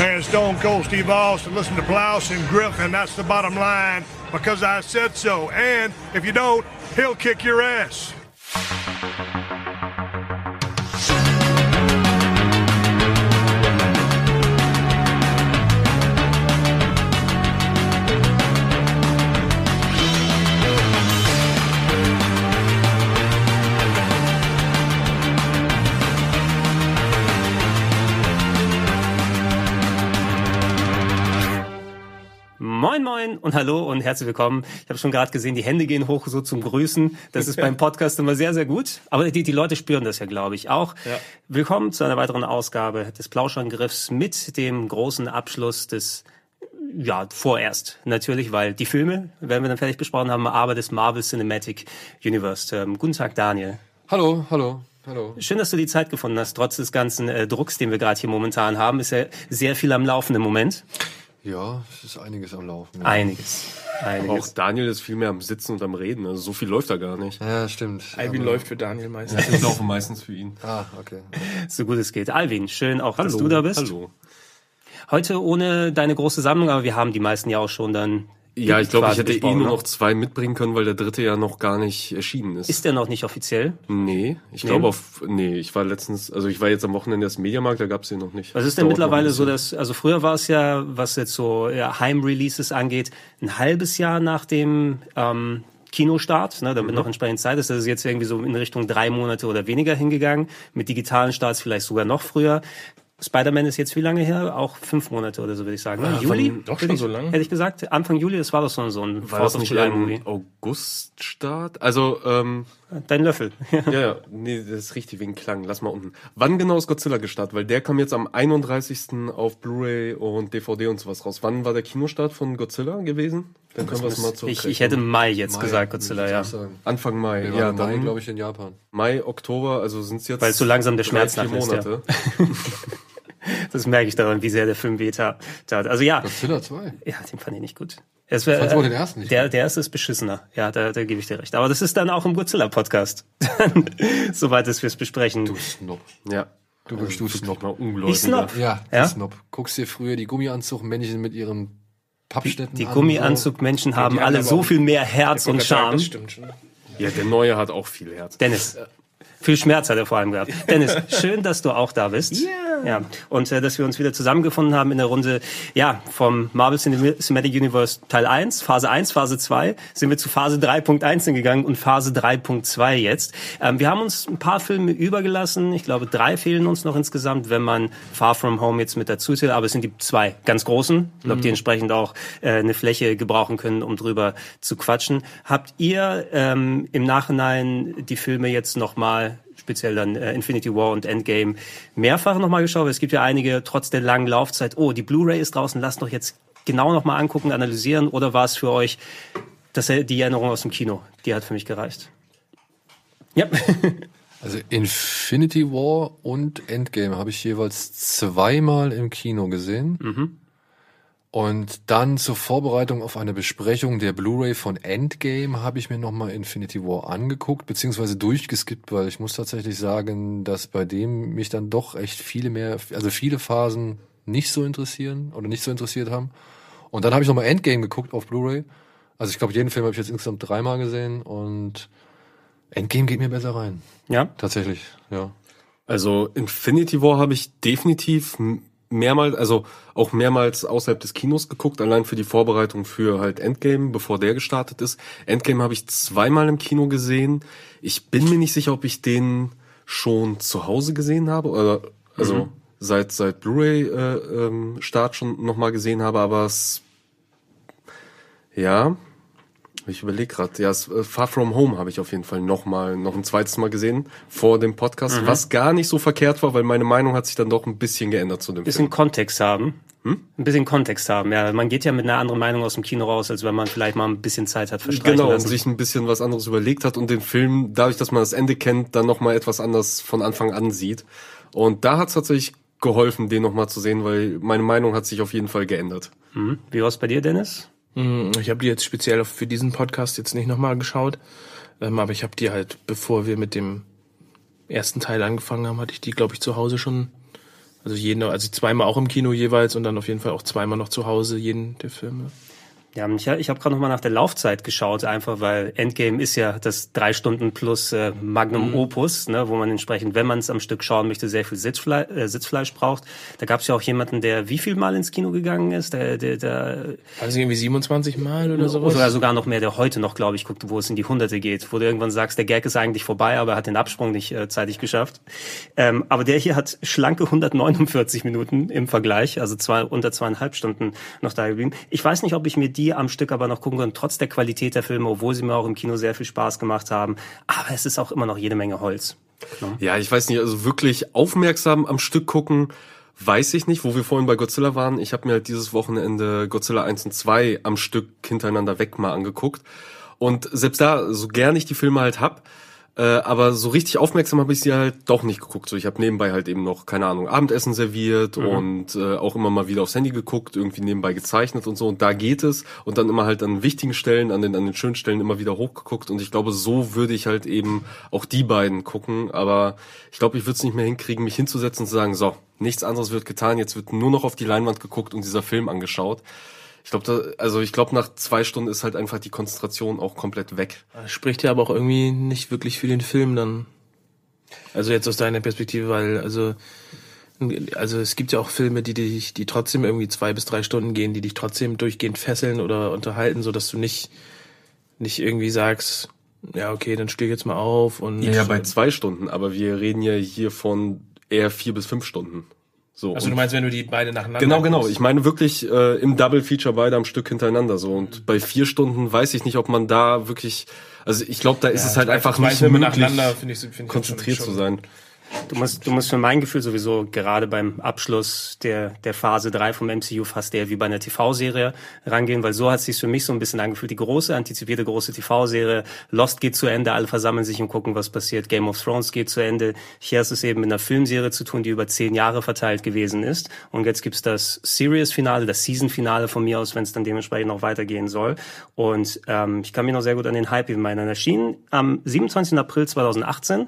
and Stone Cold Steve Austin. Listen to Blouse and Griffin. That's the bottom line because I said so. And if you don't, he'll kick your ass. Moin Moin und hallo und herzlich willkommen. Ich habe schon gerade gesehen, die Hände gehen hoch so zum Grüßen. Das ist beim Podcast immer sehr, sehr gut. Aber die, die Leute spüren das ja, glaube ich, auch. Ja. Willkommen zu einer weiteren Ausgabe des Plauschangriffs mit dem großen Abschluss des ja, vorerst natürlich, weil die Filme werden wir dann fertig besprochen haben, aber des Marvel Cinematic Universe. Ähm, guten Tag, Daniel. Hallo, hallo, hallo. Schön, dass du die Zeit gefunden hast, trotz des ganzen äh, Drucks, den wir gerade hier momentan haben. Ist ja sehr viel am Laufen im Moment. Ja, es ist einiges am Laufen. Ja, Einiges. Aber auch Einiges. Daniel ist viel mehr am Sitzen und am Reden. Also so viel läuft da gar nicht. ja stimmt. Alvin Aber- läuft für Daniel meistens. Ich laufe meistens für ihn. Ah, okay. So gut es geht. Alvin, schön auch, dass du da bist. Hallo. Heute ohne deine große Sammlung, aber wir haben die meisten ja auch schon dann. Ja, ich glaube, ich hätte eh nur noch zwei mitbringen können, weil der dritte ja noch gar nicht erschienen ist. Ist der noch nicht offiziell? nee, ich Nee? glaube auf, nee, ich war letztens, also ich war jetzt am Wochenende erst im Mediamarkt, da gab's den noch nicht. Was ist denn Dauert mittlerweile so, dass, also früher war es ja, was jetzt so ja, Heimreleases angeht, ein halbes Jahr nach dem ähm, Kinostart, ne, Mhm. damit noch entsprechend Zeit ist. Das ist jetzt irgendwie so in Richtung drei Monate oder weniger hingegangen. Mit digitalen Starts vielleicht sogar noch früher. Spider-Man ist jetzt wie lange her? Auch fünf Monate oder so, würde ich sagen. Ne? Juli? doch schon ich, so lang? Hätte ich gesagt. Anfang Juli, das war doch so, so ein war das nicht ein. Auguststart? Also, ähm, Dein Löffel. ja, ja, nee, das ist richtig wegen Klang. Lass mal unten. Wann genau ist Godzilla gestartet? Weil der kam jetzt am 31. auf Blu-ray und DVD und sowas raus. Wann war der Kinostart von Godzilla gewesen? Dann können wir es mal ich, zurückrechnen. ich hätte Mai jetzt Mai, gesagt, ich Godzilla, ja. Anfang Mai. Wir ja, Mai, dann glaube ich, in Japan. Mai, Oktober, also sind es jetzt Weil so langsam der drei, Schmerz vier nachlässt, ja. Das merke ich daran, wie sehr der Film weh tat. tat. Also ja, Godzilla 2. ja, den fand ich nicht gut. Es wär, auch den ersten nicht der, der erste ist beschissener. Ja, da, da gebe ich dir recht. Aber das ist dann auch im Godzilla-Podcast. Soweit es fürs Besprechen. Du Snob. Ja. Du wirklich, du Snob. Mal ungläubiger. Ich Snob. Ja, Ja? ja? Snob. Guckst dir früher die Gummianzugmännchen mit ihren Pappschnitten Die an. Gummianzugmenschen haben die haben alle so viel mehr Herz und Charme. Das stimmt schon. Ja, der neue hat auch viel Herz. Dennis. Viel Schmerz hat er vor allem gehabt. Dennis, schön, dass du auch da bist. Yeah. Ja. Und äh, dass wir uns wieder zusammengefunden haben in der Runde, ja, vom Marvel Cinem- Cinematic Universe Teil 1, Phase 1, Phase 2, sind wir zu Phase 3.1 gegangen und Phase 3.2 jetzt. Ähm, wir haben uns ein paar Filme übergelassen. Ich glaube, drei fehlen uns noch insgesamt, wenn man Far From Home jetzt mit dazu zählt. Aber es sind die zwei ganz großen. Ich glaube, die entsprechend auch äh, eine Fläche gebrauchen können, um drüber zu quatschen. Habt ihr ähm, im Nachhinein die Filme jetzt nochmal speziell dann äh, Infinity War und Endgame mehrfach nochmal geschaut. Weil Es gibt ja einige, trotz der langen Laufzeit, oh, die Blu-ray ist draußen, lasst doch jetzt genau nochmal angucken, analysieren. Oder war es für euch das, die Erinnerung aus dem Kino? Die hat für mich gereicht. Ja. Also Infinity War und Endgame habe ich jeweils zweimal im Kino gesehen. Mhm. Und dann zur Vorbereitung auf eine Besprechung der Blu-ray von Endgame habe ich mir nochmal Infinity War angeguckt, beziehungsweise durchgeskippt, weil ich muss tatsächlich sagen, dass bei dem mich dann doch echt viele mehr, also viele Phasen nicht so interessieren oder nicht so interessiert haben. Und dann habe ich nochmal Endgame geguckt auf Blu-ray. Also ich glaube, jeden Film habe ich jetzt insgesamt dreimal gesehen und Endgame geht mir besser rein. ja. Tatsächlich, ja. Also Infinity War habe ich definitiv mehrmals, also auch mehrmals außerhalb des Kinos geguckt, allein für die Vorbereitung für halt Endgame, bevor der gestartet ist. Endgame habe ich zweimal im Kino gesehen. Ich bin mir nicht sicher, ob ich den schon zu Hause gesehen habe oder also seit seit Blu-ray äh, ähm, Start schon noch mal gesehen habe, aber es ja, ich überlege gerade, ja, äh, Far From Home habe ich auf jeden Fall noch mal, noch ein zweites Mal gesehen vor dem Podcast, was gar nicht so verkehrt war, weil meine Meinung hat sich dann doch ein bisschen geändert zu dem bisschen Film. Kontext haben. Hm? Ein bisschen Kontext haben, ja. Man geht ja mit einer anderen Meinung aus dem Kino raus, als wenn man vielleicht mal ein bisschen Zeit hat verstreichen Genau, und lassen. sich ein bisschen was anderes überlegt hat und den Film, dadurch, dass man das Ende kennt, dann noch mal etwas anders von Anfang an sieht. Und da hat es tatsächlich geholfen, den noch mal zu sehen, weil meine Meinung hat sich auf jeden Fall geändert. Hm? Wie war es bei dir, Dennis? Hm, Ich habe die jetzt speziell für diesen Podcast jetzt nicht nochmal geschaut, ähm, aber ich habe die halt, bevor wir mit dem ersten Teil angefangen haben, hatte ich die, glaube ich, zu Hause schon Also jeden, also zweimal auch im Kino jeweils und dann auf jeden Fall auch zweimal noch zu Hause, jeden der Filme. Ja, ich, ich habe gerade noch mal nach der Laufzeit geschaut, einfach weil Endgame ist ja das drei Stunden plus äh, Magnum mhm. Opus, ne, wo man entsprechend, wenn man es am Stück schauen möchte, sehr viel Sitzfleisch, äh, Sitzfleisch braucht. Da gab es ja auch jemanden, der wie viel Mal ins Kino gegangen ist, der, der, der also irgendwie 27 Mal oder sowas? Oder sogar noch mehr, der heute noch, glaube ich, guckt, wo es in die Hunderte geht, wo du irgendwann sagst, der Gag ist eigentlich vorbei, aber er hat den Absprung nicht äh, zeitig geschafft. Ähm, aber der hier hat schlanke 149 Minuten im Vergleich, also zwei, unter zweieinhalb Stunden noch da geblieben. Ich weiß nicht, ob ich mir die die am Stück aber noch gucken können, trotz der Qualität der Filme, obwohl sie mir auch im Kino sehr viel Spaß gemacht haben. Aber es ist auch immer noch jede Menge Holz. Ne? Ja, ich weiß nicht, also wirklich aufmerksam am Stück gucken, weiß ich nicht, wo wir vorhin bei Godzilla waren. Ich habe mir halt dieses Wochenende Godzilla 1 und 2 am Stück hintereinander weg mal angeguckt. Und selbst da, so gern ich die Filme halt hab, äh, aber so richtig aufmerksam habe ich sie halt doch nicht geguckt. So, ich habe nebenbei halt eben noch, keine Ahnung, Abendessen serviert mhm. und äh, auch immer mal wieder aufs Handy geguckt, irgendwie nebenbei gezeichnet und so. Und da geht es. Und dann immer halt an wichtigen Stellen, an den, an den schönen Stellen immer wieder hochgeguckt. Und ich glaube, so würde ich halt eben auch die beiden gucken. Aber ich glaube, ich würde es nicht mehr hinkriegen, mich hinzusetzen und zu sagen, so, nichts anderes wird getan, jetzt wird nur noch auf die Leinwand geguckt und dieser Film angeschaut. Ich glaube, also ich glaube, nach zwei Stunden ist halt einfach die Konzentration auch komplett weg. Das spricht ja aber auch irgendwie nicht wirklich für den Film dann. Also jetzt aus deiner Perspektive, weil also also es gibt ja auch Filme, die dich, die trotzdem irgendwie zwei bis drei Stunden gehen, die dich trotzdem durchgehend fesseln oder unterhalten, so dass du nicht nicht irgendwie sagst, ja okay, dann steh jetzt mal auf und ja, ja bei zwei Stunden, aber wir reden ja hier von eher vier bis fünf Stunden. So, also du meinst, wenn du die beide nacheinander Genau, genau. Ich meine wirklich äh, im Double Feature beide am Stück hintereinander so. Und bei vier Stunden weiß ich nicht, ob man da wirklich. Also ich glaube, da ist ja, es halt einfach nicht möglich, find ich, find ich konzentriert zu sein. Du musst, du musst für mein Gefühl sowieso gerade beim Abschluss der, der Phase 3 vom MCU fast eher wie bei einer TV-Serie rangehen, weil so hat es sich für mich so ein bisschen angefühlt. Die große, antizipierte große TV-Serie. Lost geht zu Ende, alle versammeln sich und gucken, was passiert. Game of Thrones geht zu Ende. Hier ist es eben mit einer Filmserie zu tun, die über zehn Jahre verteilt gewesen ist. Und jetzt gibt's das Series-Finale, das Season-Finale von mir aus, wenn es dann dementsprechend noch weitergehen soll. Und ähm, ich kann mich noch sehr gut an den Hype eben erinnern. Erschienen am 27. April 2018.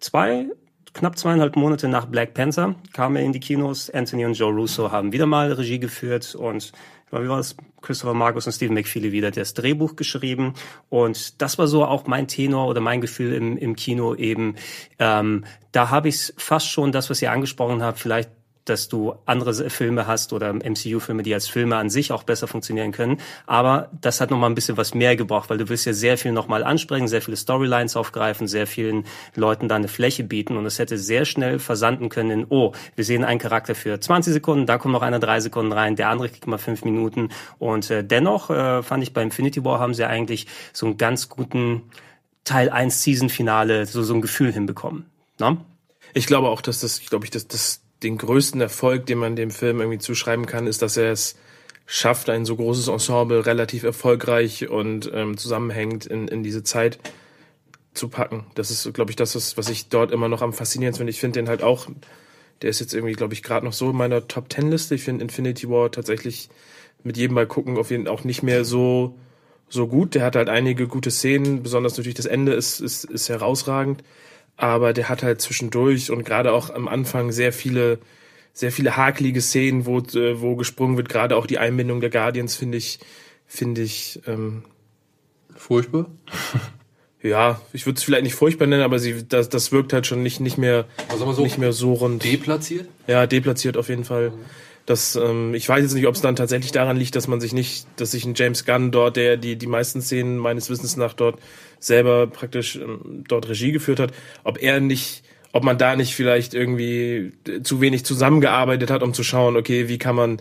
Zwei knapp zweieinhalb Monate nach Black Panther kam er in die Kinos. Anthony und Joe Russo haben wieder mal Regie geführt und wie war es? Christopher Marcus und Stephen McFeely wieder das Drehbuch geschrieben. Und das war so auch mein Tenor oder mein Gefühl im, im Kino eben. Ähm, da habe ich fast schon das, was ihr angesprochen habt, vielleicht dass du andere Filme hast oder MCU-Filme, die als Filme an sich auch besser funktionieren können. Aber das hat nochmal ein bisschen was mehr gebraucht, weil du willst ja sehr viel nochmal ansprechen, sehr viele Storylines aufgreifen, sehr vielen Leuten da eine Fläche bieten und es hätte sehr schnell versanden können in, oh, wir sehen einen Charakter für 20 Sekunden, da kommt noch einer drei Sekunden rein, der andere kriegt mal fünf Minuten und äh, dennoch äh, fand ich bei Infinity War haben sie eigentlich so einen ganz guten Teil 1 Season Finale, so, so ein Gefühl hinbekommen. Ne? Ich glaube auch, dass das, glaube ich, dass das den größten Erfolg, den man dem Film irgendwie zuschreiben kann, ist, dass er es schafft, ein so großes Ensemble relativ erfolgreich und ähm, zusammenhängend in, in diese Zeit zu packen. Das ist, glaube ich, das, was ich dort immer noch am faszinierendsten finde. Ich finde den halt auch, der ist jetzt irgendwie, glaube ich, gerade noch so in meiner Top Ten Liste. Ich finde Infinity War tatsächlich mit jedem Mal gucken auf jeden auch nicht mehr so so gut. Der hat halt einige gute Szenen, besonders natürlich das Ende ist ist, ist herausragend aber der hat halt zwischendurch und gerade auch am Anfang sehr viele sehr viele hakelige Szenen, wo äh, wo gesprungen wird. Gerade auch die Einbindung der Guardians finde ich finde ich ähm, furchtbar. ja, ich würde es vielleicht nicht furchtbar nennen, aber sie das das wirkt halt schon nicht nicht mehr also so nicht mehr so rund. Deplatziert? Ja, deplatziert auf jeden Fall. Mhm. Das, ähm, ich weiß jetzt nicht, ob es dann tatsächlich daran liegt, dass man sich nicht, dass sich ein James Gunn dort, der die die meisten Szenen meines Wissens nach dort selber praktisch ähm, dort Regie geführt hat, ob er nicht, ob man da nicht vielleicht irgendwie zu wenig zusammengearbeitet hat, um zu schauen, okay, wie kann man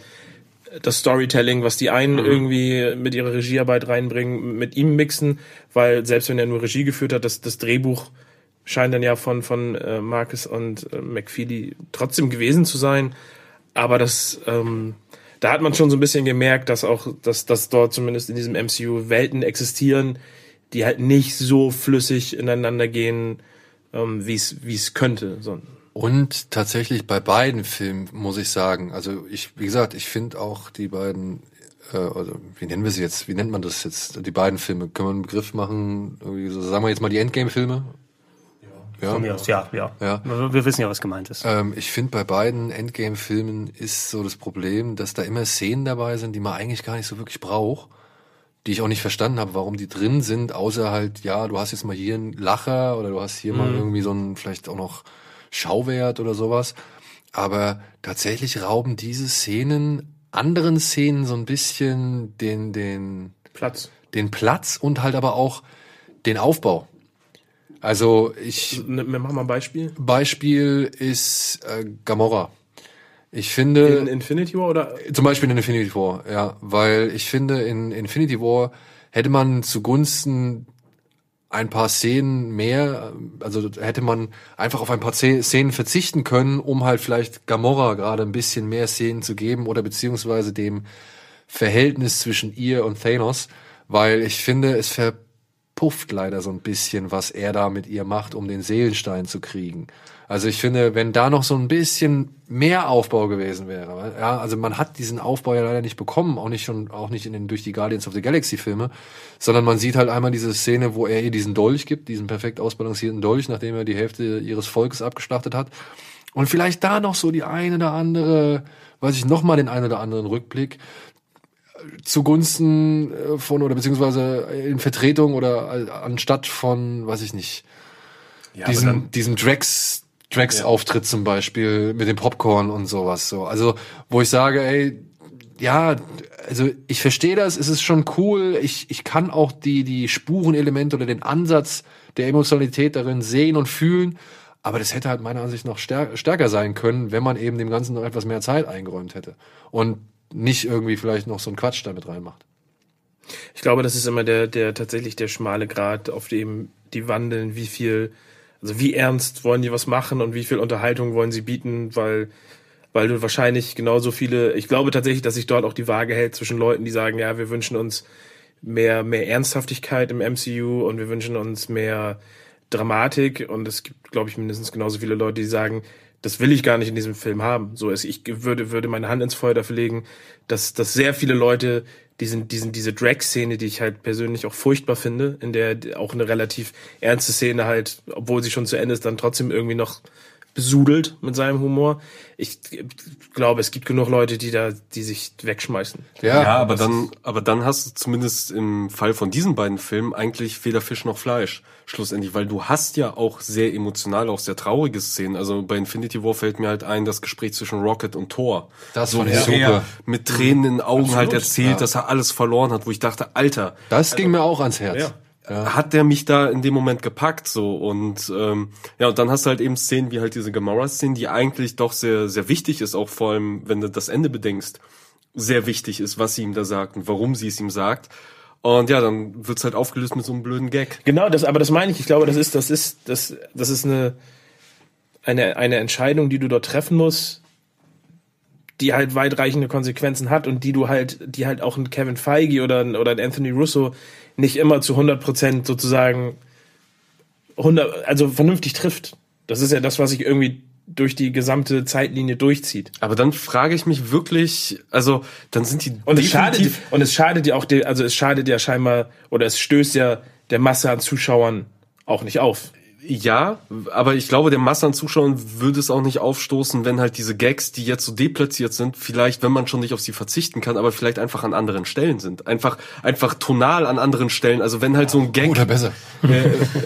das Storytelling, was die einen mhm. irgendwie mit ihrer Regiearbeit reinbringen, mit ihm mixen, weil selbst wenn er nur Regie geführt hat, das, das Drehbuch scheint dann ja von, von äh, Marcus und äh, McFeely trotzdem gewesen zu sein. Aber das, ähm, da hat man schon so ein bisschen gemerkt, dass auch, dass, dass dort zumindest in diesem MCU Welten existieren, die halt nicht so flüssig ineinander gehen, ähm, wie es wie es könnte. So. Und tatsächlich bei beiden Filmen muss ich sagen, also ich, wie gesagt, ich finde auch die beiden, äh, also wie nennen wir sie jetzt, wie nennt man das jetzt, die beiden Filme, können wir einen Begriff machen, irgendwie so, sagen wir jetzt mal die Endgame-Filme? Ja. Von mir aus, ja, ja. Ja. Wir, wir wissen ja, was gemeint ist. Ähm, ich finde, bei beiden Endgame-Filmen ist so das Problem, dass da immer Szenen dabei sind, die man eigentlich gar nicht so wirklich braucht, die ich auch nicht verstanden habe, warum die drin sind, außer halt, ja, du hast jetzt mal hier einen Lacher oder du hast hier mal irgendwie so einen, vielleicht auch noch Schauwert oder sowas. Aber tatsächlich rauben diese Szenen anderen Szenen so ein bisschen den, den, Platz. den Platz und halt aber auch den Aufbau. Also ich Ne, Wir machen mal ein Beispiel. Beispiel ist äh, Gamora. Ich finde In Infinity War oder? zum Beispiel in Infinity War, ja, weil ich finde in Infinity War hätte man zugunsten ein paar Szenen mehr, also hätte man einfach auf ein paar Ze- Szenen verzichten können, um halt vielleicht Gamora gerade ein bisschen mehr Szenen zu geben oder beziehungsweise dem Verhältnis zwischen ihr und Thanos, weil ich finde, es verpufft leider so ein bisschen, was er da mit ihr macht, um den Seelenstein zu kriegen. Also ich finde, wenn da noch so ein bisschen mehr Aufbau gewesen wäre, ja, also man hat diesen Aufbau ja leider nicht bekommen, auch nicht schon, auch nicht in den durch die Guardians of the Galaxy Filme, sondern man sieht halt einmal diese Szene, wo er ihr diesen Dolch gibt, diesen perfekt ausbalancierten Dolch, nachdem er die Hälfte ihres Volkes abgeschlachtet hat. Und vielleicht da noch so die eine oder andere, weiß ich, noch mal den einen oder anderen Rückblick zugunsten äh, von oder beziehungsweise in Vertretung oder anstatt von, weiß ich nicht, Ja, diesen, dann- diesem Drax, Drax Auftritt zum Beispiel mit dem Popcorn und sowas so. Also, wo ich sage, ey, ja, also ich verstehe das, es ist schon cool, ich, ich kann auch die, die Spurenelemente oder den Ansatz der Emotionalität darin sehen und fühlen, aber das hätte halt meiner Ansicht nach stär stärker sein können, wenn man eben dem Ganzen noch etwas mehr Zeit eingeräumt hätte. Und nicht irgendwie vielleicht noch so einen Quatsch damit reinmacht. Ich glaube, das ist immer der, der tatsächlich der schmale Grad, auf dem die wandeln, wie viel, also wie ernst wollen die was machen und wie viel Unterhaltung wollen sie bieten, weil, weil du wahrscheinlich genauso viele, ich glaube tatsächlich, dass sich dort auch die Waage hält zwischen Leuten, die sagen, ja, wir wünschen uns mehr, mehr Ernsthaftigkeit im MCU und wir wünschen uns mehr Dramatik und es gibt, glaube ich, mindestens genauso viele Leute, die sagen, das will ich gar nicht in diesem Film haben. So ist, ich würde, würde meine Hand ins Feuer dafür legen, dass, dass sehr viele Leute diesen, diesen, diese Drag-Szene, die ich halt persönlich auch furchtbar finde, in der auch eine relativ ernste Szene halt, obwohl sie schon zu Ende ist, dann trotzdem irgendwie noch besudelt mit seinem Humor. Ich glaube, es gibt genug Leute, die da, die sich wegschmeißen. Ja, Ja, aber dann, aber dann hast du zumindest im Fall von diesen beiden Filmen eigentlich weder Fisch noch Fleisch, schlussendlich, weil du hast ja auch sehr emotional, auch sehr traurige Szenen. Also bei Infinity War fällt mir halt ein, das Gespräch zwischen Rocket und Thor. Das so fand super. er mit Tränen in den Augen halt Absolut. erzählt, dass er alles verloren hat, wo ich dachte, Alter, Das ging mir auch ans Herz. Ja. Hat der mich da in dem Moment gepackt so und ähm, ja und dann hast du halt eben Szenen wie halt diese Gamora-Szene, die eigentlich doch sehr sehr wichtig ist, auch vor allem wenn du das Ende bedenkst, sehr wichtig ist, was sie ihm da sagt und warum sie es ihm sagt. Und ja, dann wird's halt aufgelöst mit so einem blöden Gag. Genau, das, aber das meine ich. Ich glaube, das ist, das ist, das, das ist eine, eine, eine Entscheidung, die du dort treffen musst, die halt weitreichende Konsequenzen hat und die du halt, die halt auch ein Kevin Feige oder ein, oder ein Anthony Russo nicht immer zu 100 Prozent sozusagen 100, also vernünftig trifft. Das ist ja das, was sich irgendwie durch die gesamte Zeitlinie durchzieht. Aber dann frage ich mich wirklich, also dann sind die Und es schadet, und es schadet ja auch, also es schadet ja scheinbar, oder es stößt ja der Masse an Zuschauern auch nicht auf. Ja, aber ich glaube, der Masse an Zuschauern würde es auch nicht aufstoßen, wenn halt diese Gags, die jetzt so deplatziert sind, vielleicht, wenn man schon nicht auf sie verzichten kann, aber vielleicht einfach an anderen Stellen sind. Einfach, einfach tonal an anderen Stellen. Also wenn halt so ein Gag, Oder besser. äh,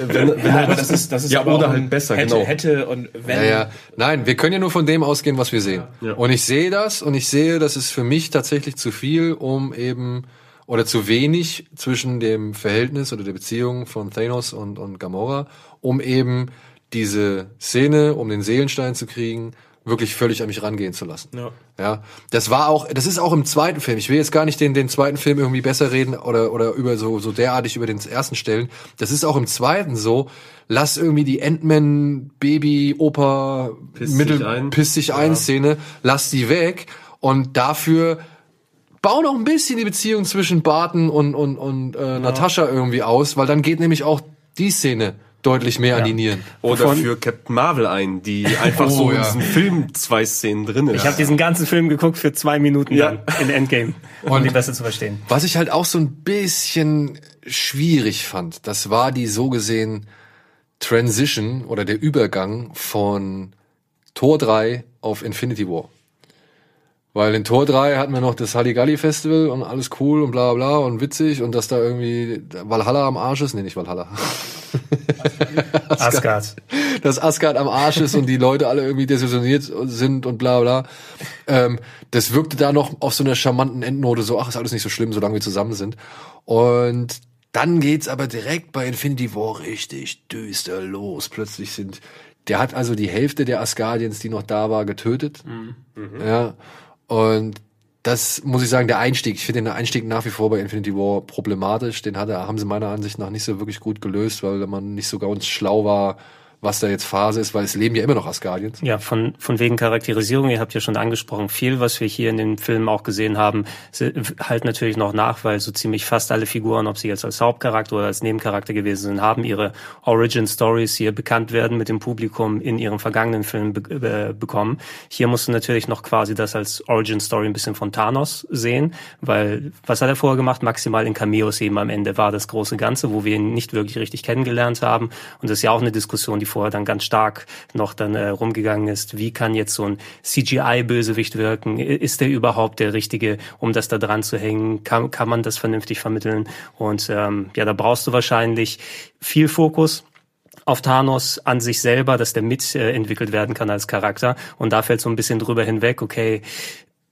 wenn, wenn Ja, halt, aber das ist, das ist ja, aber oder halt ein besser, hätte, genau. hätte und wenn. Ja, ja. Nein, wir können ja nur von dem ausgehen, was wir sehen. Ja. Und ich sehe das und ich sehe, das ist für mich tatsächlich zu viel, um eben oder zu wenig zwischen dem Verhältnis oder der Beziehung von Thanos und, und Gamora, um eben diese Szene, um den Seelenstein zu kriegen, wirklich völlig an mich rangehen zu lassen. Ja. Ja, das war auch, das ist auch im zweiten Film. Ich will jetzt gar nicht den, den zweiten Film irgendwie besser reden oder, oder über so, so derartig über den ersten stellen. Das ist auch im zweiten so. Lass irgendwie die Ant-Man, Baby, Opa, Piss Mittel, piss dich ein Szene, lass die weg und dafür bau noch ein bisschen die Beziehung zwischen Barton und, und, und äh, Natascha irgendwie aus, weil dann geht nämlich auch die Szene deutlich mehr an die Nieren. oder für Captain Marvel ein, die einfach Oh, so in ja. diesem Film zwei Szenen drin ist. Ich habe diesen ganzen Film geguckt für zwei Minuten Ja. in Endgame, um die besser zu verstehen. Was ich halt auch so ein bisschen schwierig fand, das war die so gesehen Transition oder der Übergang von Tor 3 auf Infinity War. Weil in Tor 3 hatten wir noch das Halligalli Festival und alles cool und bla bla und witzig und dass da irgendwie Valhalla am Arsch ist. Nee, nicht Valhalla. Asgard. Dass Asgard am Arsch ist und die Leute alle irgendwie desillusioniert sind und bla bla. Ähm, das wirkte da noch auf so einer charmanten Endnote so, ach, ist alles nicht so schlimm, solange wir zusammen sind. Und dann geht's aber direkt bei Infinity War richtig düster los. Plötzlich sind, der hat also die Hälfte der Asgardians, die noch da war, getötet. Ja. Und das muss ich sagen, der Einstieg, ich finde den Einstieg nach wie vor bei Infinity War problematisch. Den hat, er- haben sie meiner Ansicht nach nicht so wirklich gut gelöst, weil man nicht so ganz schlau war, was da jetzt Phase ist, weil es leben ja immer noch Asgardians. Ja, von, von wegen Charakterisierung, ihr habt ja schon angesprochen, viel, was wir hier in den Filmen auch gesehen haben, halt natürlich noch nach, weil so ziemlich fast alle Figuren, ob sie jetzt als Hauptcharakter oder als Nebencharakter gewesen sind, haben ihre Origin Stories hier bekannt werden mit dem Publikum in ihren vergangenen Filmen be äh, bekommen. Hier musst du natürlich noch quasi das als Origin Story ein bisschen von Thanos sehen, weil was hat er vorher gemacht? Maximal in Cameos eben am Ende war das große Ganze, wo wir ihn nicht wirklich richtig kennengelernt haben. Und das ist ja auch eine Diskussion, die vorher dann ganz stark noch dann äh, rumgegangen ist. Wie kann jetzt so ein CGI-Bösewicht wirken? Ist der überhaupt der Richtige, um das da dran zu hängen? Kann, kann man das vernünftig vermitteln? Und ähm, ja, da brauchst du wahrscheinlich viel Fokus auf Thanos an sich selber, dass der mitentwickelt äh, werden kann als Charakter. Und da fällt so ein bisschen drüber hinweg, okay,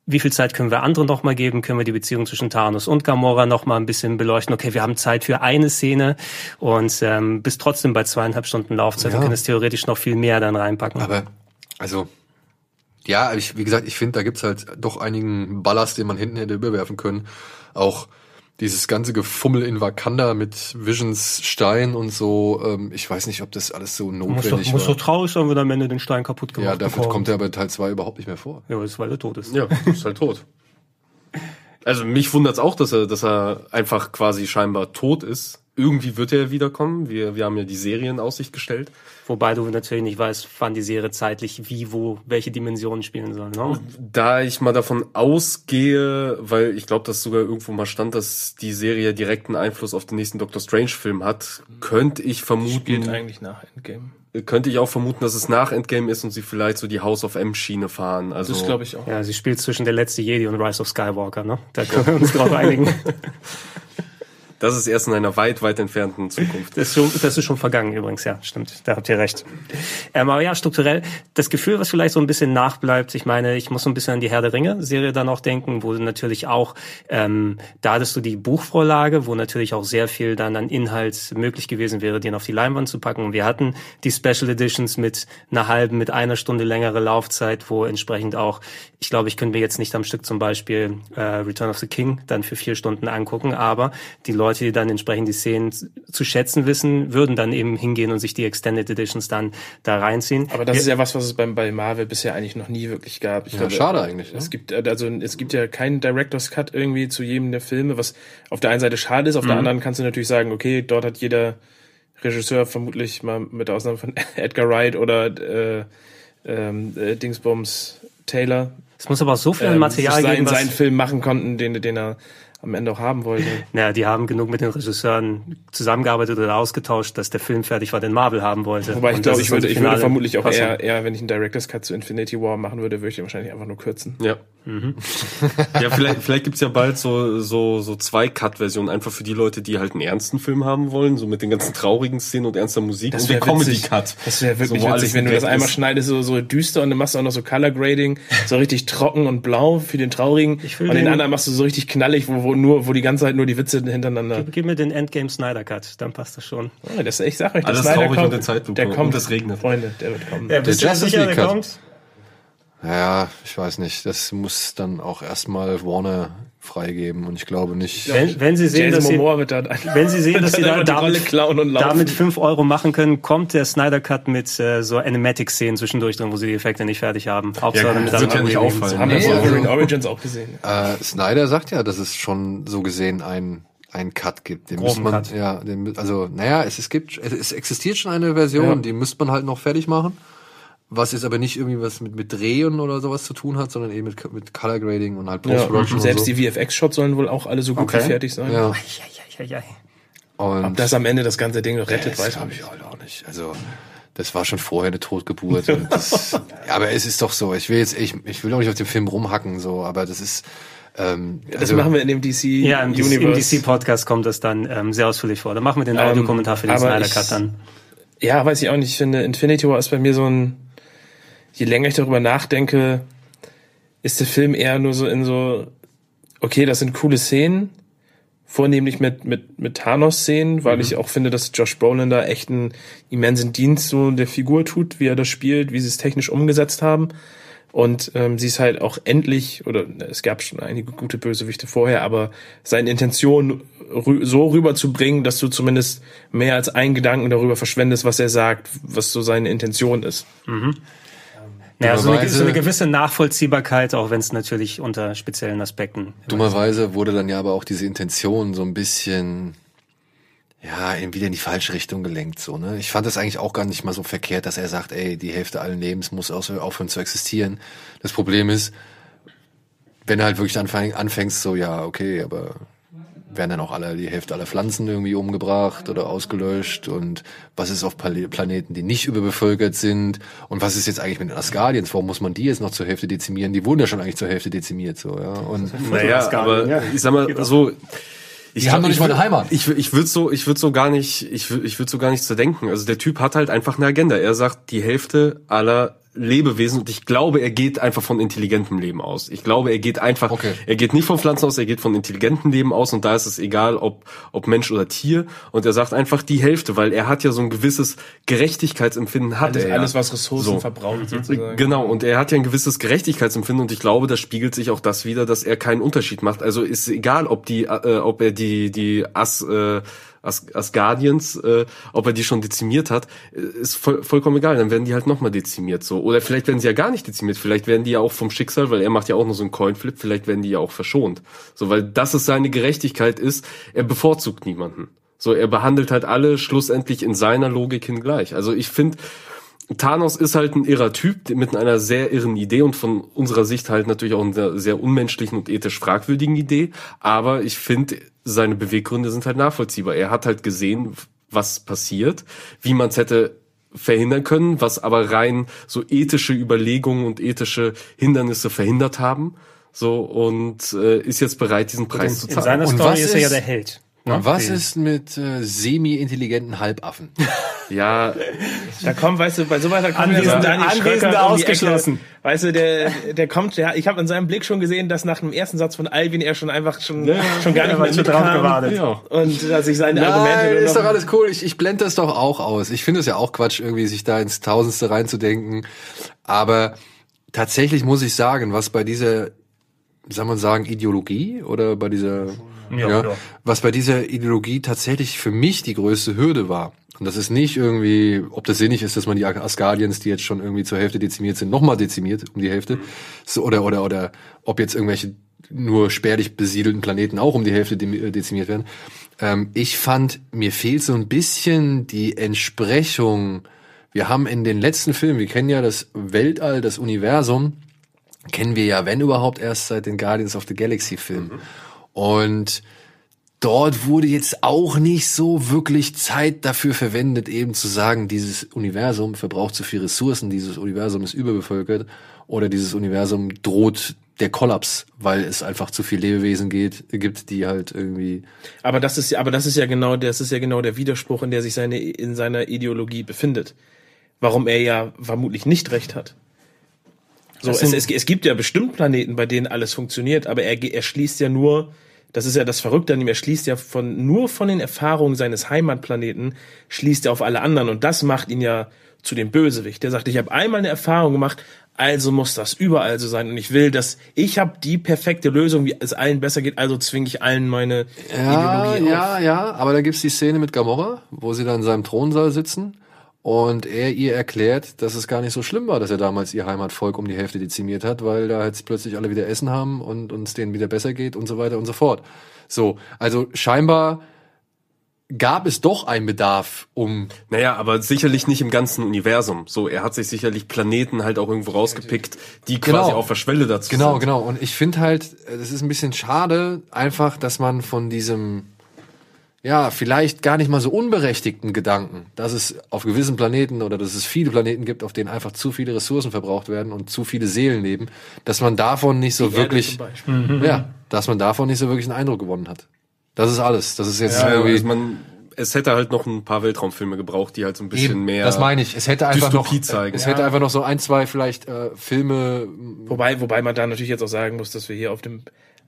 wie viel Zeit können wir anderen noch mal geben? Können wir die Beziehung zwischen Thanos und Gamora noch mal ein bisschen beleuchten? Okay, wir haben Zeit für eine Szene und ähm, bis trotzdem bei zweieinhalb Stunden Laufzeit Ja. und können es theoretisch noch viel mehr dann reinpacken. Aber, also, ja, ich, wie gesagt, ich finde, da gibt's halt doch einigen Ballast, den man hinten hätte überwerfen können. Auch dieses ganze Gefummel in Wakanda mit Visions Stein und so, ähm, ich weiß nicht, ob das alles so muss doch, notwendig muss doch war. traurig sein, wenn am Ende den Stein kaputt gemacht Ja, dafür bekommen. kommt er aber in Teil 2 überhaupt nicht mehr vor. Ja, das ist, weil er tot ist. Ja, ist halt tot. Also mich wundert's auch, dass er, dass er einfach quasi scheinbar tot ist. Irgendwie wird er wiederkommen. Wir, wir haben ja die Serie in Aussicht gestellt. Wobei du natürlich nicht weißt, wann die Serie zeitlich wie, wo, welche Dimensionen spielen soll. Ne? Da ich mal davon ausgehe, weil ich glaube, dass sogar irgendwo mal stand, dass die Serie direkten Einfluss auf den nächsten Doctor Strange Film hat, könnte ich Spielt vermuten, eigentlich nach Endgame. könnte ich auch vermuten, dass es nach Endgame ist und sie vielleicht so die House of M Schiene fahren. Also Das glaube ich auch. Ja, sie spielt zwischen der letzte Jedi und Rise of Skywalker. Ne? Da können wir uns drauf einigen. das ist erst in einer weit, weit entfernten Zukunft. Das ist, schon, das ist schon vergangen übrigens, ja, stimmt. Da habt ihr recht. Ähm, aber ja, strukturell, das Gefühl, was vielleicht so ein bisschen nachbleibt, ich meine, ich muss so ein bisschen an die Herr der Ringe-Serie dann auch denken, wo natürlich auch, ähm, da hattest du die Buchvorlage, wo natürlich auch sehr viel dann an Inhalt möglich gewesen wäre, den auf die Leinwand zu packen. Und wir hatten die Special Editions mit einer halben, mit einer Stunde längere Laufzeit, wo entsprechend auch, ich glaube, ich könnte mir jetzt nicht am Stück zum Beispiel äh, Return of the King dann für vier Stunden angucken, aber die Leute, die dann entsprechend die Szenen zu schätzen wissen, würden dann eben hingehen und sich die Extended Editions dann da reinziehen. Aber das ist ja was, was es beim, bei Marvel bisher eigentlich noch nie wirklich gab. Ich Ja, schade eigentlich, Es ne? gibt, also, es gibt ja keinen Director's Cut irgendwie zu jedem der Filme, was auf der einen Seite schade ist, auf der anderen kannst du natürlich sagen, okay, dort hat jeder Regisseur vermutlich mal mit der Ausnahme von Edgar Wright oder äh, ähm, äh, Dingsbums Taylor es muss aber auch so viel ähm, Material sich geben, seinen, was, seinen Film machen konnten, den, den er am Ende auch haben wollte. naja, die haben genug mit den Regisseuren zusammengearbeitet oder ausgetauscht, dass der Film fertig war, den Marvel haben wollte. Wobei ich Und glaube, das ich würde, ich würde vermutlich auch eher, eher, wenn ich einen Director's Cut zu Infinity War machen würde, würde ich den wahrscheinlich einfach nur kürzen. Ja. ja, vielleicht, vielleicht gibt's ja bald so, so, so zwei Cut-Versionen, einfach für die Leute, die halt einen ernsten Film haben wollen, so mit den ganzen traurigen Szenen und ernster Musik und wär den witzig. Comedy-Cut. Das wäre wirklich So, witzig, wenn du das einmal schneidest, so, so düster und dann machst du auch noch so Color Grading, so richtig trocken und blau für den traurigen. Ich will und den den- anderen machst du so richtig knallig, wo, wo nur, wo die ganze Zeit nur die Witze hintereinander. Gib mir den Endgame Snyder Cut, dann passt das schon. Oh, das, ich sag euch, der Alles Snyder in Zeitlupe der kommt. und es regnet. Freunde, der wird kommen. Ja, bist du Justice sicher, der Cut. kommt? Ja, ich weiß nicht. Das muss dann auch erstmal Warner freigeben und ich glaube nicht. Wenn, wenn sie sehen, Jason dass sie, Momoa wird da, wenn sie sehen, dass sie da damit, klauen und laufen. damit 5 Euro machen können, kommt der Snyder Cut mit äh, so Animatic-Szenen zwischendurch drin, wo sie die Effekte nicht fertig haben. Hauptsache, Ja, damit das wird ja nicht auffallen. haben wir Nee, also- Origins auch gesehen. Äh, Snyder sagt ja, dass es schon so gesehen ein ein Cut gibt. Den müsste man, Cut. ja, den, also naja, es, es gibt, es, es existiert schon eine Version, Ja. die müsste man halt noch fertig machen. Was jetzt aber nicht irgendwie was mit, mit Drehen oder sowas zu tun hat, sondern eben mit, mit Color Grading und halt Ja, Post-Production selbst und so. die VFX-Shots sollen wohl auch alle so gut Okay. wie fertig sein. ja. Ja, ja, ja, ja. Und Ob das am Ende das ganze Ding noch rettet, das weiß ich halt auch nicht. Also das war schon vorher eine Totgeburt. Und das, ja, aber es ist doch so. Ich will jetzt, ich, ich will auch nicht auf dem Film rumhacken, so, aber das ist. Ähm, Das also, machen wir in dem DC Ja, im, DC im Universe. DC-Podcast kommt das dann ähm, sehr ausführlich vor. Da machen wir den Audiokommentar für den Ähm, Snyder Cut dann. Ja, weiß ich auch nicht. Ich finde, Infinity War ist bei mir so ein, je länger ich darüber nachdenke, ist der Film eher nur so in so, okay, das sind coole Szenen, vornehmlich mit, mit, mit Thanos-Szenen, weil ich auch finde, dass Josh Brolin da echt einen immensen Dienst so der Figur tut, wie er das spielt, wie sie es technisch umgesetzt haben. Und ähm, sie ist halt auch endlich, oder es gab schon einige gute Bösewichte vorher, aber seine Intention rü so rüberzubringen, dass du zumindest mehr als einen Gedanken darüber verschwendest, was er sagt, was so seine Intention ist. Naja, so eine, so eine gewisse Nachvollziehbarkeit, auch wenn es natürlich unter speziellen Aspekten. dummerweise wurde dann ja aber auch diese Intention so ein bisschen ja, in- wieder in die falsche Richtung gelenkt, so, ne? Ich fand das eigentlich auch gar nicht mal so verkehrt, dass er sagt, ey, die Hälfte allen Lebens muss aufhören zu existieren. Das Problem ist, wenn du halt wirklich anfäng, anfängst, so, ja, okay, aber werden dann auch alle, die Hälfte aller Pflanzen irgendwie umgebracht oder ausgelöscht und was ist auf Pal- Planeten, die nicht überbevölkert sind und was ist jetzt eigentlich mit den Asgardians, warum muss man die jetzt noch zur Hälfte dezimieren? Die wurden ja schon eigentlich zur Hälfte dezimiert, so, ja, und Naja, aber ich sag mal so. Ich Die haben doch nicht mal eine Heimat. Ich, ich würde so, ich würde so gar nicht, ich, ich würde so gar nicht zu denken. Also der Typ hat halt einfach eine Agenda. Er sagt, die Hälfte aller Lebewesen und ich glaube, er geht einfach von intelligentem Leben aus. Ich glaube, er geht einfach, Okay. er geht nicht von Pflanzen aus, er geht von intelligentem Leben aus und da ist es egal, ob, ob Mensch oder Tier und er sagt einfach die Hälfte, weil er hat ja so ein gewisses Gerechtigkeitsempfinden hat Alles, er. alles was Ressourcen So. verbraucht, sozusagen. Genau, und er hat ja ein gewisses Gerechtigkeitsempfinden und ich glaube, das spiegelt sich auch das wieder, dass er keinen Unterschied macht. Also ist egal, ob die, äh, ob er die die As, äh, As, Asgardians, äh, ob er die schon dezimiert hat, äh, ist voll, vollkommen egal. Dann werden die halt nochmal dezimiert so. Oder vielleicht werden sie ja gar nicht dezimiert. Vielleicht werden die ja auch vom Schicksal, weil er macht ja auch nur so einen Coinflip. Vielleicht werden die ja auch verschont. So, weil das ist seine Gerechtigkeit ist. Er bevorzugt niemanden. So, er behandelt halt alle schlussendlich in seiner Logik hin gleich. Also ich finde, Thanos ist halt ein irrer Typ mit einer sehr irren Idee und von unserer Sicht halt natürlich auch einer sehr unmenschlichen und ethisch fragwürdigen Idee. Aber ich finde, seine Beweggründe sind halt nachvollziehbar. Er hat halt gesehen, was passiert, wie man es hätte verhindern können, was aber rein so ethische Überlegungen und ethische Hindernisse verhindert haben. So und äh, ist jetzt bereit, diesen Preis zu In zahlen. seiner Und Story was ist er ja der Held. Ne? was ist mit äh, semi-intelligenten Halbaffen? Ja, Da kommt, weißt du, bei so weiter kommt Anwesende- ja so Daniel Anwesende um die Ecke. ausgeschlossen. Weißt du, der, der kommt, der, ich habe in seinem Blick schon gesehen, dass nach dem ersten Satz von Alvin er schon einfach schon, schon gar nicht mehr drauf gewartet. ja. Und dass ich seine Argumente Nein, nur ist doch alles cool. Ich, ich blende das doch auch aus. Ich finde es ja auch Quatsch, irgendwie sich da ins Tausendste reinzudenken. Aber tatsächlich muss ich sagen, was bei dieser, soll man sagen, Ideologie oder bei dieser, ja, ja. was bei dieser Ideologie tatsächlich für mich die größte Hürde war. Und das ist nicht irgendwie, ob das sinnig ist, dass man die Asgardians, die jetzt schon irgendwie zur Hälfte dezimiert sind, nochmal dezimiert um die Hälfte. So, oder, oder, oder ob jetzt irgendwelche nur spärlich besiedelten Planeten auch um die Hälfte de- dezimiert werden. Ähm, ich fand, mir fehlt so ein bisschen die Entsprechung. Wir haben in den letzten Filmen, wir kennen ja das Weltall, das Universum, kennen wir ja, wenn überhaupt, erst seit den Guardians of the Galaxy Filmen. Und dort wurde jetzt auch nicht so wirklich Zeit dafür verwendet, eben zu sagen, dieses Universum verbraucht zu viel Ressourcen, dieses Universum ist überbevölkert oder dieses Universum droht der Kollaps, weil es einfach zu viel Lebewesen geht, gibt, die halt irgendwie Aber das ist ja, aber das ist ja genau, das ist ja genau der Widerspruch, in der sich seine, in seiner Ideologie befindet. Warum er ja vermutlich nicht recht hat. So, es, es, es gibt ja bestimmt Planeten, bei denen alles funktioniert, aber er, er schließt ja nur, das ist ja das Verrückte an ihm, er schließt ja von, nur von den Erfahrungen seines Heimatplaneten, schließt er auf alle anderen. Und das macht ihn ja zu dem Bösewicht. Der sagt, ich habe einmal eine Erfahrung gemacht, also muss das überall so sein. Und ich will, dass ich habe die perfekte Lösung, wie es allen besser geht, also zwinge ich allen meine Ja, Ideologie ja, auf. ja, aber da gibt's die Szene mit Gamora, wo sie dann in seinem Thronsaal sitzen und er ihr erklärt, dass es gar nicht so schlimm war, dass er damals ihr Heimatvolk um die Hälfte dezimiert hat, weil da jetzt plötzlich alle wieder Essen haben und uns denen wieder besser geht und so weiter und so fort. So, also scheinbar gab es doch einen Bedarf, um Naja, aber sicherlich nicht im ganzen Universum. So, er hat sich sicherlich Planeten halt auch irgendwo rausgepickt, die quasi Genau. auf der Schwelle dazu Genau, sind. genau. Und ich finde halt, es ist ein bisschen schade, einfach, dass man von diesem, ja, vielleicht gar nicht mal so unberechtigten Gedanken, dass es auf gewissen Planeten oder dass es viele Planeten gibt, auf denen einfach zu viele Ressourcen verbraucht werden und zu viele Seelen leben, dass man davon nicht so Die wirklich, Beispiel. ja, dass man davon nicht so wirklich einen Eindruck gewonnen hat. Das ist alles. Das ist jetzt Ja, irgendwie, also man, es hätte halt noch ein paar Weltraumfilme gebraucht, die halt so ein bisschen Eben, mehr. das meine ich. Es hätte einfach Dystopie noch, zeigen. es hätte einfach noch so ein, zwei vielleicht äh, Filme. Wobei, wobei man da natürlich jetzt auch sagen muss, dass wir hier auf dem,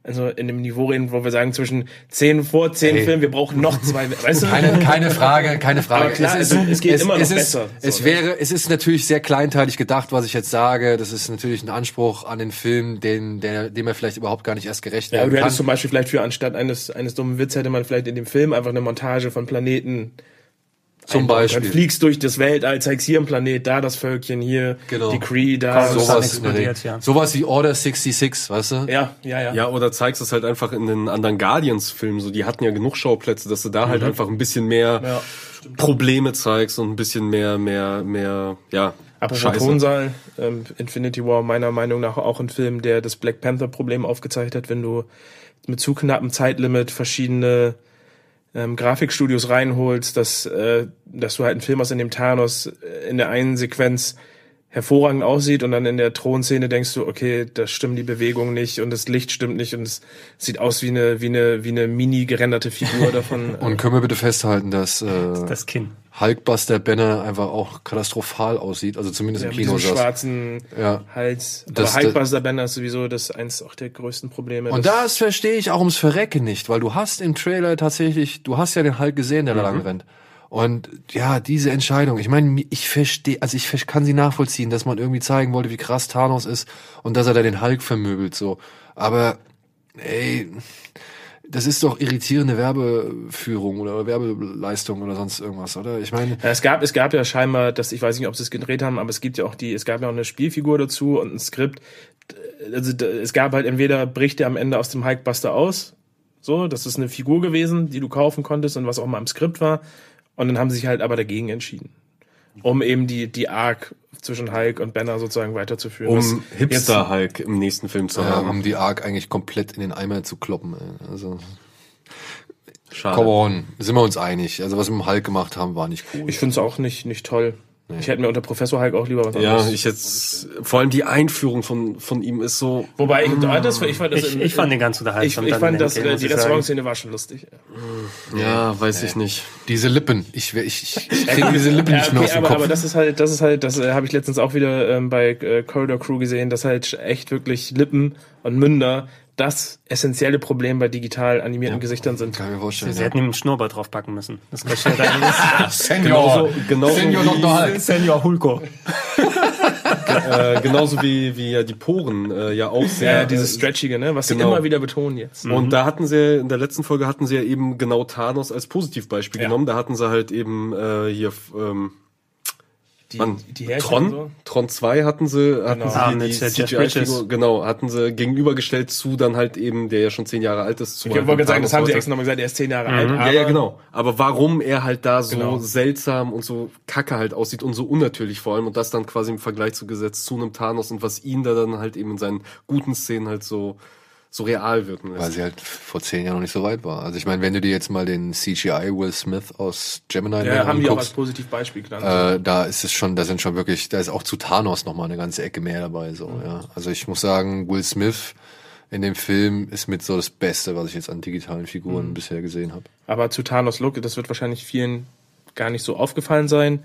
also in dem Niveau reden, wo wir sagen, zwischen zehn vor zehn Ey. Filmen, wir brauchen noch zwei, weißt du? Keine, keine Frage, keine Frage. Aber klar, es- es geht immer noch es ist, besser. Es So, wäre, es ist natürlich sehr kleinteilig gedacht, was ich jetzt sage. Das ist natürlich ein Anspruch an den Film, den, der, dem er vielleicht überhaupt gar nicht erst gerecht Ja, aber werden du kann. hättest zum Beispiel vielleicht für anstatt eines, eines dummen Witz hätte man vielleicht in dem Film einfach eine Montage von Planeten Zum einbauen Beispiel. können. Fliegst durch das Weltall, zeigst hier ein Planet, da das Völkchen, hier Genau. die Cree, da Komm, sowas. explodiert, ja. sowas wie Order 66, weißt du? Ja, ja, ja. Ja, oder zeigst es halt einfach in den anderen Guardians-Filmen. So, die hatten ja genug Schauplätze, dass du da Mhm. halt einfach ein bisschen mehr Ja, Probleme zeigst und ein bisschen mehr, mehr, mehr, ja, Apropos. Tonsaal, ähm, Infinity War meiner Meinung nach auch ein Film, der das Black Panther Problem aufgezeigt hat, wenn du mit zu knappem Zeitlimit verschiedene ähm, Grafikstudios reinholst, dass, äh, dass du halt einen Film hast, in dem Thanos äh, in der einen Sequenz hervorragend aussieht und dann in der Thronszene denkst du, okay, da stimmen die Bewegungen nicht und das Licht stimmt nicht und es sieht aus wie eine, wie eine, wie eine mini gerenderte Figur davon. Und können wir bitte festhalten, dass äh, Das Kinn. Hulkbuster Banner einfach auch katastrophal aussieht, also zumindest Ja, im mit Kino saß. schwarzen Ja. Hals. Das- Aber Hulkbuster Banner ist sowieso das eins auch der größten Probleme. Und Das- das verstehe ich auch ums Verrecken nicht, weil du hast im Trailer tatsächlich, du hast ja den Hulk gesehen, der da lang rennt. Und ja, diese Entscheidung, ich meine, ich verstehe, also ich kann sie nachvollziehen, dass man irgendwie zeigen wollte, wie krass Thanos ist und dass er da den Hulk vermöbelt, so. Aber, ey, das ist doch irritierende Werbeführung oder Werbeleistung oder sonst irgendwas, oder? Ich meine, es gab, es gab ja scheinbar, dass ich weiß nicht, ob sie es gedreht haben, aber es gibt ja auch die, es gab ja auch eine Spielfigur dazu und ein Skript. Also es gab halt entweder bricht er am Ende aus dem Hulkbuster aus, so, das ist eine Figur gewesen, die du kaufen konntest und was auch mal im Skript war. Und dann haben sie sich halt aber dagegen entschieden, um eben die die Arc zwischen Hulk und Banner sozusagen weiterzuführen. Um Hipster-Hulk im nächsten Film zu ja, haben. um die Arc eigentlich komplett in den Eimer zu kloppen, ey. Also, Schade. come on, sind wir uns einig. Also, was wir mit dem Hulk gemacht haben, war nicht cool. Ich finde es auch nicht nicht toll. Ich hätte mir unter Professor Hulk auch lieber was Ja, anderes. ich jetzt, vor allem die Einführung von, von ihm ist so, Wobei ich, das, ich fand das Ich, im- ich fand den ganz ich, unterhaltsam. ich dann fand in das, Endgame, äh, muss die ich. Restaurantszene war schon lustig. ja, weiß ich nicht. Diese Lippen, ich, ich, ich, ich kriege diese Lippen Ja, nicht mehr okay, aus dem aber, Kopf. aber das ist halt, das ist halt, das äh, habe ich letztens auch wieder ähm, bei äh, Corridor Crew gesehen, dass halt echt wirklich Lippen und Münder das essentielle Problem bei digital animierten Gesichtern sind. Kann ich mir vorstellen. Sie ja. hätten ihm einen Schnurrbart draufpacken müssen. Das wäre dann Senior, genauso Senior wie- Dr. Hulk. Senior Hulko. äh, genauso wie, wie ja die Poren äh, ja auch sehr. Ja, dieses Stretchige, ne, was genau. sie immer wieder betonen jetzt. Und da hatten sie, in der letzten Folge hatten sie ja eben genau Thanos als Positivbeispiel Ja. genommen. Da hatten sie halt eben äh, hier ähm, Die, Mann, die Härchen Tron, und so. Tron 2 hatten sie, hatten Genau. sie Ah, die Jeff CGI-Figur, Bridges. genau, hatten sie gegenübergestellt zu dann halt eben, der ja schon zehn Jahre alt ist. Zu Ich halt wollte gerade sagen, das haben sie extra nochmal gesagt, er ist zehn Jahre alt. heute. Ja, ja, genau. Aber warum er halt da so Genau. seltsam und so kacke halt aussieht und so unnatürlich vor allem und das dann quasi im Vergleich zu Gesetz zu einem Thanos und was ihn da dann halt eben in seinen guten Szenen halt so, so real wirken lässt. Weil sie halt vor zehn Jahren noch nicht so weit war. Also ich meine, wenn du dir jetzt mal den CGI Will Smith aus Gemini Ja, haben die auch als anguckst, Positivbeispiel genannt. äh, da ist es schon, da sind schon wirklich, da ist auch zu Thanos noch mal eine ganze Ecke mehr dabei. So, ja. Also ich muss sagen, Will Smith in dem Film ist mit so das Beste, was ich jetzt an digitalen Figuren bisher gesehen habe. Aber zu Thanos Look, das wird wahrscheinlich vielen gar nicht so aufgefallen sein.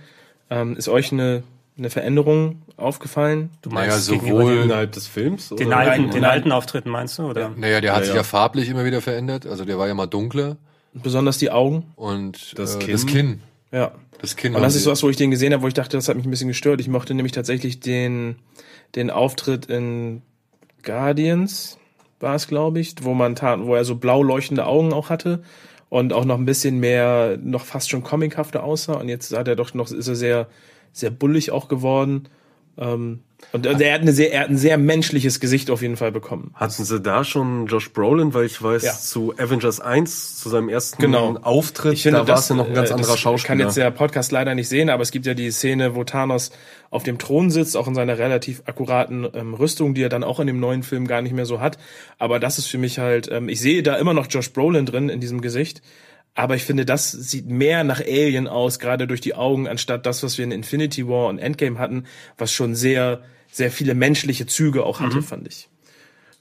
Ähm, ist euch eine, eine Veränderung aufgefallen? Du Naja, meinst sowohl- gegenüber Innerhalb des Films? den, oder? alten, den alten Auftritten meinst du? Oder? Naja, der hat Ja, sich ja. ja farblich immer wieder verändert. Also der war ja mal dunkler Besonders die Augen? und Das äh, Kinn. das Kinn. Ja. Das Kinn Und das ist was, wo ich den gesehen habe, wo ich dachte, das hat mich ein bisschen gestört. Ich mochte nämlich tatsächlich den, den Auftritt in Guardians, war es, glaube ich, wo man ta- wo er so blau leuchtende Augen auch hatte und auch noch ein bisschen mehr, noch fast schon comichafter aussah. Und jetzt hat er doch noch, ist er sehr, sehr bullig auch geworden. Ähm, und und er hat, eine sehr, er hat ein sehr menschliches Gesicht auf jeden Fall bekommen. Hatten sie da schon Josh Brolin, weil ich weiß, Ja. zu Avengers 1, zu seinem ersten Genau. Auftritt, da war es ja noch ein ganz äh, anderer Schauspieler. kann jetzt der Podcast leider nicht sehen, aber es gibt ja die Szene, wo Thanos auf dem Thron sitzt, auch in seiner relativ akkuraten ähm, Rüstung, die er dann auch in dem neuen Film gar nicht mehr so hat. Aber das ist für mich halt, ähm, ich sehe da immer noch Josh Brolin drin in diesem Gesicht, Aber ich finde, das sieht mehr nach Alien aus, gerade durch die Augen, anstatt das, was wir in Infinity War und Endgame hatten, was schon sehr, sehr viele menschliche Züge auch hatte, fand ich.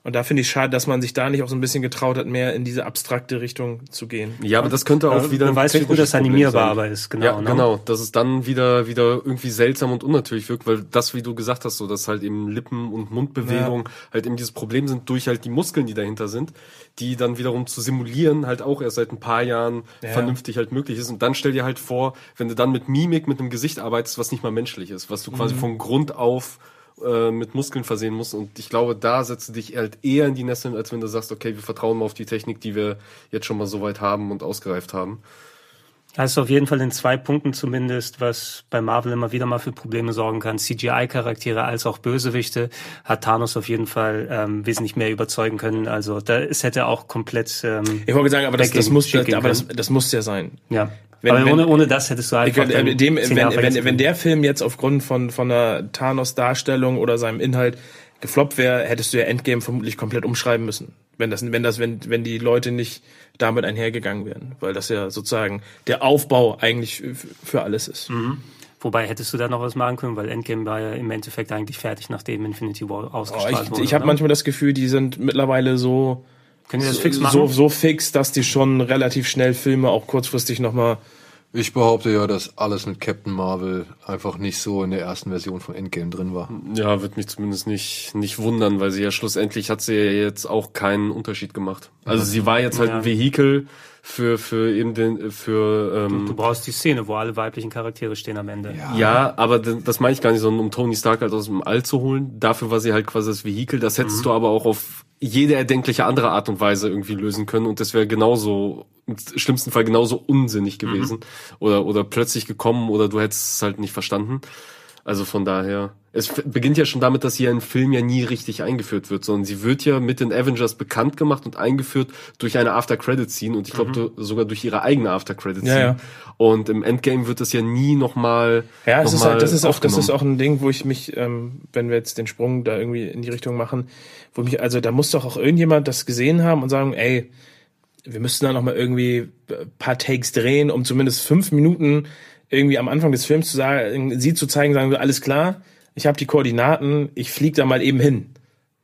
Und da finde ich schade, dass man sich da nicht auch so ein bisschen getraut hat, mehr in diese abstrakte Richtung zu gehen. Ja, aber das könnte auch Ja, wieder man ein weiß, wie gut das animierbar aber ist, genau, Ja, ne? genau. Dass es dann wieder, wieder irgendwie seltsam und unnatürlich wirkt, weil das, wie du gesagt hast, so, dass halt eben Lippen- und Mundbewegung halt eben dieses Problem sind durch halt die Muskeln, die dahinter sind, die dann wiederum zu simulieren halt auch erst seit ein paar Jahren vernünftig halt möglich ist. Und dann stell dir halt vor, wenn du dann mit Mimik, mit einem Gesicht arbeitest, was nicht mal menschlich ist, was du Mhm. quasi von Grund auf äh, mit Muskeln versehen musst. Und ich glaube, da setzt du dich halt eher in die Nesseln, als wenn du sagst, okay, wir vertrauen mal auf die Technik, die wir jetzt schon mal so weit haben und ausgereift haben. Das ist auf jeden Fall in zwei Punkten zumindest, was bei Marvel immer wieder mal für Probleme sorgen kann. CGI-Charaktere als auch Bösewichte hat Thanos auf jeden Fall ähm, wesentlich mehr überzeugen können. Also da es hätte auch komplett ähm, Ich wollte sagen, aber das, das muss, aber das, können. das muss ja sein. ja. wenn- Aber wenn- ohne, ohne das hättest du dann äh, dem, wenn, wenn, wenn der Film jetzt aufgrund von, von der Thanos-Darstellung oder seinem Inhalt gefloppt wäre, hättest du ja Endgame vermutlich komplett umschreiben müssen. Wenn das, wenn das, wenn, wenn die Leute nicht damit einhergegangen wären. Weil das ja sozusagen der Aufbau eigentlich für alles ist. Mhm. Wobei hättest du da noch was machen können, weil Endgame war ja im Endeffekt eigentlich fertig, nachdem Infinity War Oh, ausgestrahlt ich wurde. ich habe oder? manchmal das Gefühl, die sind mittlerweile so, Können die das fix so, machen? so fix, dass die schon relativ schnell Filme auch kurzfristig nochmal Ich behaupte ja, dass alles mit Captain Marvel einfach nicht so in der ersten Version von Endgame drin war. Ja, wird mich zumindest nicht, nicht wundern, weil sie ja schlussendlich hat sie ja jetzt auch keinen Unterschied gemacht. Also sie war jetzt halt Ja. ein Vehikel für, für eben den, für, ähm, Du brauchst die Szene, wo alle weiblichen Charaktere stehen am Ende. Ja, aber d- das meine ich gar nicht, sondern um Tony Stark halt aus dem All zu holen. Dafür war sie halt quasi das Vehikel. Das hättest du aber auch auf jede erdenkliche andere Art und Weise irgendwie lösen können. Und das wäre genauso, im schlimmsten Fall genauso unsinnig gewesen. Oder, oder plötzlich gekommen oder du hättest es halt nicht verstanden. Also von daher. Es beginnt ja schon damit, dass hier ein Film ja nie richtig eingeführt wird, sondern sie wird ja mit den Avengers bekannt gemacht und eingeführt durch eine After-Credit-Scene und ich glaube sogar durch ihre eigene After-Credit-Scene. Ja, ja. Und im Endgame wird das ja nie nochmal. Ja, es noch ist halt, das ist auch, das ist auch ein Ding, wo ich mich, ähm, wenn wir jetzt den Sprung da irgendwie in die Richtung machen, wo mich, also da muss doch auch irgendjemand das gesehen haben und sagen, ey, wir müssten da noch mal irgendwie ein paar Takes drehen, um zumindest fünf Minuten irgendwie am Anfang des Films zu sagen, sie zu zeigen, sagen wir, alles klar, ich habe die Koordinaten, ich flieg da mal eben hin.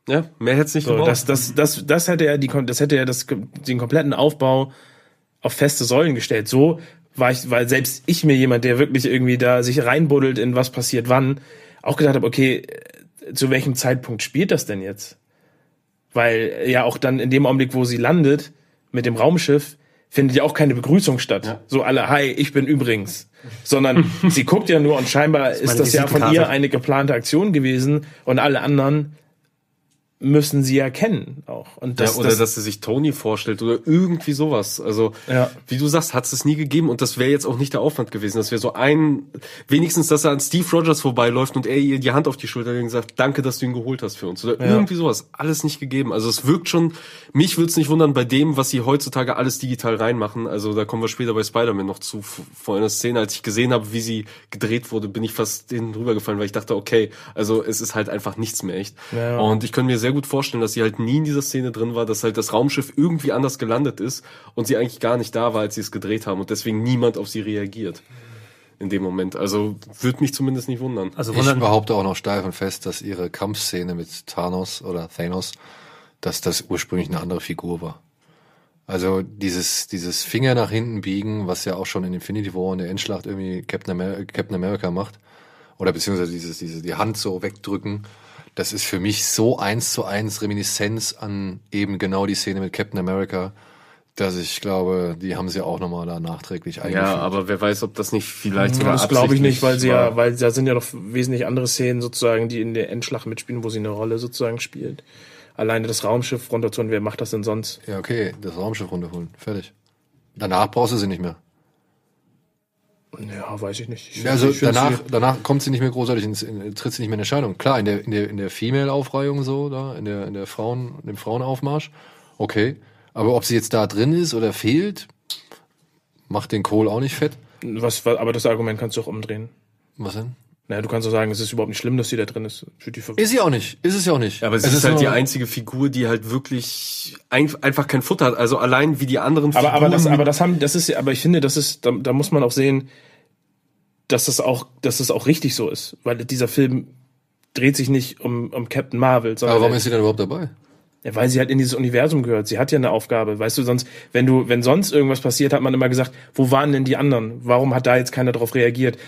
Ja, mehr hätte es nicht So, gebraucht. das, das, das, das hätte ja die, das hätte ja das, den kompletten Aufbau auf feste Säulen gestellt. So war ich, weil selbst ich mir jemand, der wirklich irgendwie da sich reinbuddelt in was passiert wann, auch gedacht habe, okay, äh, zu welchem Zeitpunkt spielt das denn jetzt? Weil ja auch dann in dem Augenblick, wo sie landet mit dem Raumschiff, findet ja auch keine Begrüßung statt. So alle, hi, ich bin übrigens. Sondern sie guckt ja nur und scheinbar ist meine das ja von ihr eine geplante Aktion gewesen und alle anderen müssen sie ja kennen auch. Und das, ja, oder das, dass sie sich Tony vorstellt oder irgendwie sowas. Also, Ja. wie du sagst, hat es nie gegeben und das wäre jetzt auch nicht der Aufwand gewesen. Das wäre so ein, wenigstens, dass er an Steve Rogers vorbeiläuft und er ihr die Hand auf die Schulter legt und sagt, danke, dass du ihn geholt hast für uns. Oder irgendwie sowas. Alles nicht gegeben. Also es wirkt schon, mich würde es nicht wundern bei dem, was sie heutzutage alles digital reinmachen. Also da kommen wir später bei Spider-Man noch zu. Vor einer Szene, als ich gesehen habe, wie sie gedreht wurde, bin ich fast hinten rübergefallen, weil ich dachte, okay, also es ist halt einfach nichts mehr echt. Ja. Und ich könnte mir sehr gut vorstellen, dass sie halt nie in dieser Szene drin war, dass halt das Raumschiff irgendwie anders gelandet ist und sie eigentlich gar nicht da war, als sie es gedreht haben und deswegen niemand auf sie reagiert in dem Moment. Also würde mich zumindest nicht wundern. Also Ich wundern, behaupte auch noch steif und fest, dass ihre Kampfszene mit Thanos oder Thanos, dass das ursprünglich eine andere Figur war. Also dieses, dieses Finger nach hinten biegen, was ja auch schon in Infinity War in der Endschlacht irgendwie Captain America, Captain America macht, oder beziehungsweise dieses, diese, die Hand so wegdrücken, das ist für mich so eins zu eins Reminiszenz an eben genau die Szene mit Captain America, dass ich glaube, die haben sie auch nochmal da nachträglich eingeführt. Ja, aber wer weiß, ob das nicht vielleicht sogar das glaube ich nicht, weil sie war. ja, weil da sind ja noch wesentlich andere Szenen sozusagen, die in der Endschlacht mitspielen, wo sie eine Rolle sozusagen spielt. Alleine das Raumschiff runterzuholen, wer macht das denn sonst? Ja, okay, das Raumschiff runterholen. Fertig. Danach brauchst du sie nicht mehr. Ja, weiß ich nicht. Ich Ja, also ich danach, danach kommt sie nicht mehr großartig ins, in, tritt sie nicht mehr in Erscheinung. Klar, in der, in der, in der Female-Aufreihung so, da, in der, in der Frauen, in dem Frauenaufmarsch, okay. Aber ob sie jetzt da drin ist oder fehlt, macht den Kohl auch nicht fett. was, was, aber das Argument kannst du auch umdrehen. Was denn? Naja, du kannst auch sagen, es ist überhaupt nicht schlimm, dass sie da drin ist. Ist sie auch nicht. Ist es ja auch nicht. Aber es, es ist, halt nur- die einzige Figur, die halt wirklich ein, einfach kein Futter hat. Also allein wie die anderen aber, aber das, Figuren aber das haben, das ist, ja- aber ich finde, das ist, da, da muss man auch sehen, dass das auch, dass das auch richtig so ist, weil dieser Film dreht sich nicht um, um Captain Marvel, sondern Aber warum ist sie denn überhaupt dabei? Ja, weil sie halt in dieses Universum gehört. Sie hat ja eine Aufgabe. Weißt du, sonst, wenn du, wenn sonst irgendwas passiert, hat man immer gesagt, wo waren denn die anderen? Warum hat da jetzt keiner darauf reagiert?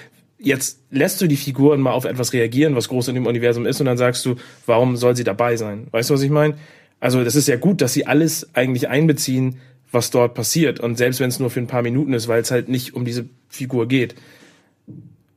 Jetzt lässt du die Figuren mal auf etwas reagieren, was groß in dem Universum ist, und dann sagst du, warum soll sie dabei sein? Weißt du, was ich meine? Also, das ist ja gut, dass sie alles eigentlich einbeziehen, was dort passiert. Und selbst wenn es nur für ein paar Minuten ist, weil es halt nicht um diese Figur geht.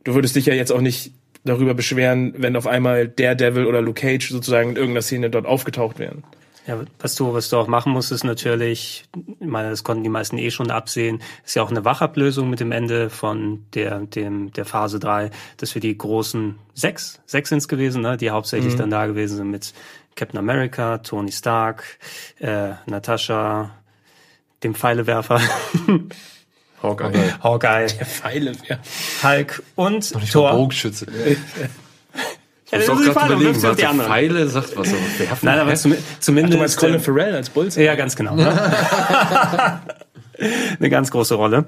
Du würdest dich ja jetzt auch nicht darüber beschweren, wenn auf einmal Daredevil oder Luke Cage sozusagen in irgendeiner Szene dort aufgetaucht wären. Ja, was du, was du auch machen musst, ist natürlich, ich meine, das konnten die meisten eh schon absehen, ist ja auch eine Wachablösung mit dem Ende von der, dem, der Phase 3, dass wir die großen sechs, sechs sind's gewesen, ne, die hauptsächlich dann da gewesen sind mit Captain America, Tony Stark, äh, Natascha, dem Pfeilewerfer, Hawkeye. Hawkeye, Pfeile, ja. Hulk und Thor. Bogenschütze. Ja, das ist auch die gerade Frage, überlegen, auf die anderen. Pfeile sagt was, aber werfen. Nein, aber zum, zumindest. Du meinst Colin äh, Farrell als Bulls? Ja, ganz genau. Ne? Eine ganz große Rolle.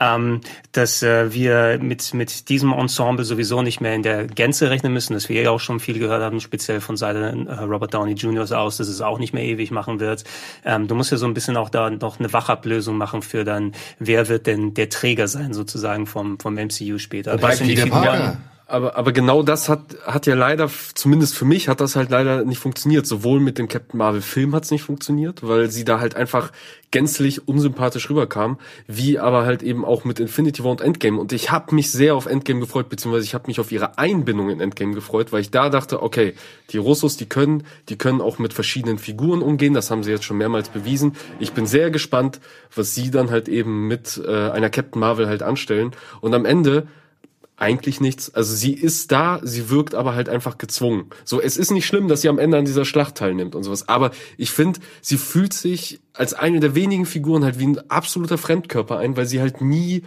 Ähm, dass äh, wir mit, mit diesem Ensemble sowieso nicht mehr in der Gänze rechnen müssen, dass wir ja auch schon viel gehört haben, speziell von Seite äh, Robert Downey Jr. aus, dass es auch nicht mehr ewig machen wird. Ähm, du musst ja so ein bisschen auch da noch eine Wachablösung machen für dann, wer wird denn der Träger sein sozusagen vom, vom MCU später. Wobei Peter Figuren- Parker. Aber, aber genau das hat, hat ja leider, zumindest für mich, hat das halt leider nicht funktioniert. Sowohl mit dem Captain Marvel Film hat es nicht funktioniert, weil sie da halt einfach gänzlich unsympathisch rüberkam, wie aber halt eben auch mit Infinity War und Endgame. Und ich habe mich sehr auf Endgame gefreut, beziehungsweise ich habe mich auf ihre Einbindung in Endgame gefreut, weil ich da dachte, okay, die Russos, die können, die können auch mit verschiedenen Figuren umgehen. Das haben sie jetzt schon mehrmals bewiesen. Ich bin sehr gespannt, was sie dann halt eben mit äh, einer Captain Marvel halt anstellen. Und am Ende eigentlich nichts. Also sie ist da, sie wirkt aber halt einfach gezwungen. So, es ist nicht schlimm, dass sie am Ende an dieser Schlacht teilnimmt und sowas. Aber ich finde, sie fühlt sich als eine der wenigen Figuren halt wie ein absoluter Fremdkörper ein, weil sie halt nie,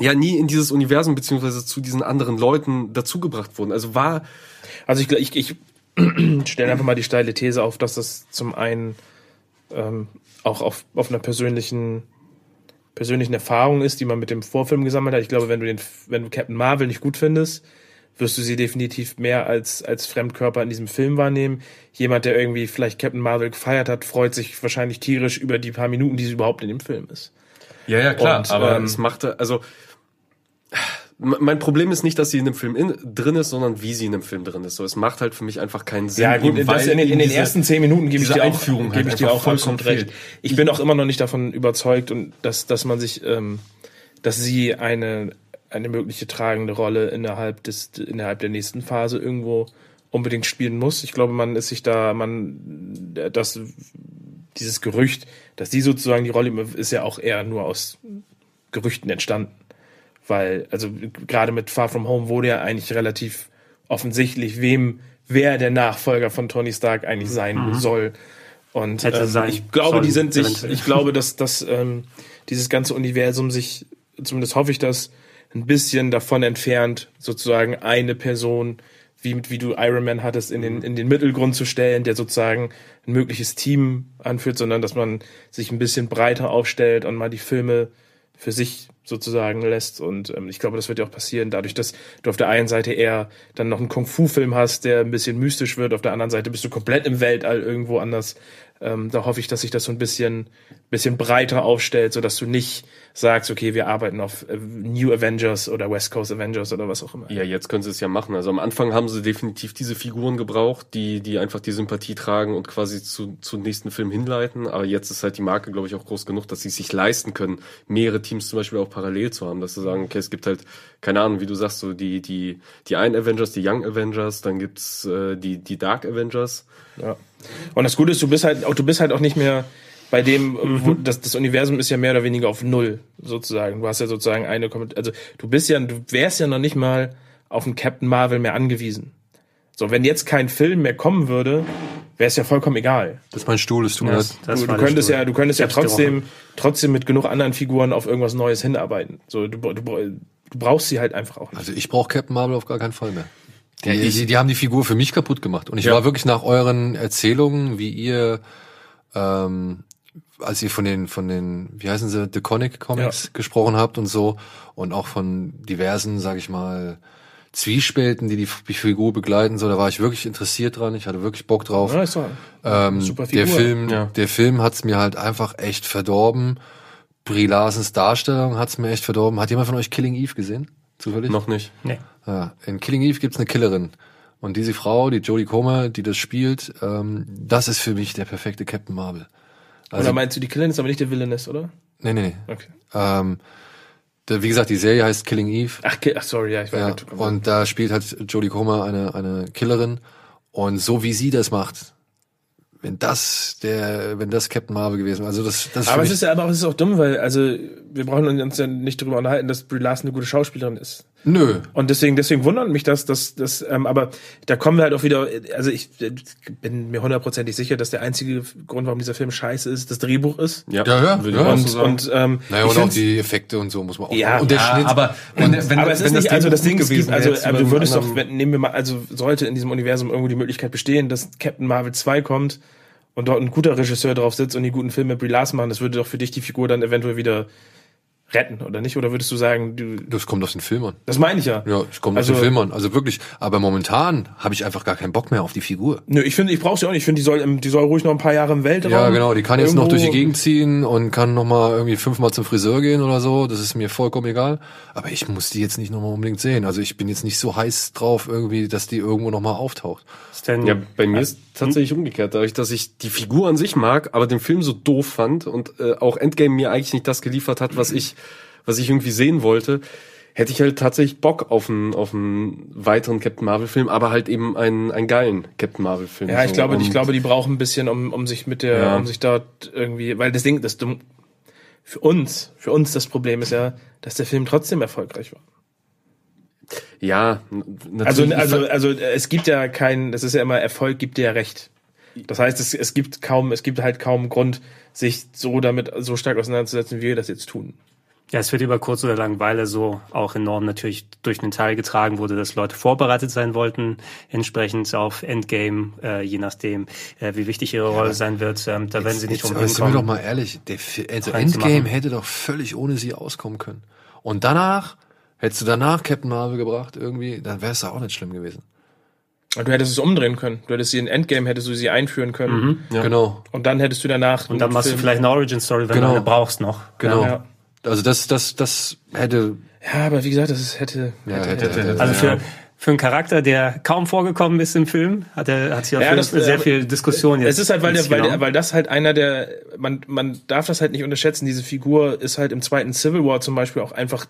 ja, nie in dieses Universum beziehungsweise zu diesen anderen Leuten dazugebracht wurden. Also war, Also ich, ich, ich stelle einfach mal die steile These auf, dass das zum einen ähm, auch auf, auf einer persönlichen persönlichen Erfahrung ist, die man mit dem Vorfilm gesammelt hat. Ich glaube, wenn du den, wenn du Captain Marvel nicht gut findest, wirst du sie definitiv mehr als, als Fremdkörper in diesem Film wahrnehmen. Jemand, der irgendwie vielleicht Captain Marvel gefeiert hat, freut sich wahrscheinlich tierisch über die paar Minuten, die sie überhaupt in dem Film ist. ja, ja, klar, Und, aber- aber es machte, also, mein Problem ist nicht, dass sie in dem Film in, drin ist, sondern wie sie in dem Film drin ist. So, es macht halt für mich einfach keinen Sinn. Ja, gut, in, den- in eben den ersten zehn Minuten gebe ich dir auch, Einführung halt gebe ich dir auch vollkommen recht. Ich bin auch immer noch nicht davon überzeugt und dass, dass man sich, ähm, dass sie eine, eine mögliche tragende Rolle innerhalb des, innerhalb der nächsten Phase irgendwo unbedingt spielen muss. Ich glaube, man ist sich da, man, das, dieses Gerücht, dass die sozusagen die Rolle ist ja auch eher nur aus Gerüchten entstanden. Weil, also gerade mit Far From Home wurde ja eigentlich relativ offensichtlich, wem, wer der Nachfolger von Tony Stark eigentlich sein soll. Und Hätte ähm, sein ich glaube, die sind sich, eventuell. ich glaube, dass, dass ähm, dieses ganze Universum sich, zumindest hoffe ich das, ein bisschen davon entfernt, sozusagen eine Person, wie, wie du Iron Man hattest, in den, in den Mittelgrund zu stellen, der sozusagen ein mögliches Team anführt, sondern dass man sich ein bisschen breiter aufstellt und mal die Filme für sich sozusagen lässt. Und ähm, ich glaube, das wird ja auch passieren, dadurch, dass du auf der einen Seite eher dann noch einen Kung-Fu-Film hast, der ein bisschen mystisch wird, auf der anderen Seite bist du komplett im Weltall irgendwo anders. Ähm, da hoffe ich, dass sich das so ein bisschen, bisschen breiter aufstellt, sodass du nicht sagst, okay, wir arbeiten auf äh, New Avengers oder West Coast Avengers oder was auch immer. Ja, jetzt können sie es ja machen. Also am Anfang haben sie definitiv diese Figuren gebraucht, die, die einfach die Sympathie tragen und quasi zu, zum nächsten Film hinleiten. Aber jetzt ist halt die Marke, glaube ich, auch groß genug, dass sie es sich leisten können, mehrere Teams zum Beispiel auch parallel zu haben. Dass sie sagen, okay, es gibt halt, keine Ahnung, wie du sagst, so die, die, die einen Avengers, die Young Avengers, dann gibt's äh, die, die Dark Avengers. Ja. Und das Gute ist, du bist halt auch, du bist halt auch nicht mehr bei dem, wo, das, das Universum ist ja mehr oder weniger auf Null, sozusagen. Du hast ja sozusagen eine, also du bist ja, du wärst ja noch nicht mal auf einen Captain Marvel mehr angewiesen. So, wenn jetzt kein Film mehr kommen würde, wäre es ja vollkommen egal. Das ist mein Stuhl, es tut mir leid. Das, das du, du könntest Stuhl. ja, du könntest ja Ich trotzdem, trotzdem mit genug anderen Figuren auf irgendwas Neues hinarbeiten. So, du, du, du brauchst sie halt einfach auch nicht. Also ich brauche Captain Marvel auf gar keinen Fall mehr. Die, die, die haben die Figur für mich kaputt gemacht. Und ich war wirklich nach euren Erzählungen, wie ihr, ähm, als ihr von den, von den, wie heißen sie, The Conic Comics Ja. gesprochen habt und so, und auch von diversen, sag ich mal, Zwiespälten, die die Figur begleiten, so, da war ich wirklich interessiert dran. Ich hatte wirklich Bock drauf. Ja, ist doch Ähm, super der Figur. Film, Ja. der Film hat's mir halt einfach echt verdorben. Brie Larsens Darstellung hat's mir echt verdorben. Hat jemand von euch Killing Eve gesehen? Zufällig? Noch nicht. Nee. Ja, in Killing Eve gibt's eine Killerin. Und diese Frau, die Jodie Comer, die das spielt, ähm, das ist für mich der perfekte Captain Marvel. Also, oder meinst du, die Killerin ist aber nicht der Villainess, oder? nee, nee, nee. Okay. Ähm, wie gesagt, die Serie heißt Killing Eve. Ach, ach sorry, ja, ich weiß Ja, nicht. und da spielt halt Jodie Comer eine, eine Killerin. Und so wie sie das macht, wenn das der, wenn das Captain Marvel gewesen wäre, also das, das Aber es ist ja aber auch, es ist auch dumm, weil, also, wir brauchen uns ja nicht darüber unterhalten, dass Brie Larson eine gute Schauspielerin ist. Nö. Und deswegen, deswegen wundert mich das, dass, dass ähm, aber da kommen wir halt auch wieder, also ich äh, bin mir hundertprozentig sicher, dass der einzige Grund, warum dieser Film scheiße ist, das Drehbuch ist. Ja, Ja, ja, würde ja. Und, so sagen. und ähm, Naja, und auch die Effekte und so muss man auch. Ja, und der ja, Schnitt. aber wenn, wenn, aber es ist wenn nicht, also das Ding ist, gewesen also, wäre, jetzt aber bei du würdest doch, wenn, nehmen wir mal, also sollte in diesem Universum irgendwo die Möglichkeit bestehen, dass Captain Marvel 2 kommt und dort ein guter Regisseur drauf sitzt und die guten Filme mit Brie Larson machen, das würde doch für dich die Figur dann eventuell wieder retten, oder nicht? Oder würdest du sagen, du, Das kommt aus den Film an. das meine ich ja. Ja, es kommt Also- aus den Film an. Also wirklich. Aber momentan habe ich einfach gar keinen Bock mehr auf die Figur. Nö, ich finde, ich brauche sie auch nicht. Ich finde, die soll, die soll ruhig noch ein paar Jahre im Weltraum. Ja, genau. Die kann jetzt noch durch die Gegend ziehen und kann noch mal irgendwie fünfmal zum Friseur gehen oder so. Das ist mir vollkommen egal. Aber ich muss die jetzt nicht noch mal unbedingt sehen. Also ich bin jetzt nicht so heiß drauf irgendwie, dass die irgendwo noch mal auftaucht. Denn, Ja, bei mir ist tatsächlich umgekehrt, dadurch, dass ich die Figur an sich mag, aber den Film so doof fand und äh, auch Endgame mir eigentlich nicht das geliefert hat, was ich, was ich irgendwie sehen wollte, hätte ich halt tatsächlich Bock auf einen, auf einen weiteren Captain Marvel Film, aber halt eben einen, einen geilen Captain Marvel Film. Ja, ich so. glaube, ich Und- glaube, die brauchen ein bisschen, um, um sich mit der, Ja. um sich dort irgendwie, weil das Ding, das dumm, für uns, für uns das Problem ist ja, dass der Film trotzdem erfolgreich war. Ja, Also, natürlich. also, also äh, es gibt ja kein, das ist ja immer Erfolg gibt dir ja recht. Das heißt, es, es gibt kaum, es gibt halt kaum Grund, sich so damit so stark auseinanderzusetzen, wie wir das jetzt tun. Ja, es wird über kurz oder lang, weil er so auch enorm natürlich durch den Teil getragen wurde, dass Leute vorbereitet sein wollten, entsprechend auf Endgame, äh, je nachdem, äh, wie wichtig ihre Rolle sein wird. Ähm, da werden sie nicht Jetzt, drum aber sind wir doch mal ehrlich, der, also. Endgame hätte doch völlig ohne sie auskommen können. Und danach, hättest du danach Captain Marvel gebracht irgendwie, dann wäre es auch nicht schlimm gewesen. Und du hättest es umdrehen können. Du hättest sie in Endgame, hättest du sie einführen können. Ja. Genau, Und dann hättest du danach. Und dann machst du vielleicht eine Origin-Story, wenn Genau. du eine brauchst noch. genau. Ja. Also das, das, das hätte, Ja, aber wie gesagt, das ist, hätte, ja, hätte, hätte, hätte, hätte, Also für, Ja. für einen Charakter, der kaum vorgekommen ist im Film, hat er hat sich auch Ja, das- sehr aber- viel Diskussion jetzt. Es ist halt, weil, der, weil, der, weil das halt einer der, man, man darf das halt nicht unterschätzen. Diese Figur ist halt im zweiten Civil War zum Beispiel auch einfach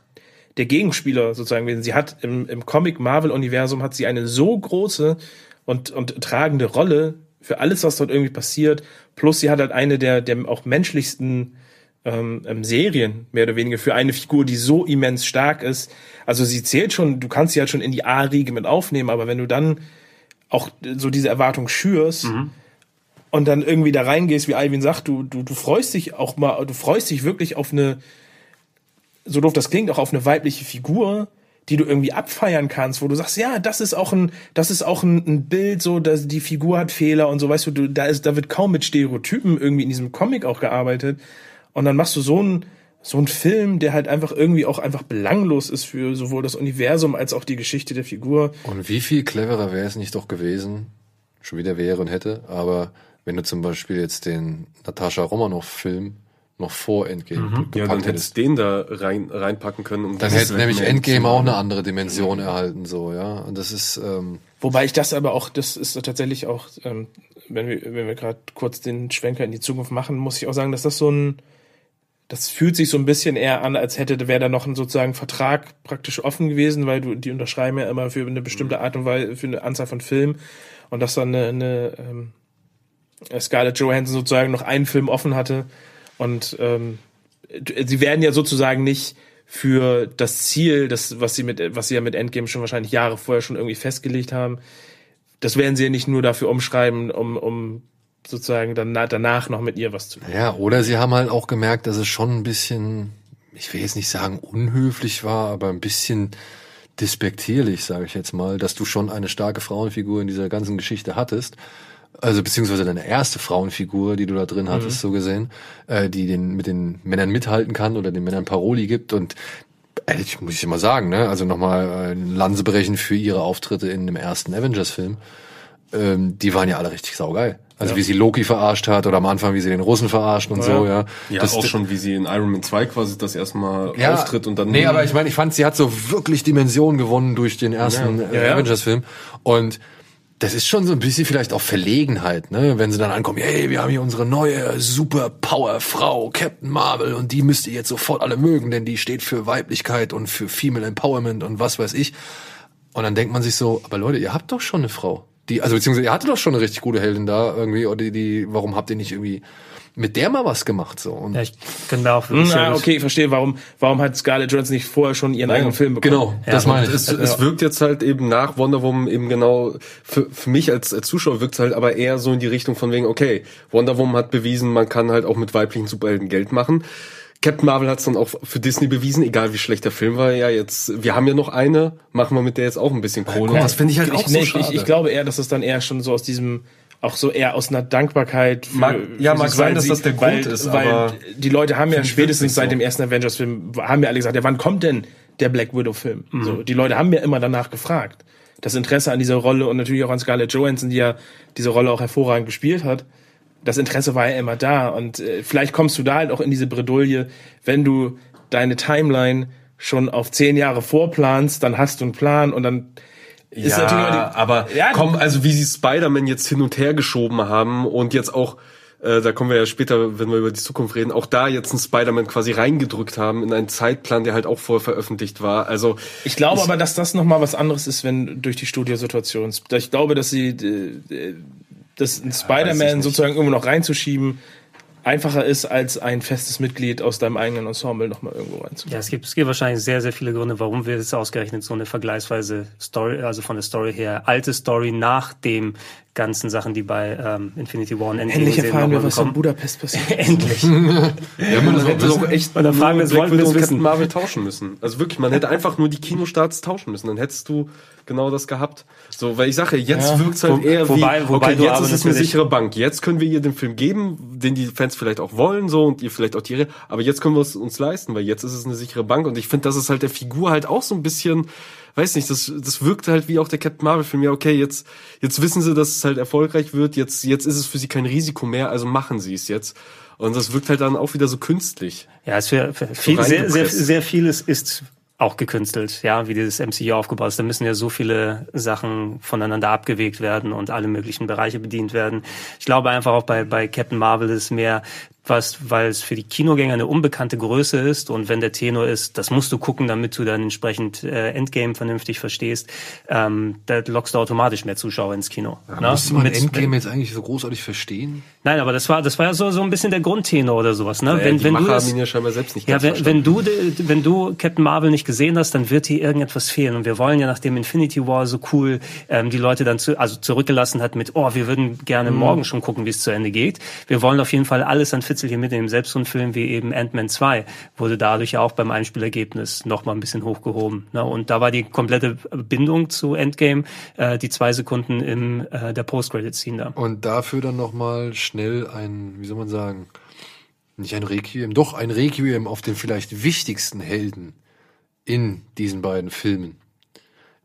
der Gegenspieler sozusagen gewesen. Sie hat im, im Comic Marvel Universum hat sie eine so große und, und tragende Rolle für alles, was dort irgendwie passiert. Plus sie hat halt eine der, der auch menschlichsten ähm, ähm, Serien, mehr oder weniger, für eine Figur, die so immens stark ist. Also sie zählt schon, du kannst sie halt schon in die A-Riege mit aufnehmen, aber wenn du dann auch so diese Erwartung schürst und dann irgendwie da reingehst, wie Alvin sagt, du, du, du freust dich auch mal, du freust dich wirklich auf eine, so doof das klingt, auch auf eine weibliche Figur, die du irgendwie abfeiern kannst, wo du sagst, ja, das ist auch ein, das ist auch ein, ein Bild, so, dass die Figur hat Fehler und so, weißt du, du, da ist, da wird kaum mit Stereotypen irgendwie in diesem Comic auch gearbeitet. Und dann machst du so einen, so einen Film, der halt einfach irgendwie auch einfach belanglos ist für sowohl das Universum als auch die Geschichte der Figur. Und wie viel cleverer wäre es nicht doch gewesen, schon wieder wäre und hätte, aber wenn du zum Beispiel jetzt den Natascha Romanoff-Film noch vor Endgame Ja, dann gepackt hättest hättest, du den da rein, reinpacken können. Um dann hätte nämlich Endgame auch eine andere Dimension erhalten, so, ja. Und das ist, ähm, Wobei ich das aber auch, das ist tatsächlich auch, ähm, wenn wir, wenn wir gerade kurz den Schwenker in die Zukunft machen, muss ich auch sagen, dass das so ein, das fühlt sich so ein bisschen eher an, als hätte, wäre da noch ein sozusagen Vertrag praktisch offen gewesen, weil du, die unterschreiben ja immer für eine bestimmte Art und Weise, für eine Anzahl von Filmen. Und dass dann eine, eine ähm, Scarlett Johansson sozusagen noch einen Film offen hatte. Und ähm, sie werden ja sozusagen nicht für das Ziel, das, was sie mit, was sie ja mit Endgame schon wahrscheinlich Jahre vorher schon irgendwie festgelegt haben, das werden sie ja nicht nur dafür umschreiben, um, um sozusagen dann danach noch mit ihr was zu tun. ja, oder sie haben halt auch gemerkt, dass es schon ein bisschen ich will jetzt nicht sagen unhöflich war, aber ein bisschen despektierlich, sage ich jetzt mal, dass du schon eine starke Frauenfigur in dieser ganzen Geschichte hattest. Also beziehungsweise deine erste Frauenfigur, die du da drin hattest, so gesehen, äh, die den mit den Männern mithalten kann oder den Männern Paroli gibt und ehrlich muss ich immer sagen, ne? Also nochmal äh, ein Lanze brechen für ihre Auftritte in dem ersten Avengers-Film. Ähm, die waren ja alle richtig saugeil. Also wie sie Loki verarscht hat oder am Anfang, wie sie den Russen verarscht und so, ja. Ja, Das- auch schon, wie sie in Iron Man 2 quasi das erstmal ja, auftritt und dann. Nee, aber ich meine, ich fand, sie hat so wirklich Dimensionen gewonnen durch den ersten äh, Ja, ja. Avengers-Film. Und das ist schon so ein bisschen vielleicht auch Verlegenheit, ne? Wenn sie dann ankommen, hey, wir haben hier unsere neue Superpower-Frau, Captain Marvel, und die müsst ihr jetzt sofort alle mögen, denn die steht für Weiblichkeit und für Female Empowerment und was weiß ich. Und dann denkt man sich so, aber Leute, ihr habt doch schon eine Frau. Die, also beziehungsweise ihr hattet doch schon eine richtig gute Heldin da irgendwie, oder die, die, warum habt ihr nicht irgendwie mit der mal was gemacht so? Und Ja, ich könnte mir auch wirklich Na, sehr- okay, ich verstehe, warum, warum hat Scarlett Johansson nicht vorher schon ihren eigenen Film bekommen? genau, das meine ich. Es, es wirkt jetzt halt eben nach Wonder Woman eben genau, für, für mich als, als Zuschauer wirkt es halt aber eher so in die Richtung von wegen, okay, Wonder Woman hat bewiesen, man kann halt auch mit weiblichen Superhelden Geld machen. Captain Marvel hat es dann auch für Disney bewiesen, egal wie schlecht der Film war. Ja, jetzt, wir haben ja noch eine, machen wir mit der jetzt auch ein bisschen Kohle. Und das finde ich halt auch Ich, so nee, ich, schade. ich, ich glaube eher, dass es dann eher schon so aus diesem, auch so eher aus einer Dankbarkeit. Für, Mag- ja, für mag sein, weil dass sie- das der weil, Grund ist, weil aber die Leute haben ja spätestens wirklich seit so. dem ersten Avengers-Film, haben ja alle gesagt, ja, wann kommt denn der Black Widow-Film? Mhm. So, die Leute haben ja immer danach gefragt. Das Interesse an dieser Rolle und natürlich auch an Scarlett Johansson, die ja diese Rolle auch hervorragend gespielt hat. Das Interesse war ja immer da und äh, vielleicht kommst du da halt auch in diese Bredouille, wenn du deine Timeline schon auf zehn Jahre vorplanst, dann hast du einen Plan und dann ist ja, natürlich die- aber Ja, komm, also wie sie Spider-Man jetzt hin und her geschoben haben und jetzt auch, äh, da kommen wir ja später, wenn wir über die Zukunft reden, auch da jetzt einen Spider-Man quasi reingedrückt haben in einen Zeitplan, der halt auch vorher veröffentlicht war. Also Ich glaube aber, dass das nochmal was anderes ist, wenn durch die Studiosituation. Ich glaube, dass sie äh, das ein Spider-Man sozusagen irgendwo noch reinzuschieben einfacher ist, als ein festes Mitglied aus deinem eigenen Ensemble nochmal irgendwo reinzubringen. Ja, es gibt, es gibt wahrscheinlich sehr, sehr viele Gründe, warum wir jetzt ausgerechnet so eine vergleichsweise Story, also von der Story her, alte Story nach dem ganzen Sachen, die bei ähm, Infinity War und Endgame Endlich sehen, erfahren wir, was in. Budapest passiert. Endlich. ja, man das hätte auch echt Und dann fragen wir Black Widow es und? Captain Marvel tauschen müssen. Also wirklich, man hätte einfach nur die Kinostarts tauschen müssen. Dann hättest du genau das gehabt. So, weil ich sage, jetzt Ja. wirkt's halt Wo- eher wobei- wie, wobei okay, jetzt ist es eine sichere Bank. Jetzt können wir ihr den Film geben, den die Fans vielleicht auch wollen, so, und ihr vielleicht auch die, aber jetzt können wir es uns leisten, weil jetzt ist es eine sichere Bank. Und ich finde, das ist halt der Figur halt auch so ein bisschen, weiß nicht, das, das wirkt halt wie auch der Captain Marvel Film. Ja, okay, jetzt, jetzt wissen sie, dass es halt erfolgreich wird. Jetzt, jetzt ist es für sie kein Risiko mehr, also machen sie es jetzt. Und das wirkt halt dann auch wieder so künstlich. Ja, es für viel, sehr, sehr, reingepresst. sehr vieles ist auch gekünstelt, ja, wie dieses MCU aufgebaut ist. Da müssen ja so viele Sachen voneinander abgewegt werden und alle möglichen Bereiche bedient werden. Ich glaube einfach auch bei, bei Captain Marvel ist mehr was, weil es für die Kinogänger eine unbekannte Größe ist und wenn der Tenor ist, das musst du gucken, damit du dann entsprechend äh, Endgame vernünftig verstehst, ähm, da lockst du automatisch mehr Zuschauer ins Kino. ne? Müsste man Mit- Endgame jetzt eigentlich so großartig verstehen? Nein, aber das war, das war ja so, so ein bisschen der Grundtenor oder sowas, ne? Naja, wenn, wenn Macher du das, haben ihn ja scheinbar selbst nicht ja, wenn, wenn du, wenn du Captain Marvel nicht gesehen hast, dann wird hier irgendetwas fehlen. Und wir wollen ja, nachdem Infinity War so cool ähm, die Leute dann zu, also zurückgelassen hat mit, oh, wir würden gerne Mhm. morgen schon gucken, wie es zu Ende geht. Wir wollen auf jeden Fall alles an Fitzel hier mitnehmen. Selbst so ein Film wie eben Ant-Man 2 wurde dadurch ja auch beim Einspielergebnis noch mal ein bisschen hochgehoben. Ne? Und da war die komplette Bindung zu Endgame äh, die zwei Sekunden im äh, der Post-Credit-Scene da. Und dafür dann nochmal schnell ein, wie soll man sagen, nicht ein Requiem, doch ein Requiem auf den vielleicht wichtigsten Helden in diesen beiden Filmen.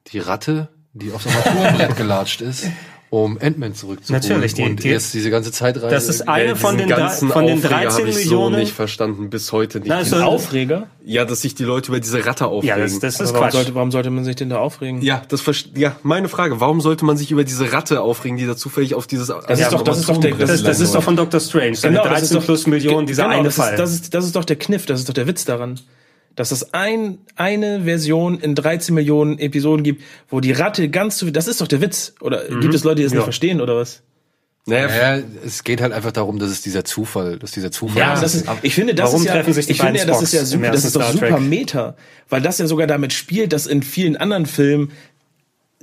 Die Ratte, die aufs Armaturenbrett gelatscht ist, um Ant-Man zurückzuholen. Natürlich, die- und die- jetzt diese ganze Zeitreise. Das ist eine von den, ganzen von den Aufreger 13 hab ich Millionen. so nicht verstanden, bis heute nicht. Na, Diesen so- Aufreger? ja, dass sich die Leute über diese Ratte aufregen. ja, das, das ist warum Quatsch. sollte, warum sollte man sich denn da aufregen? ja, das ja, meine Frage, warum sollte man sich über diese Ratte aufregen, die da zufällig auf dieses Das ist doch- das ist doch der- Das, das ist doch von Dr. Strange. Seine 13 plus Millionen, dieser genau, eine das Fall. Ist, das, ist, das ist doch der Kniff, das ist doch der Witz daran. Dass es ein, eine Version in 13 Millionen Episoden gibt, wo die Ratte ganz zu, das ist doch der Witz. Oder gibt es Leute, die das nicht verstehen, oder was? Naja, ja, es geht halt einfach darum, dass es dieser Zufall, dass dieser Zufall Ja, das ist, ich finde, das Warum ist ja, treffen sich die ich finde ja, das ist ja super, das ist doch super? Meta, weil das ja sogar damit spielt, dass in vielen anderen Filmen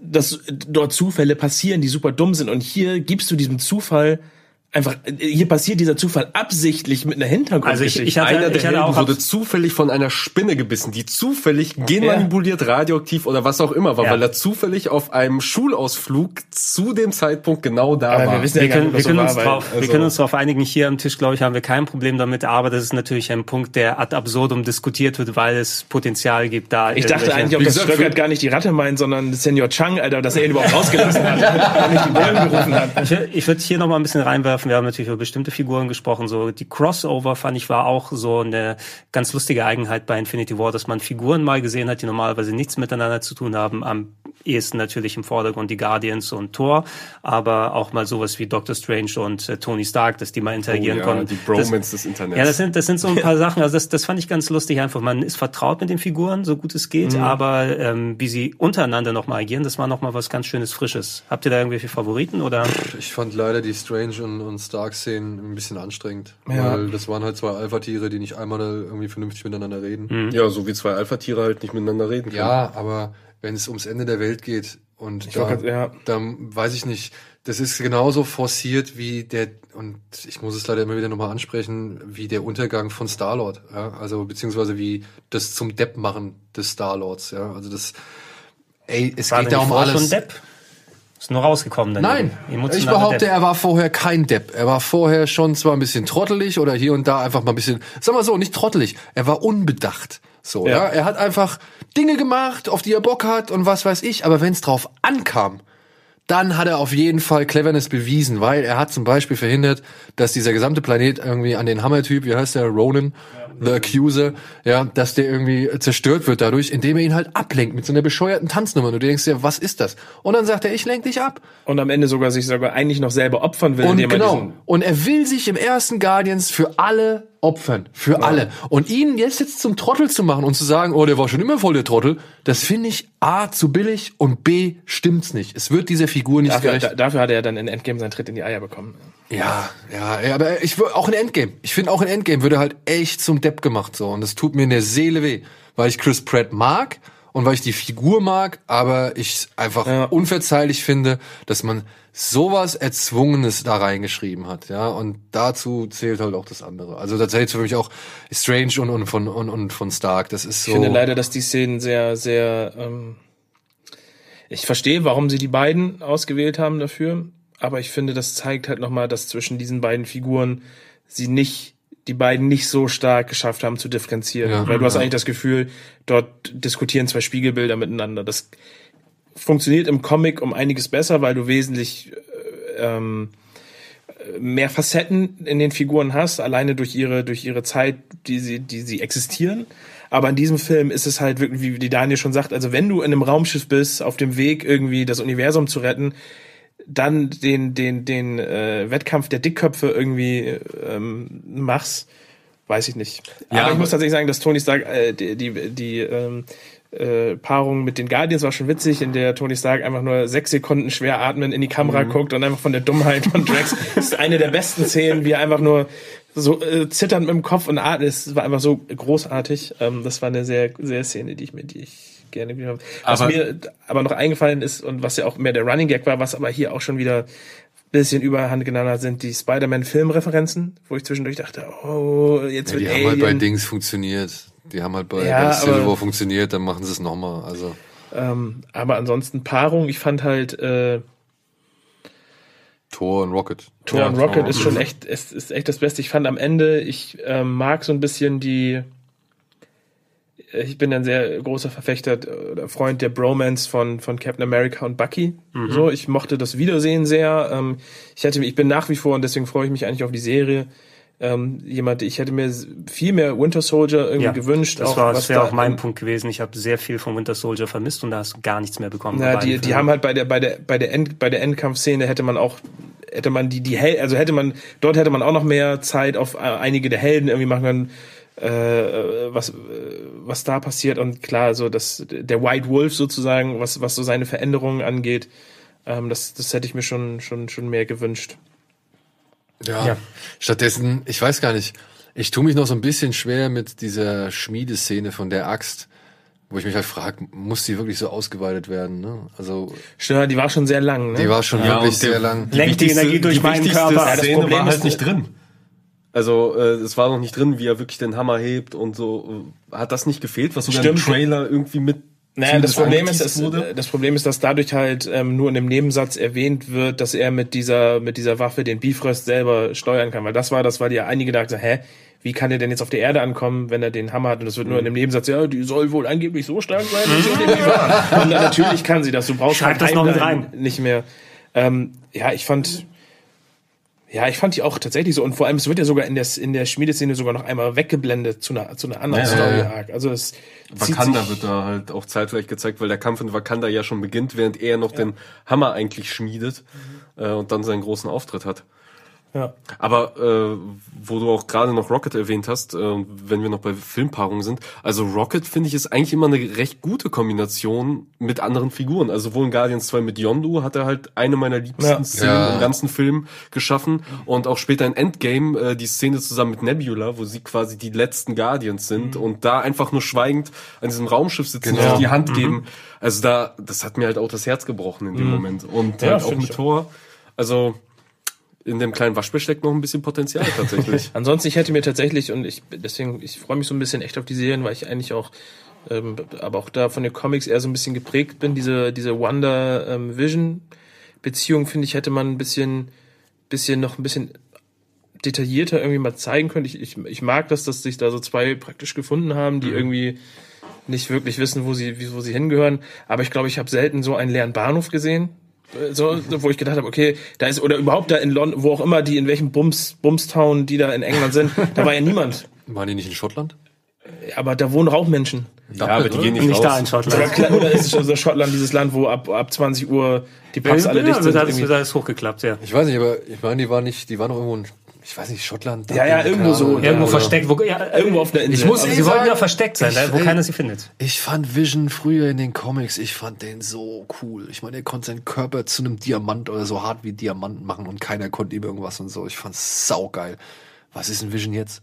dass dort Zufälle passieren, die super dumm sind und hier gibst du diesem Zufall einfach, hier passiert dieser Zufall absichtlich mit einer Hintergrundgeschichte. Also ich- ich hatte- Einer der ich hatte auch- wurde zufällig von einer Spinne gebissen, die zufällig genmanipuliert, radioaktiv oder was auch immer war, Ja. weil er zufällig auf einem Schulausflug zu dem Zeitpunkt genau da Aber war. wir wissen Wir ja gar können, nicht, wir, was so können war, uns weil- drauf, wir also- können uns darauf einigen, hier am Tisch, glaube ich, haben wir kein Problem damit, aber das ist natürlich ein Punkt, der ad absurdum diskutiert wird, weil es Potenzial gibt, da Ich dachte eigentlich, ob das Stöckert gar nicht die Ratte meint, sondern Senior Chang, Alter, dass er ihn überhaupt rausgelassen hat. und nicht die Bullen gerufen hat. Ich, ich würde hier noch mal ein bisschen reinwerfen. Wir haben natürlich über bestimmte Figuren gesprochen. So die Crossover fand ich war auch so eine ganz lustige Eigenheit bei Infinity War, dass man Figuren mal gesehen hat, die normalerweise nichts miteinander zu tun haben. Am ehesten natürlich im Vordergrund die Guardians und Thor, aber auch mal sowas wie Doctor Strange und äh, Tony Stark, dass die mal interagieren Oh ja, konnten. die Das- Bromance des Internets. Ja, das sind, das sind so ein paar Sachen. Also das, das fand ich ganz lustig. Einfach, man ist vertraut mit den Figuren, so gut es geht, aber ähm, wie sie untereinander nochmal agieren, das war nochmal was ganz Schönes, Frisches. Habt ihr da irgendwelche Favoriten oder? Ich fand leider die Strange und, und Stark-Szenen ein bisschen anstrengend. Ja. Weil das waren halt zwei Alpha-Tiere, die nicht einmal irgendwie vernünftig miteinander reden. ja, so wie zwei Alpha-Tiere halt nicht miteinander reden können. Ja, aber wenn es ums Ende der Welt geht und da, grad- ja. dann weiß ich nicht, das ist genauso forciert wie der, und ich muss es leider immer wieder nochmal ansprechen, wie der Untergang von Star-Lord, ja, also beziehungsweise wie das zum Depp machen des Star-Lords, ja, also das, ey, es War geht da um vorher alles. schon Depp? Ist nur rausgekommen. Dann Nein, ich behaupte, Depp. er war vorher kein Depp. Er war vorher schon zwar ein bisschen trottelig oder hier und da einfach mal ein bisschen, sag mal so, nicht trottelig, er war unbedacht. So, ja. Ja. Er hat einfach Dinge gemacht, auf die er Bock hat und was weiß ich, aber wenn es drauf ankam, dann hat er auf jeden Fall Cleverness bewiesen, weil er hat zum Beispiel verhindert, dass dieser gesamte Planet irgendwie an den Hammertyp, wie heißt der, Ronan, The Accuser, ja, dass der irgendwie zerstört wird dadurch, indem er ihn halt ablenkt mit so einer bescheuerten Tanznummer. Und du denkst dir, was ist das? Und dann sagt er, ich lenk dich ab. Und am Ende sogar sich sogar eigentlich noch selber opfern will, Und indem er genau. diesen Und er will sich im ersten Guardians für alle opfern. Für alle. Und ihn jetzt, jetzt zum Trottel zu machen und zu sagen, oh, der war schon immer voll der Trottel, das finde ich A, zu billig und B, stimmt's nicht. Es wird dieser Figur nicht Dafür, gerecht. da, dafür hat er dann in Endgame seinen Tritt in die Eier bekommen. Ja, ja, ja, aber ich auch in Endgame. Ich finde auch in Endgame würde er halt echt zum Depp gemacht so und das tut mir in der Seele weh, weil ich Chris Pratt mag und weil ich die Figur mag, aber ich einfach Ja. unverzeihlich finde, dass man sowas erzwungenes da reingeschrieben hat, ja, und dazu zählt halt auch das andere. Also da zählt für mich auch Strange und und von und, und von Stark, das ist so Ich finde leider, dass die Szenen sehr, sehr. Ähm, ich verstehe, warum sie die beiden ausgewählt haben dafür, aber ich finde, das zeigt halt nochmal, dass zwischen diesen beiden Figuren sie nicht, die beiden nicht so stark geschafft haben zu differenzieren. Ja. Weil du hast eigentlich das Gefühl, dort diskutieren zwei Spiegelbilder miteinander. Das funktioniert im Comic um einiges besser, weil du wesentlich äh, ähm, mehr Facetten in den Figuren hast, alleine durch ihre, durch ihre Zeit, die sie, die sie existieren. Aber in diesem Film ist es halt wirklich, wie die Daniel schon sagt, also wenn du in einem Raumschiff bist, auf dem Weg irgendwie das Universum zu retten, dann den, den, den äh, Wettkampf der Dickköpfe irgendwie ähm, machst, weiß ich nicht. aber ich muss tatsächlich sagen, dass Tony Stark, äh, die, die, die ähm, äh, Paarung mit den Guardians war schon witzig, in der Tony Stark einfach nur sechs Sekunden schwer atmen in die Kamera guckt und einfach von der Dummheit von Drax. Das ist eine der besten Szenen, wie er einfach nur so äh, zitternd mit dem Kopf und atmet. Es war einfach so großartig. Ähm, das war eine sehr, sehr Szene, die ich mir, die ich gerne wieder. Was Aber- mir aber noch eingefallen ist und was ja auch mehr der Running Gag war, was aber hier auch schon wieder bisschen überhand genommen hat, sind die Spider-Man-Filmreferenzen, wo ich zwischendurch dachte, oh, jetzt ja, wird die haben halt bei Alien. Dings funktioniert. Die haben halt bei, Ja, bei Civil aber- War funktioniert, dann machen sie es nochmal. Also ähm, aber ansonsten Paarung, ich fand halt äh, Thor und Rocket. Thor Ja, und Rocket ist schon echt, es ist echt das Beste. Ich fand am Ende, ich ähm, mag so ein bisschen die, ich bin ein sehr großer Verfechter oder Freund der Bromance von, von Captain America und Bucky. So, ich mochte das Wiedersehen sehr. Ähm, ich hätte, ich bin nach wie vor und deswegen freue ich mich eigentlich auf die Serie. Ähm, jemand, ich hätte mir viel mehr Winter Soldier irgendwie Ja, gewünscht. Das auch war, das wäre da auch mein an- Punkt gewesen. Ich habe sehr viel von Winter Soldier vermisst und da hast du gar nichts mehr bekommen. Na, die, die haben halt bei der bei der bei der End, bei der Endkampfszene hätte man auch hätte man die die Hel also hätte man dort hätte man auch noch mehr Zeit auf äh, einige der Helden irgendwie machen können äh, was äh, was da passiert und klar so das der White Wolf sozusagen was was so seine Veränderungen angeht ähm, das das hätte ich mir schon schon schon mehr gewünscht Ja. Ja. Stattdessen, ich weiß gar nicht, ich tue mich noch so ein bisschen schwer mit dieser Schmiedeszene von der Axt, Wo ich mich halt frage, muss die wirklich so ausgeweitet werden? Ne? Also Stimmt, die war schon sehr lang, ne? die war schon Ja, wirklich sehr lang. Lenkt die Energie durch meinen wichtigste Körper. das Szene Problem war ist, halt nicht drin. Also äh, es war noch nicht drin, wie er wirklich den Hammer hebt und so. Hat das nicht gefehlt, was sogar im. Trailer irgendwie mit Naja, das Problem ist, es, wurde? das Problem ist, dass dadurch halt ähm, nur in einem Nebensatz erwähnt wird, dass er mit dieser mit dieser Waffe den Bifrost selber steuern kann, weil das war das, weil ja einige dachten, hä, wie kann er denn jetzt auf der Erde ankommen, wenn er den Hammer hat? Und das wird nur in einem Nebensatz, ja, die soll wohl angeblich so stark sein. dass Und dann, natürlich kann sie das. Du brauchst Schreib halt das noch mit rein. nicht mehr. Ähm, ja, ich fand ja, ich fand die auch tatsächlich so. Und vor allem, es wird ja sogar in der, in der Schmiedeszene sogar noch einmal weggeblendet zu einer, zu einer anderen Ja, ja, Story ja. Arc. Also es zieht Wakanda wird da halt auch zeitgleich gezeigt, weil der Kampf in Wakanda ja schon beginnt, während er noch den Hammer eigentlich schmiedet äh, und dann seinen großen Auftritt hat. Ja. Aber äh, wo du auch gerade noch Rocket erwähnt hast, äh, wenn wir noch bei Filmpaarungen sind, also Rocket finde ich ist eigentlich immer eine recht gute Kombination mit anderen Figuren. Also sowohl in Guardians 2 mit Yondu hat er halt eine meiner liebsten Ja. Szenen Ja. im ganzen Film geschaffen und auch später in Endgame äh, die Szene zusammen mit Nebula, wo sie quasi die letzten Guardians sind und da einfach nur schweigend an diesem Raumschiff sitzen und Genau. sich die Hand geben. Also da, das hat mir halt auch das Herz gebrochen in dem Moment. Und Ja, halt auch mit Thor. Also in dem kleinen Waschbär steckt noch ein bisschen Potenzial tatsächlich. Ansonsten, ich hätte mir tatsächlich, und ich deswegen, ich freue mich so ein bisschen echt auf die Serien, weil ich eigentlich auch, ähm, aber auch da von den Comics eher so ein bisschen geprägt bin. Diese, diese Wonder ähm, Vision Beziehung, finde ich, hätte man ein bisschen, bisschen noch ein bisschen detaillierter irgendwie mal zeigen können. Ich, ich, ich mag das, dass sich da so zwei praktisch gefunden haben, die irgendwie nicht wirklich wissen, wo sie, wo sie hingehören. Aber ich glaube, ich habe selten so einen leeren Bahnhof gesehen. So, so, wo ich gedacht habe, okay, da ist, oder überhaupt da in London, wo auch immer die, in welchem Bums, Bumstown, die da in England sind, da war ja niemand. Waren die nicht in Schottland? Aber da wohnen Rauchmenschen. ja, aber die gehen nicht, Nicht raus. da in Schottland. Oder, oder ist es also Schottland dieses Land, wo ab, ab 20 Uhr die Pubs alle ja, dicht sind? alles, irgendwie? wird alles hochgeklappt, ja. Ich weiß nicht, aber ich meine, die waren nicht, die waren doch irgendwo in, ich weiß nicht, Schottland. Ja, ja, Dublin, irgendwo so. Ahnung. Irgendwo Oder- versteckt, wo, ja, Irgendwo auf einer Insel. Ich muss sie wollten sagen, ja versteckt sein, ich- da, wo ey, keiner sie findet. Ich fand Vision früher in den Comics, ich fand den so cool. Ich meine, er konnte seinen Körper zu einem Diamant oder so hart wie Diamant machen und keiner konnte ihm irgendwas und so. Ich fand's saugeil. Was ist ein Vision jetzt?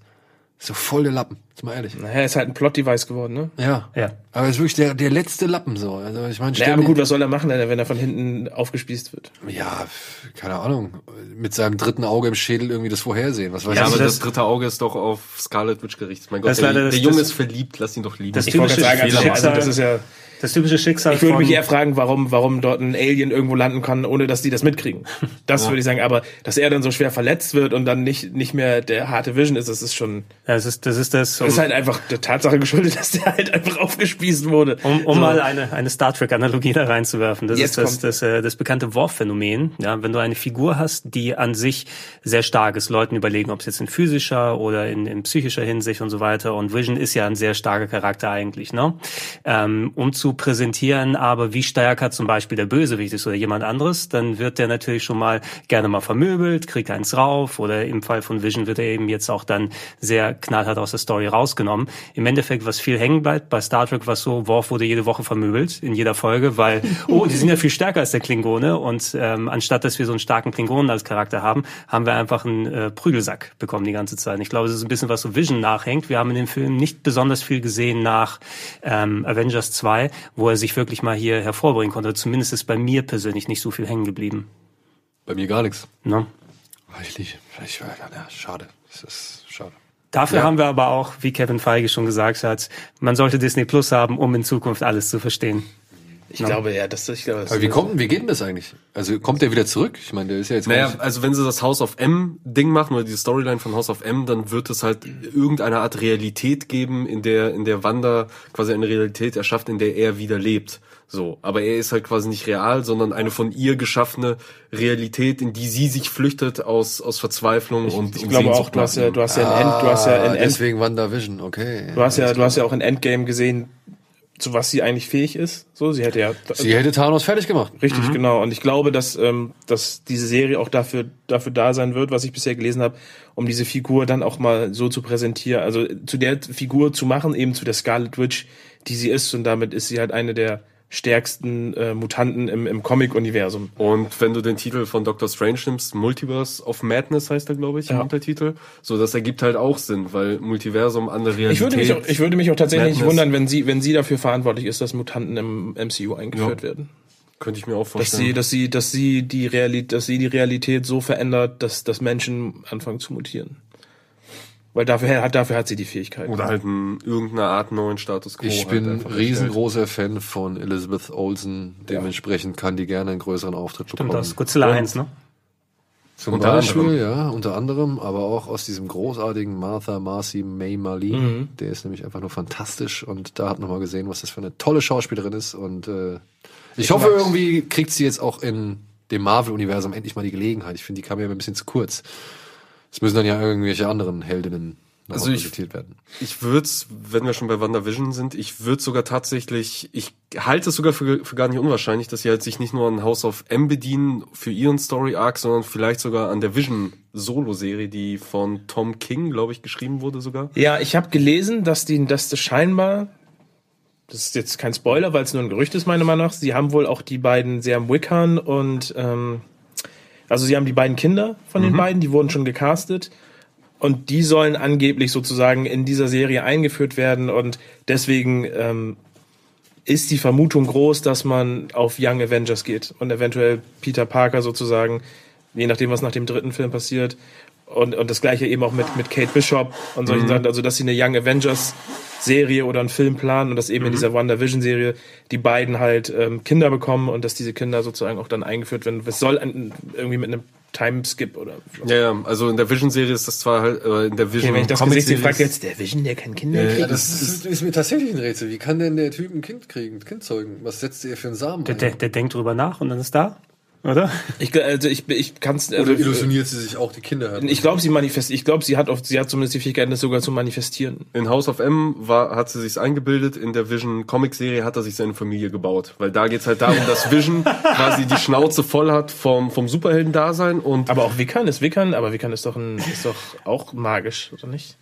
So voll der Lappen, ist mal ehrlich. Naja, ist halt ein Plot-Device geworden, ne? Ja. Ja. Aber er ist wirklich der, der letzte Lappen so. Also ich meine, Naja, aber gut, was soll er machen, wenn er von hinten aufgespießt wird? Ja, keine Ahnung. Mit seinem dritten Auge im Schädel irgendwie das Vorhersehen. Was weiß Ja, ich. aber das- das, dritte Auge ist doch auf Scarlet Witch gerichtet. Mein Gott, Das ist der, leider das- der Junge ist verliebt, lass ihn doch lieben. Das Ich wollte sagen, also, Schicksal, also das ist ja, das typische Schicksal ich würde mich eher fragen, warum, warum dort ein Alien irgendwo landen kann, ohne dass die das mitkriegen. Das würde ich sagen, aber dass er dann so schwer verletzt wird und dann nicht, nicht mehr der harte Vision ist, das ist schon, Ja, das ist das, ist das um, das ist halt einfach der Tatsache geschuldet, dass der halt einfach aufgespießt wurde. um, um So. mal eine, eine Star Trek-Analogie da reinzuwerfen. Das Jetzt ist das, kommt- das, äh, das bekannte Worf-Phänomen. Ja, wenn du eine Figur hast, die an sich sehr stark ist, Leuten überlegen, ob es jetzt in physischer oder in, in psychischer Hinsicht und so weiter. Und Vision ist ja ein sehr starker Charakter eigentlich, ne? Ähm, um zu präsentieren, aber wie stärker zum Beispiel der Bösewicht ist oder jemand anderes, dann wird der natürlich schon mal gerne mal vermöbelt, kriegt eins rauf oder im Fall von Vision wird er eben jetzt auch dann sehr knallhart aus der Story rausgenommen. Im Endeffekt, was viel hängen bleibt bei Star Trek, was so, Worf wurde jede Woche vermöbelt in jeder Folge, weil, oh, die sind ja viel stärker als der Klingone und ähm, anstatt, dass wir so einen starken Klingonen als Charakter haben, haben wir einfach einen äh, Prügelsack bekommen die ganze Zeit. Und ich glaube, das ist ein bisschen was so Vision nachhängt. Wir haben in dem Film nicht besonders viel gesehen nach ähm, Avengers 2, wo er sich wirklich mal hier hervorbringen konnte. Zumindest ist bei mir persönlich nicht so viel hängen geblieben. Bei mir gar nichts. Ne? Reichlich. Ich, ja, schade. Das ist schade. Dafür Ja. haben wir aber auch, wie Kevin Feige schon gesagt hat, man sollte Disney Plus haben, um in Zukunft alles zu verstehen. Ich glaube, ja, das, ich glaube, das Aber wie kommt, wie geht denn das eigentlich? Also kommt der wieder zurück? Ich meine, der ist ja jetzt Naja, also wenn sie das House of M Ding machen oder die Storyline von House of M, dann wird es halt irgendeine Art Realität geben, in der in der Wanda quasi eine Realität erschafft, in der er wieder lebt. So, aber er ist halt quasi nicht real, sondern eine von ihr geschaffene Realität, in die sie sich flüchtet aus aus Verzweiflung und Ich und glaube auch, du hast ja, du hast ja in End, du hast ja in Ah, End, deswegen WandaVision, okay. du hast ja, du hast ja auch in Endgame gesehen, zu was sie eigentlich fähig ist. So, sie hätte ja, Sie hätte Thanos fertig gemacht. Richtig, genau. Und ich glaube, dass, ähm, dass diese Serie auch dafür, dafür da sein wird, was ich bisher gelesen habe, um diese Figur dann auch mal so zu präsentieren, also zu der Figur zu machen, eben zu der Scarlet Witch, die sie ist. Und damit ist sie halt eine der stärksten äh, Mutanten im, im Comic-Universum. Und wenn du den Titel von Doctor Strange nimmst, Multiverse of Madness heißt er, glaube ich, im Ja. Untertitel. So, das ergibt halt auch Sinn, weil Multiversum, andere Realität. Ich würde mich auch, ich würde mich auch tatsächlich nicht Madness. wundern, wenn sie, wenn sie dafür verantwortlich ist, dass Mutanten im MCU eingeführt Ja. werden. könnte ich mir auch Dass vorstellen. sie, dass sie, dass sie die Realität, dass sie die Realität so verändert, dass, dass Menschen anfangen zu mutieren. Weil dafür hat, dafür hat sie die Fähigkeit. oder halt in irgendeiner Art neuen Status quo. Ich halt bin einfach riesengroßer Fan von Elizabeth Olsen. Dementsprechend kann die gerne einen größeren Auftritt Stimmt, bekommen. das Godzilla 1, ne? Zum Unter Beispiel, anderem. ja, unter anderem, aber auch aus diesem großartigen Martha Marcy May Marlene. Der ist nämlich einfach nur fantastisch und da hat man mal gesehen, was das für eine tolle Schauspielerin ist und äh, ich, hoffe irgendwie kriegt sie jetzt auch in dem Marvel-Universum endlich mal die Gelegenheit. Ich finde, die kam ja immer ein bisschen zu kurz. Es müssen dann ja irgendwelche anderen Heldinnen noch Also ich- werden. Ich würde wenn wir schon bei WandaVision sind, ich würde sogar tatsächlich, ich halte es sogar für, für gar nicht unwahrscheinlich, dass sie halt sich nicht nur an House of M bedienen für ihren Story Arc, sondern vielleicht sogar an der Vision Solo-Serie, die von Tom King, glaube ich, geschrieben wurde sogar. Ja, ich habe gelesen, dass die, dass das scheinbar, das ist jetzt kein Spoiler, weil es nur ein Gerücht ist, meiner Meinung nach, sie haben wohl auch die beiden Sam Wickham und, ähm, also sie haben die beiden Kinder von den beiden, die wurden schon gecastet. Und die sollen angeblich sozusagen in dieser Serie eingeführt werden und deswegen ähm, ist die Vermutung groß, dass man auf Young Avengers geht und eventuell Peter Parker sozusagen, je nachdem, was nach dem dritten Film passiert. Und, und das gleiche eben auch mit, mit Kate Bishop und solchen Sachen. Also, dass sie eine Young Avengers Serie oder einen Film planen und dass eben in dieser WandaVision Serie die beiden halt ähm, Kinder bekommen und dass diese Kinder sozusagen auch dann eingeführt werden. Es soll ein, irgendwie mit einem Timeskip oder. Ja, ja, also in der Vision-Serie ist das zwar halt, äh, in der Vision Okay, wenn ich das Comic Gesicht fragt jetzt der Vision, der kann Kinder Ja, kriegen. das ist, ist mir tatsächlich ein Rätsel. Wie kann denn der Typ ein Kind kriegen, ein Kind zeugen? Was setzt ihr für einen Samen Der, ein? der, der denkt drüber nach und dann ist da, oder? Ich, also ich, ich kann es. Also, Oder illusioniert sie sich auch die Kinder? heran? ich glaube, sie manifest. Ich glaube, sie hat oft, sie hat zumindest die Fähigkeit, das sogar zu manifestieren. In House of M war, hat sie sich's eingebildet, in der Vision Comic Serie hat er sich seine Familie gebaut. Weil da geht's halt darum, dass Vision quasi die Schnauze voll hat vom, vom Superhelden-Dasein und Aber auch Wickern ist Wickern, aber Wickern ist doch ein, ist doch auch magisch, oder nicht?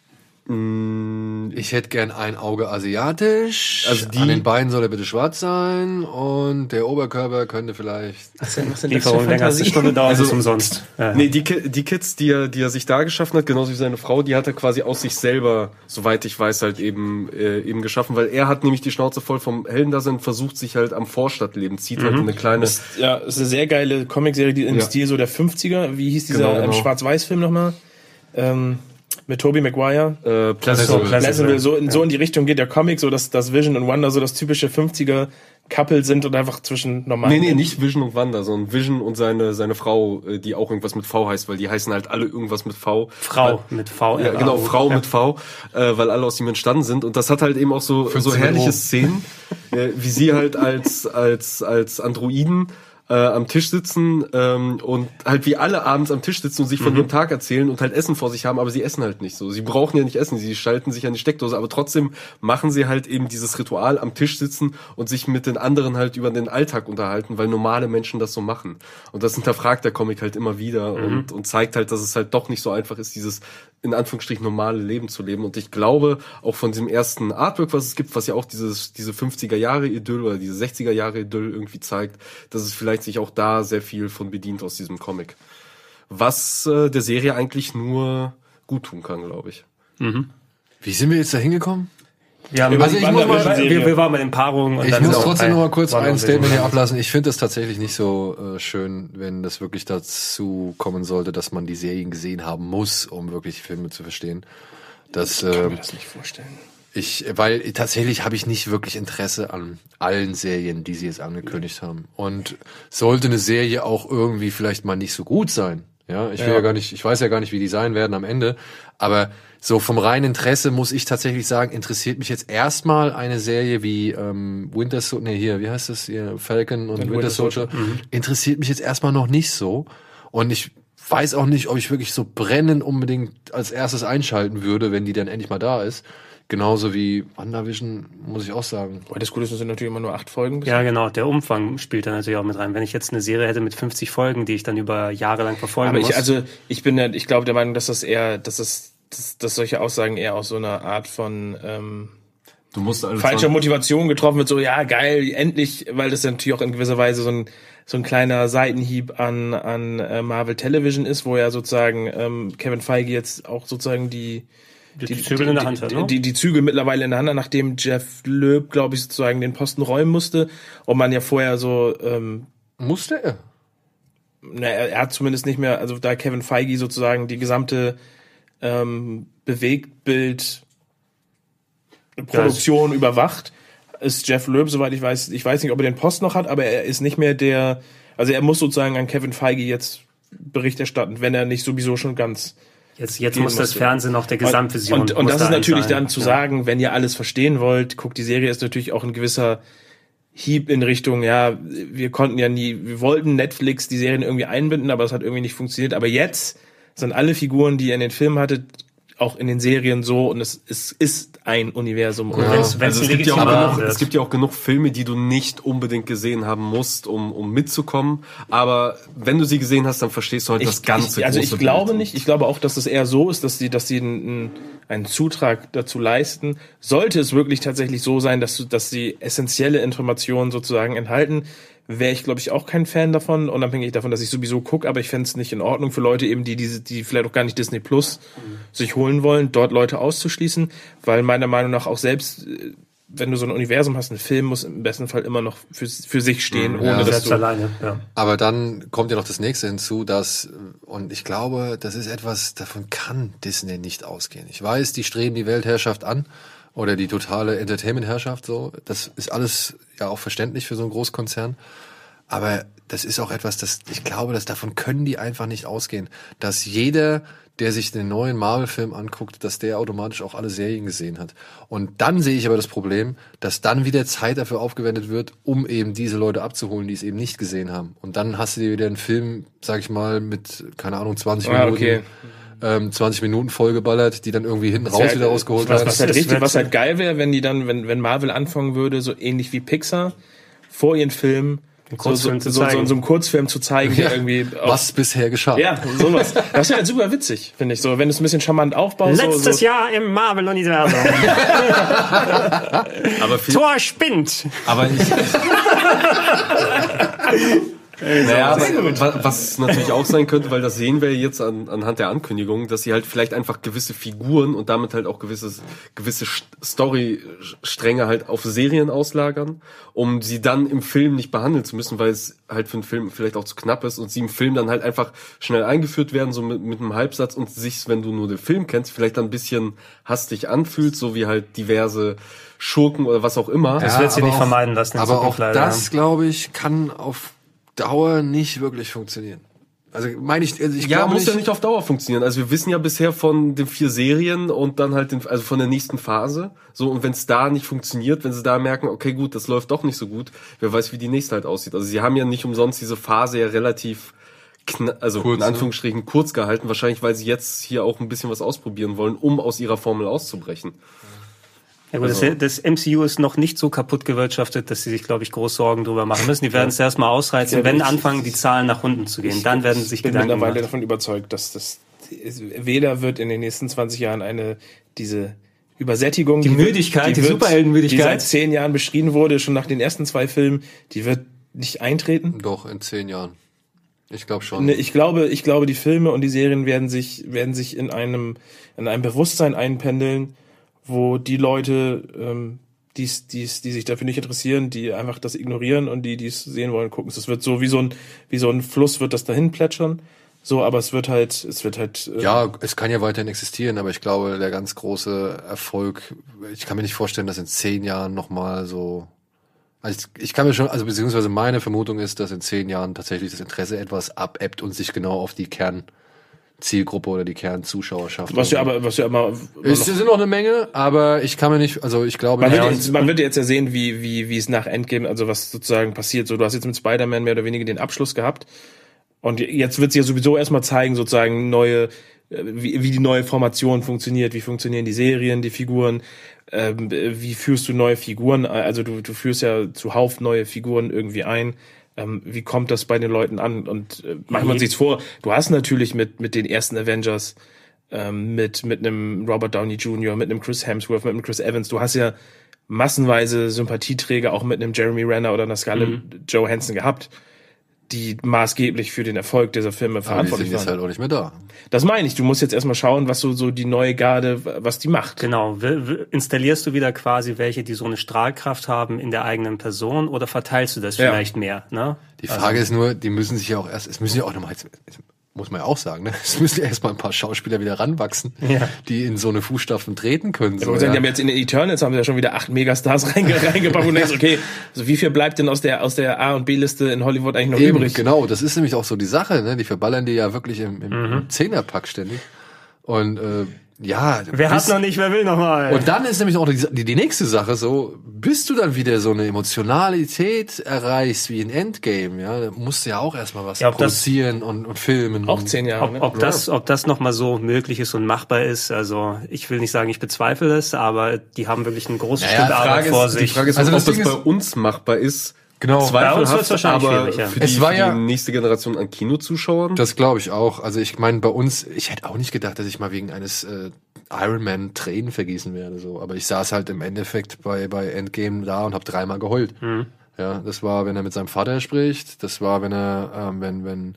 Ich hätte gern ein Auge asiatisch. Also die- An den Beinen soll er bitte schwarz sein und der Oberkörper könnte vielleicht. Was denn, was denn Lieferung länger als eine Stunde dauert, ist umsonst. Ja. Nee, die, die Kids, die er, die er sich da geschaffen hat, genauso wie seine Frau, die hat er quasi aus sich selber, soweit ich weiß, halt eben, äh, eben geschaffen, weil er hat nämlich die Schnauze voll vom Heldendasein, versucht sich halt am Vorstadtleben, zieht halt in eine kleine, Ja, ist eine sehr geile Comicserie, die im Ja. Stil so der 50er, wie hieß dieser Genau, genau. ähm, Schwarz-Weiß-Film nochmal? Ähm, mit Tobey Maguire. äh, Pleasant- So, Pleasantville, so in, so in die Richtung geht der Comic, so dass, dass Vision und Wanda so das typische 50er Couple sind und einfach zwischen normalen. Nee, nee, nicht Vision und Wanda, sondern Vision und seine, seine Frau, äh, die auch irgendwas mit V heißt, weil die heißen halt alle irgendwas mit V. Frau mit V. Ja, genau, Frau Ja. mit V, äh, weil alle aus ihm entstanden sind. Und das hat halt eben auch so, so 15 herrliche Euro. Szenen, äh, wie sie halt als, als, als Androiden äh, am Tisch sitzen ähm, und halt wie alle abends am Tisch sitzen und sich von ihrem Tag erzählen und halt Essen vor sich haben, aber sie essen halt nicht so. Sie brauchen ja nicht essen, sie schalten sich an die Steckdose, aber trotzdem machen sie halt eben dieses Ritual am Tisch sitzen und sich mit den anderen halt über den Alltag unterhalten, weil normale Menschen das so machen. Und das hinterfragt der Comic halt immer wieder und, und zeigt halt, dass es halt doch nicht so einfach ist, dieses in Anführungsstrichen normale Leben zu leben. Und ich glaube, auch von diesem ersten Artwork, was es gibt, was ja auch dieses, diese 50er Jahre Idyll oder diese 60er Jahre Idyll irgendwie zeigt, dass es vielleicht sich auch da sehr viel von bedient aus diesem Comic. Was äh, der Serie eigentlich nur gut tun kann, glaube ich. Wie sind wir jetzt da hingekommen? Wir, haben, also ich muss mal, wir, wir waren bei den Paarungen. Und Ich dann muss auch trotzdem noch mal kurz ein. Statement hier ablassen. Ich finde es tatsächlich nicht so äh, schön, wenn das wirklich dazu kommen sollte, dass man die Serien gesehen haben muss, um wirklich Filme zu verstehen. Das, Ich kann äh, mir das nicht vorstellen. ich, weil tatsächlich habe ich nicht wirklich Interesse an allen Serien, die sie jetzt angekündigt haben. Und sollte eine Serie auch irgendwie vielleicht mal nicht so gut sein, ja, ich will ja, gar nicht, ich weiß ja gar nicht, wie die sein werden am Ende, aber so vom reinen Interesse muss ich tatsächlich sagen, interessiert mich jetzt erstmal eine Serie wie ähm, Winter Soldier, nee, hier, wie heißt das, hier, Falcon und Winter, Winter Soldier, Soldier. interessiert mich jetzt erstmal noch nicht so. Und ich weiß auch nicht, ob ich wirklich so brennend unbedingt als erstes einschalten würde, wenn die dann endlich mal da ist. Genauso wie WandaVision, muss ich auch sagen. Weil das Gute ist, es sind natürlich immer nur acht Folgen. Ja, genau. Der Umfang spielt da natürlich auch mit rein. Wenn ich jetzt eine Serie hätte mit 50 Folgen, die ich dann über Jahre lang verfolgen Aber muss. ich, also, ich bin ja, ich glaube der Meinung, dass das eher, dass das, dass, dass solche Aussagen eher aus so einer Art von ähm, Du musst alle falscher 20 Motivation getroffen wird, so ja geil, endlich, weil das ja natürlich auch in gewisser Weise so ein so ein kleiner Seitenhieb an an äh, Marvel Television ist, wo ja sozusagen ähm, Kevin Feige jetzt auch sozusagen die Die Zügel in der Hand hat, die, ne? die, die Zügel mittlerweile in der Hand hat, nachdem Jeff Loeb, glaube ich, sozusagen den Posten räumen musste und man ja vorher so ähm, Musste er? na, er, er hat zumindest nicht mehr, also da Kevin Feige sozusagen die gesamte ähm, Bewegtbild Produktion überwacht, ist Jeff Loeb, soweit ich weiß, ich weiß nicht, ob er den Post noch hat, aber er ist nicht mehr der, also er muss sozusagen an Kevin Feige jetzt Bericht erstatten, wenn er nicht sowieso schon ganz Jetzt, jetzt muss das. Fernsehen noch der Gesamtvision. Und, und muss das da ist natürlich einzahlen. dann zu sagen, wenn ihr alles verstehen wollt, guckt die Serie ist natürlich auch ein gewisser Hieb in Richtung, ja, wir konnten ja nie, wir wollten Netflix die Serien irgendwie einbinden, aber es hat irgendwie nicht funktioniert. Aber jetzt sind alle Figuren, die ihr in den Filmen hattet, auch in den Serien so und es, es ist ein Universum. Ja. Wenn's, wenn's Also es gibt, ja auch genug, es gibt ja auch genug Filme, die du nicht unbedingt gesehen haben musst, um, um mitzukommen. Aber wenn du sie gesehen hast, dann verstehst du halt das ganze ich, also ich glaube Bild. nicht, ich glaube auch, dass es eher so ist, dass sie, dass sie einen, einen Zutrag dazu leisten. Sollte es wirklich tatsächlich so sein, dass, du- dass sie essentielle Informationen sozusagen enthalten, wäre ich, glaube ich, auch kein Fan davon, unabhängig davon, dass ich sowieso gucke, aber ich fände es nicht in Ordnung für Leute eben, die diese, die vielleicht auch gar nicht Disney Plus sich holen wollen, dort Leute auszuschließen, weil meiner Meinung nach auch selbst, äh, wenn du so ein Universum hast, ein Film muss im besten Fall immer noch für, für sich stehen, ohne ja, dass selbst du alleine. Ja. Aber dann kommt ja noch das nächste hinzu, dass, und ich glaube, das ist etwas, davon kann Disney nicht ausgehen. Ich weiß, die streben die Weltherrschaft an oder die totale Entertainment-Herrschaft, so. Das ist alles ja auch verständlich für so einen Großkonzern. Aber das ist auch etwas, das, ich glaube, dass davon können die einfach nicht ausgehen. Dass jeder, der sich den neuen Marvel-Film anguckt, dass der automatisch auch alle Serien gesehen hat. Und dann sehe ich aber das Problem, dass dann wieder Zeit dafür aufgewendet wird, um eben diese Leute abzuholen, die es eben nicht gesehen haben. Und dann hast du dir wieder einen Film, sag ich mal, mit, keine Ahnung, 20 Ah, Minuten, okay. Ähm, 20 Minuten vollgeballert, die dann irgendwie hinten raus Ja, wieder rausgeholt was, werden. was, halt richtig, was halt geil wäre, wenn die dann, wenn, wenn Marvel anfangen würde, so ähnlich wie Pixar, vor ihren Filmen so, so, so, zu so, so einem Kurzfilm zu zeigen, der irgendwie auch, was bisher geschah. ja, sowas. Das wäre halt super witzig, finde ich so. Wenn du es ein bisschen charmant aufbaust. Letztes so, so, Jahr im Marvel-Universum. Aber, viel, Tor spinnt. aber ich, naja, aber wa- was natürlich auch sein könnte, weil das sehen wir jetzt an, anhand der Ankündigung, dass sie halt vielleicht einfach gewisse Figuren und damit halt auch gewisses, gewisse St- Story-Stränge halt auf Serien auslagern, um sie dann im Film nicht behandeln zu müssen, weil es halt für einen Film vielleicht auch zu knapp ist und sie im Film dann halt einfach schnell eingeführt werden, so mit, mit einem Halbsatz und sich, wenn du nur den Film kennst, vielleicht dann ein bisschen hastig anfühlt, so wie halt diverse Schurken oder was auch immer. Das wird sie nicht auch- vermeiden lassen. Aber Zukunft auch leider, das, glaube ich, kann auf Dauer nicht wirklich funktionieren. Also meine ich, also ich Ja, muss nicht, ja nicht auf Dauer funktionieren. Also wir wissen ja bisher von den vier Serien und dann halt den, also von der nächsten Phase. So, und wenn es da nicht funktioniert, wenn sie da merken, okay, gut, das läuft doch nicht so gut, wer weiß, wie die nächste halt aussieht. Also sie haben ja nicht umsonst diese Phase ja relativ also Kurz, in ne? Anführungsstrichen kurz gehalten, wahrscheinlich weil sie jetzt hier auch ein bisschen was ausprobieren wollen, um aus ihrer Formel auszubrechen. Ja gut, Also- das, das MCU ist noch nicht so kaputt gewirtschaftet, dass sie sich, glaube ich, groß Sorgen drüber machen müssen. Die werden es erstmal ausreizen, Ja, wenn ich- anfangen, die Zahlen nach unten zu gehen. Dann werden sie sich ich bin Gedanken mittlerweile machen. davon überzeugt, dass das weder wird in den nächsten 20 Jahren eine diese Übersättigung, Die wird- Müdigkeit, die wird- Superheldenmüdigkeit. die seit zehn Jahren beschrieben wurde, schon nach den ersten zwei Filmen, die wird nicht eintreten. Doch, in zehn Jahren. Ich glaube schon. Ne, Ich glaube, ich glaube, die Filme und die Serien werden sich, werden sich in einem, in einem Bewusstsein einpendeln, wo die Leute, ähm, die's, die's, die sich dafür nicht interessieren, die einfach das ignorieren und die, die es sehen wollen, gucken. Es wird so wie so ein, wie so ein Fluss wird das dahin plätschern. So, aber es wird halt, es wird halt, äh, Ja, es kann ja weiterhin existieren, aber ich glaube, der ganz große Erfolg, ich kann mir nicht vorstellen, dass in zehn Jahren nochmal so. Also ich, ich kann mir schon, also beziehungsweise meine Vermutung ist, dass in zehn Jahren tatsächlich das Interesse etwas abebbt und sich genau auf die Kernzielgruppe oder die Kernzuschauerschaft. was ja aber, was ja immer, Es sind noch eine Menge, aber ich kann mir nicht, also ich glaube man, nicht. wird jetzt, man wird jetzt ja sehen, wie, wie, wie es nach Endgame, also was sozusagen passiert. So, du hast jetzt mit Spider-Man mehr oder weniger den Abschluss gehabt. Und jetzt wird sie ja sowieso erstmal zeigen, sozusagen neue, äh, wie, wie die neue Formation funktioniert, wie funktionieren die Serien, die Figuren, ähm, wie führst du neue Figuren, also du, du führst ja zuhauf neue Figuren irgendwie ein. Ähm, wie kommt das bei den Leuten an? Und äh, machen wir uns nichts vor, du hast natürlich mit, mit den ersten Avengers, ähm, mit, mit einem Robert Downey Jr., mit einem Chris Hemsworth, mit einem Chris Evans, du hast ja massenweise Sympathieträger auch mit einem Jeremy Renner oder einer Scarlett Mhm. Johansson gehabt, die maßgeblich für den Erfolg dieser Filme verantwortlich sind jetzt waren. halt auch nicht mehr da. Das meine ich. Du musst jetzt erstmal schauen, was so, so die neue Garde, was die macht. Genau. Installierst du wieder quasi welche, die so eine Strahlkraft haben in der eigenen Person oder verteilst du das Ja. vielleicht mehr? Ne? Die Frage ist nur, die müssen sich ja auch erst, es müssen ja auch nochmal, muss man ja auch sagen, ne? Es müssen ja erstmal ein paar Schauspieler wieder ranwachsen, Ja. die in so eine Fußstapfen treten können. Ich So, sagen, die ja. haben jetzt in den Eternals haben sie ja schon wieder acht Megastars reinge reingepackt und denkst, okay, also wie viel bleibt denn aus der, aus der A- und B-Liste in Hollywood eigentlich noch Eben, übrig? genau, das ist nämlich auch so die Sache, ne? Die verballern die ja wirklich im, im, Mhm. Zehnerpack ständig. Und äh, ja, Wer bis- hat noch nicht, wer will noch mal? Und dann ist nämlich auch die, die, nächste Sache so, bis du dann wieder so eine Emotionalität erreichst wie in Endgame, ja, da musst du ja auch erstmal was Ja, ob das- produzieren und, und filmen. Auch und, zehn Jahre, ob, ne? ob das, ob das noch mal so möglich ist und machbar ist, also ich will nicht sagen, ich bezweifle es, aber die haben wirklich ein großes Naja, Stück Arbeit Frage vor ist, die sich. Frage ist, Also ob das das bei ist- uns machbar ist. Genau. Bei uns wird's Zweifelhaft, wahrscheinlich aber ja. für, Es die, war für ja- die nächste Generation an Kinozuschauern. Das glaube ich auch. Also ich meine, bei uns, ich hätte auch nicht gedacht, dass ich mal wegen eines äh, Iron Man Tränen vergießen werde. So, aber ich saß halt im Endeffekt bei bei Endgame da und habe dreimal geheult. Ja, das war, wenn er mit seinem Vater spricht. Das war, wenn er, ähm, wenn wenn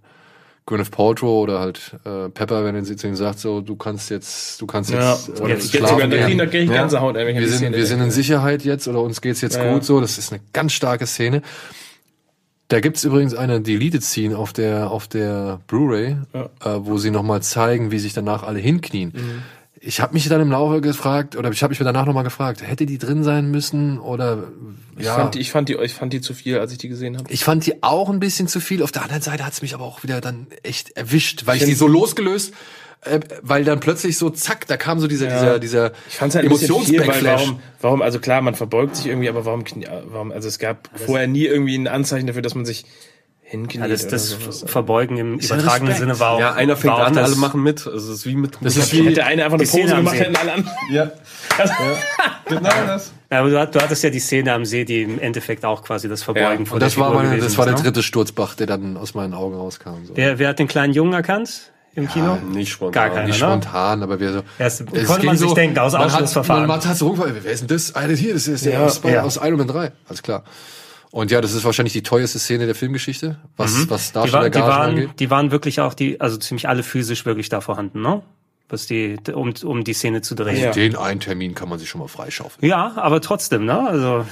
Gwyneth Paltrow oder halt äh, Pepper, wenn er sie zu ihm sagt, so, du kannst jetzt, du kannst Ja, jetzt, äh, jetzt, jetzt sogar, da kriege ich, da krieg ich ich an wir sind, Szene wir sind in. Sicherheit jetzt oder uns geht's jetzt ja. gut so. Das ist eine ganz starke Szene. Da gibt's übrigens eine Deleted Scene auf der auf der Blu-ray, Ja. äh, wo sie nochmal zeigen, wie sich danach alle hinknien. Mhm. Ich habe mich dann im Laufe gefragt oder ich habe mich danach nochmal gefragt, hätte die drin sein müssen oder Ich, ja. fand die, ich, fand die, ich fand die zu viel, als ich die gesehen habe. Ich fand die auch ein bisschen zu viel. Auf der anderen Seite hat's mich aber auch wieder dann echt erwischt, weil ich die so losgelöst, äh, weil dann plötzlich so zack, da kam so dieser dieser dieser Ich fand es halt ein bisschen viel, weil Emotionsbackflash. warum, warum, also klar, man verbeugt sich irgendwie, aber warum, warum also es gab vorher nie irgendwie ein Anzeichen dafür, dass man sich hinkniet Ja, das, oder das sowas. Verbeugen im ja übertragenen. Sinne war auch. ja, einer fängt an, das- alle machen mit. Also es ist wie mit. Das ist wie, der eine einfach eine Pose gemacht, hätten alle an. ja. genau das. Ja, aber du, hat- du hattest ja die Szene am See, die im Endeffekt auch quasi das Verbeugen Ja, von und das der war meine, gewesen das war der ne? dritte Sturzbach, der dann aus meinen Augen rauskam. So. Wer, wer hat den kleinen Jungen erkannt im Kino? Nicht spontan. Gar keiner, Nicht ne? spontan, aber wir so. Erst Es konnte man sich denken, aus man hat- Ausschlussverfahren. Man, hat so wer ist denn das? Ah, das hier, das ist der Ja, aus, ja. aus Iron Man 3. Alles klar. Und ja, das ist wahrscheinlich die teuerste Szene der Filmgeschichte, was, was Mhm. Die, war, die, Darstellergagen waren, angeht. die waren wirklich auch die, also ziemlich alle physisch wirklich da vorhanden, ne? Was die, um, um die Szene zu drehen. Ja. Den einen Termin kann man sich schon mal freischaufeln. Ja, aber trotzdem, ne? Also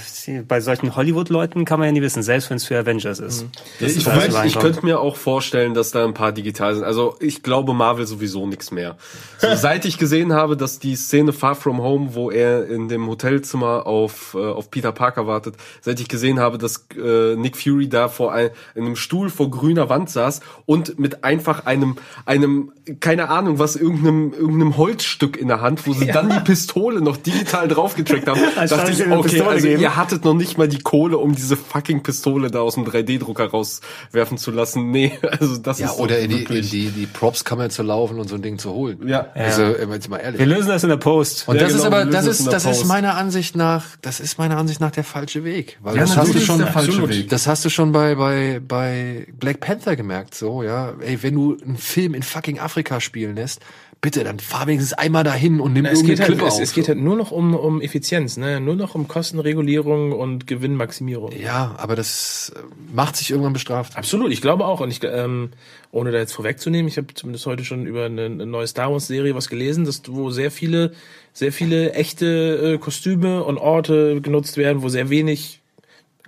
bei solchen Hollywood-Leuten kann man ja nie wissen, selbst wenn es für Avengers ist. Das Ich, ist alles könnte, ich könnte mir auch vorstellen, dass da ein paar digital sind. Also ich glaube Marvel sowieso nichts mehr. So, seit ich gesehen habe, dass die Szene Far From Home, wo er in dem Hotelzimmer auf, äh, auf Peter Parker wartet, seit ich gesehen habe, dass äh, Nick Fury da vor ein, in einem Stuhl vor grüner Wand saß und mit einfach einem, einem, keine Ahnung was, irgendeinem, irgendeinem Holzstück in der Hand, wo sie dann die Pistole noch digital draufgetrackt haben, Als dachte ich, okay, Pistole also geben? ihr hattet noch nicht mal die Kohle, um diese fucking Pistole da aus dem 3D-Drucker rauswerfen zu lassen. Nee, also das Ja, ist oder in die, in wirklich- die, die Props-Kammer zu laufen und so ein Ding zu holen. Ja. Also, äh, jetzt mal ehrlich. Wir lösen das in der Post. Und Ja, das ist genau, aber, wir das ist, das ist meiner Ansicht nach, das ist meiner Ansicht nach der falsche Weg. Weil Ja, das hast du ist schon, der falsche absolut. Weg. das hast du schon bei, bei, bei Black Panther gemerkt, so, ja. Ey, wenn du einen Film in fucking Afrika spielen lässt, bitte, dann fahr wenigstens einmal dahin und nimm Es irgendeine halt, Klippe es, auf. es geht halt nur noch um, um Effizienz, ne? nur noch um Kostenregulierung und Gewinnmaximierung. ja, aber das äh, macht sich irgendwann bestraft. Absolut, ich glaube auch. Und ich, ähm, ohne da jetzt vorwegzunehmen, ich habe zumindest heute schon über eine, eine neue Star Wars Serie was gelesen, dass wo sehr viele, sehr viele echte äh, Kostüme und Orte genutzt werden, wo sehr wenig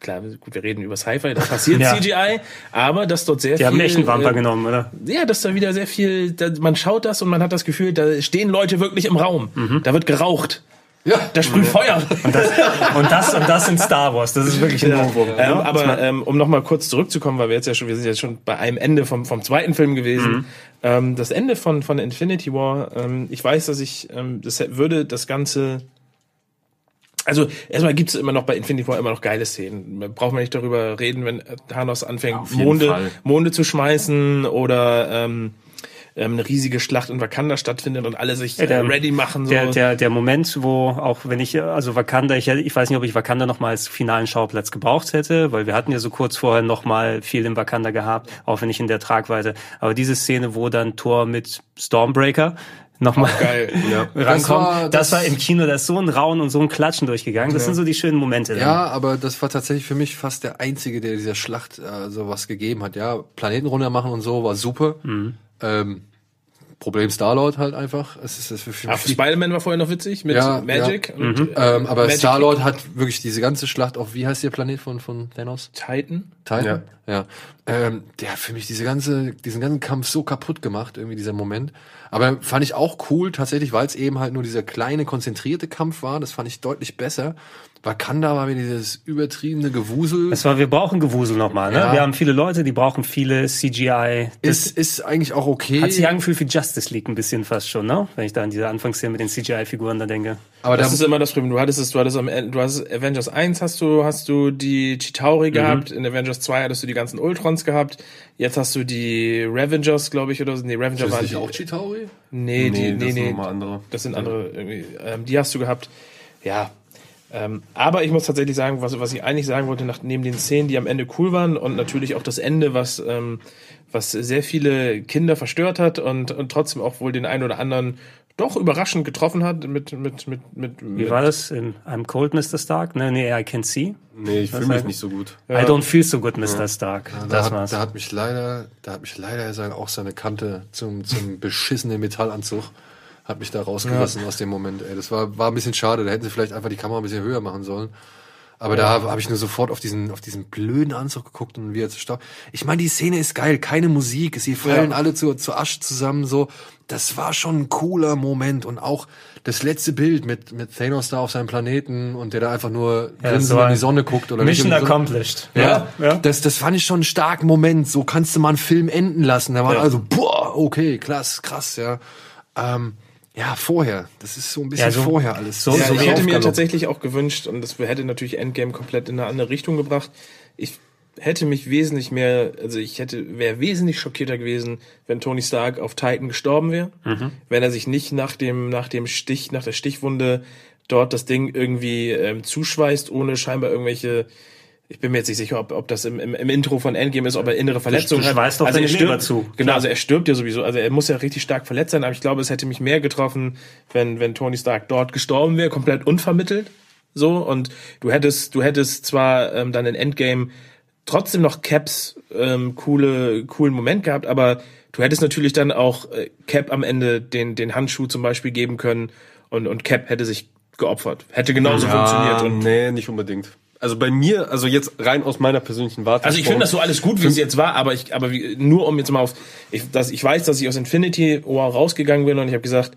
Klar, gut, wir reden über Sci-Fi, da passiert Ja. CGI, aber dass dort sehr Die viel. haben echt einen Wamper äh, genommen, oder? Ja, dass da wieder sehr viel, da, man schaut das und man hat das Gefühl, da stehen Leute wirklich im Raum. Da wird geraucht. Ja. Da sprüht Feuer. Und das, und das in Star Wars. Das ist wirklich ein Novum. Ähm, ne? aber ähm, um nochmal kurz zurückzukommen, weil wir jetzt ja schon, wir sind jetzt schon bei einem Ende vom, vom zweiten Film gewesen. Ähm, das Ende von, von Infinity War, ähm, ich weiß, dass ich, ähm, das würde das Ganze. Also erstmal gibt es immer noch bei Infinity War immer noch geile Szenen. Braucht man nicht darüber reden, wenn Thanos anfängt, Monde, Fall. Monde zu schmeißen oder ähm, ähm, eine riesige Schlacht in Wakanda stattfindet und alle sich äh, der- ready machen. So. Der, der, der Moment, wo auch wenn ich, also Wakanda, ich, ich weiß nicht, ob ich Wakanda noch mal als finalen Schauplatz gebraucht hätte, weil wir hatten ja so kurz vorher noch mal viel in Wakanda gehabt, auch wenn nicht in der Tragweite. Aber diese Szene, wo dann Thor mit Stormbreaker nochmal. Ja. rankommen. Das war- das- das war im Kino, da ist so ein Rauen und so ein Klatschen durchgegangen. Das sind so die schönen Momente. dann. Ja, aber das war tatsächlich für mich fast der einzige, der dieser Schlacht äh, so was gegeben hat. Ja, Planeten runter machen und so war super. Mhm. Ähm, Problem Star-Lord halt einfach. Es ist, es ist für Ach, Spider-Man war vorher noch witzig mit Ja, Magic. Mhm. Und, äh, ähm, aber Magic Star-Lord hat wirklich diese ganze Schlacht auf, wie heißt der Planet von, von Thanos? Titan. Titan? Ja. Ähm, der hat für mich diese ganze, diesen ganzen Kampf so kaputt gemacht, irgendwie dieser Moment. Aber fand ich auch cool, tatsächlich, weil es eben halt nur dieser kleine, konzentrierte Kampf war. Das fand ich deutlich besser. Wakanda war wieder dieses übertriebene Gewusel. Das war, wir brauchen Gewusel nochmal. Ne? Ja. Wir haben viele Leute, die brauchen viele CGI. Das ist, ist eigentlich auch okay. hat sich angefühlt wie Justice League ein bisschen fast schon, ne? Wenn ich da an diese Anfangsszene mit den CGI-Figuren da denke. aber da, Das ist immer das Problem. Du hattest es, du hattest am Ende, du hast Avengers 1 hast du, hast du die Chitauri Mhm. gehabt, in Avengers 2 hattest du die ganzen Ultrons gehabt, jetzt hast du die Revengers, glaube ich, oder so. Nee, Revenger ist waren nicht die, auch Chitauri? Nee, die, das nee, sind nee. nochmal andere. Das sind andere, irgendwie, ähm, die hast du gehabt. Ja. Ähm, aber ich muss tatsächlich sagen, was, was ich eigentlich sagen wollte, nach, neben den Szenen, die am Ende cool waren und natürlich auch das Ende, was, ähm, was sehr viele Kinder verstört hat und, und trotzdem auch wohl den einen oder anderen doch überraschend getroffen hat mit, mit, mit, mit, Wie mit war das in I'm Cold, Mr. Stark? Ne, nee, I Can See. Nee, ich fühle mich nicht so gut. I Don't Feel So Good, Mr. Stark. Da das hat, war's. da hat mich leider, da hat mich leider auch seine Kante zum, zum beschissenen Metallanzug hat mich da rausgerissen aus dem Moment. Ey, das war, war ein bisschen schade. Da hätten sie vielleicht einfach die Kamera ein bisschen höher machen sollen. Aber da habe hab ich nur sofort auf diesen, auf diesen blöden Anzug geguckt und wie er zerstört. Ich meine, die Szene ist geil, keine Musik, sie fallen Ja. alle zu, zu Asche zusammen, so. Das war schon ein cooler Moment und auch das letzte Bild mit, mit Thanos da auf seinem Planeten und der da einfach nur Ja, grinsend so in die Sonne guckt oder Mission nicht accomplished. ja, ja. Das, das fand ich schon einen starken Moment. So kannst du mal einen Film enden lassen. Da war Ja. also, boah, okay, klasse, krass, ja. Ähm, ja, vorher. Das ist so ein bisschen Ja, so- vorher alles. so- Ja, so ich hätte mir tatsächlich auch gewünscht, und das hätte natürlich Endgame komplett in eine andere Richtung gebracht. Ich hätte mich wesentlich mehr, also ich hätte, wäre wesentlich schockierter gewesen, wenn Tony Stark auf Titan gestorben wäre, wenn er sich nicht nach dem, nach dem Stich, nach der Stichwunde dort das Ding irgendwie ähm, zuschweißt, ohne scheinbar irgendwelche ich bin mir jetzt nicht sicher, ob, ob das im, im, im Intro von Endgame ist, ob er innere Verletzungen hat. doch also er stirbt, zu. Genau, Klar. also er stirbt ja sowieso. Also er muss ja richtig stark verletzt sein, aber ich glaube, es hätte mich mehr getroffen, wenn, wenn Tony Stark dort gestorben wäre, komplett unvermittelt. So, und du hättest, du hättest zwar ähm, dann in Endgame trotzdem noch Caps ähm, coole, coolen Moment gehabt, aber du hättest natürlich dann auch äh, Cap am Ende den, den Handschuh zum Beispiel geben können und, und Cap hätte sich geopfert. Hätte genauso funktioniert. Und nee, nicht unbedingt. Also bei mir, also jetzt rein aus meiner persönlichen Warte. Also ich finde das so alles gut, wie es jetzt war, aber ich, aber wie, nur um jetzt mal auf, ich, dass ich weiß, dass ich aus Infinity War rausgegangen bin und ich habe gesagt,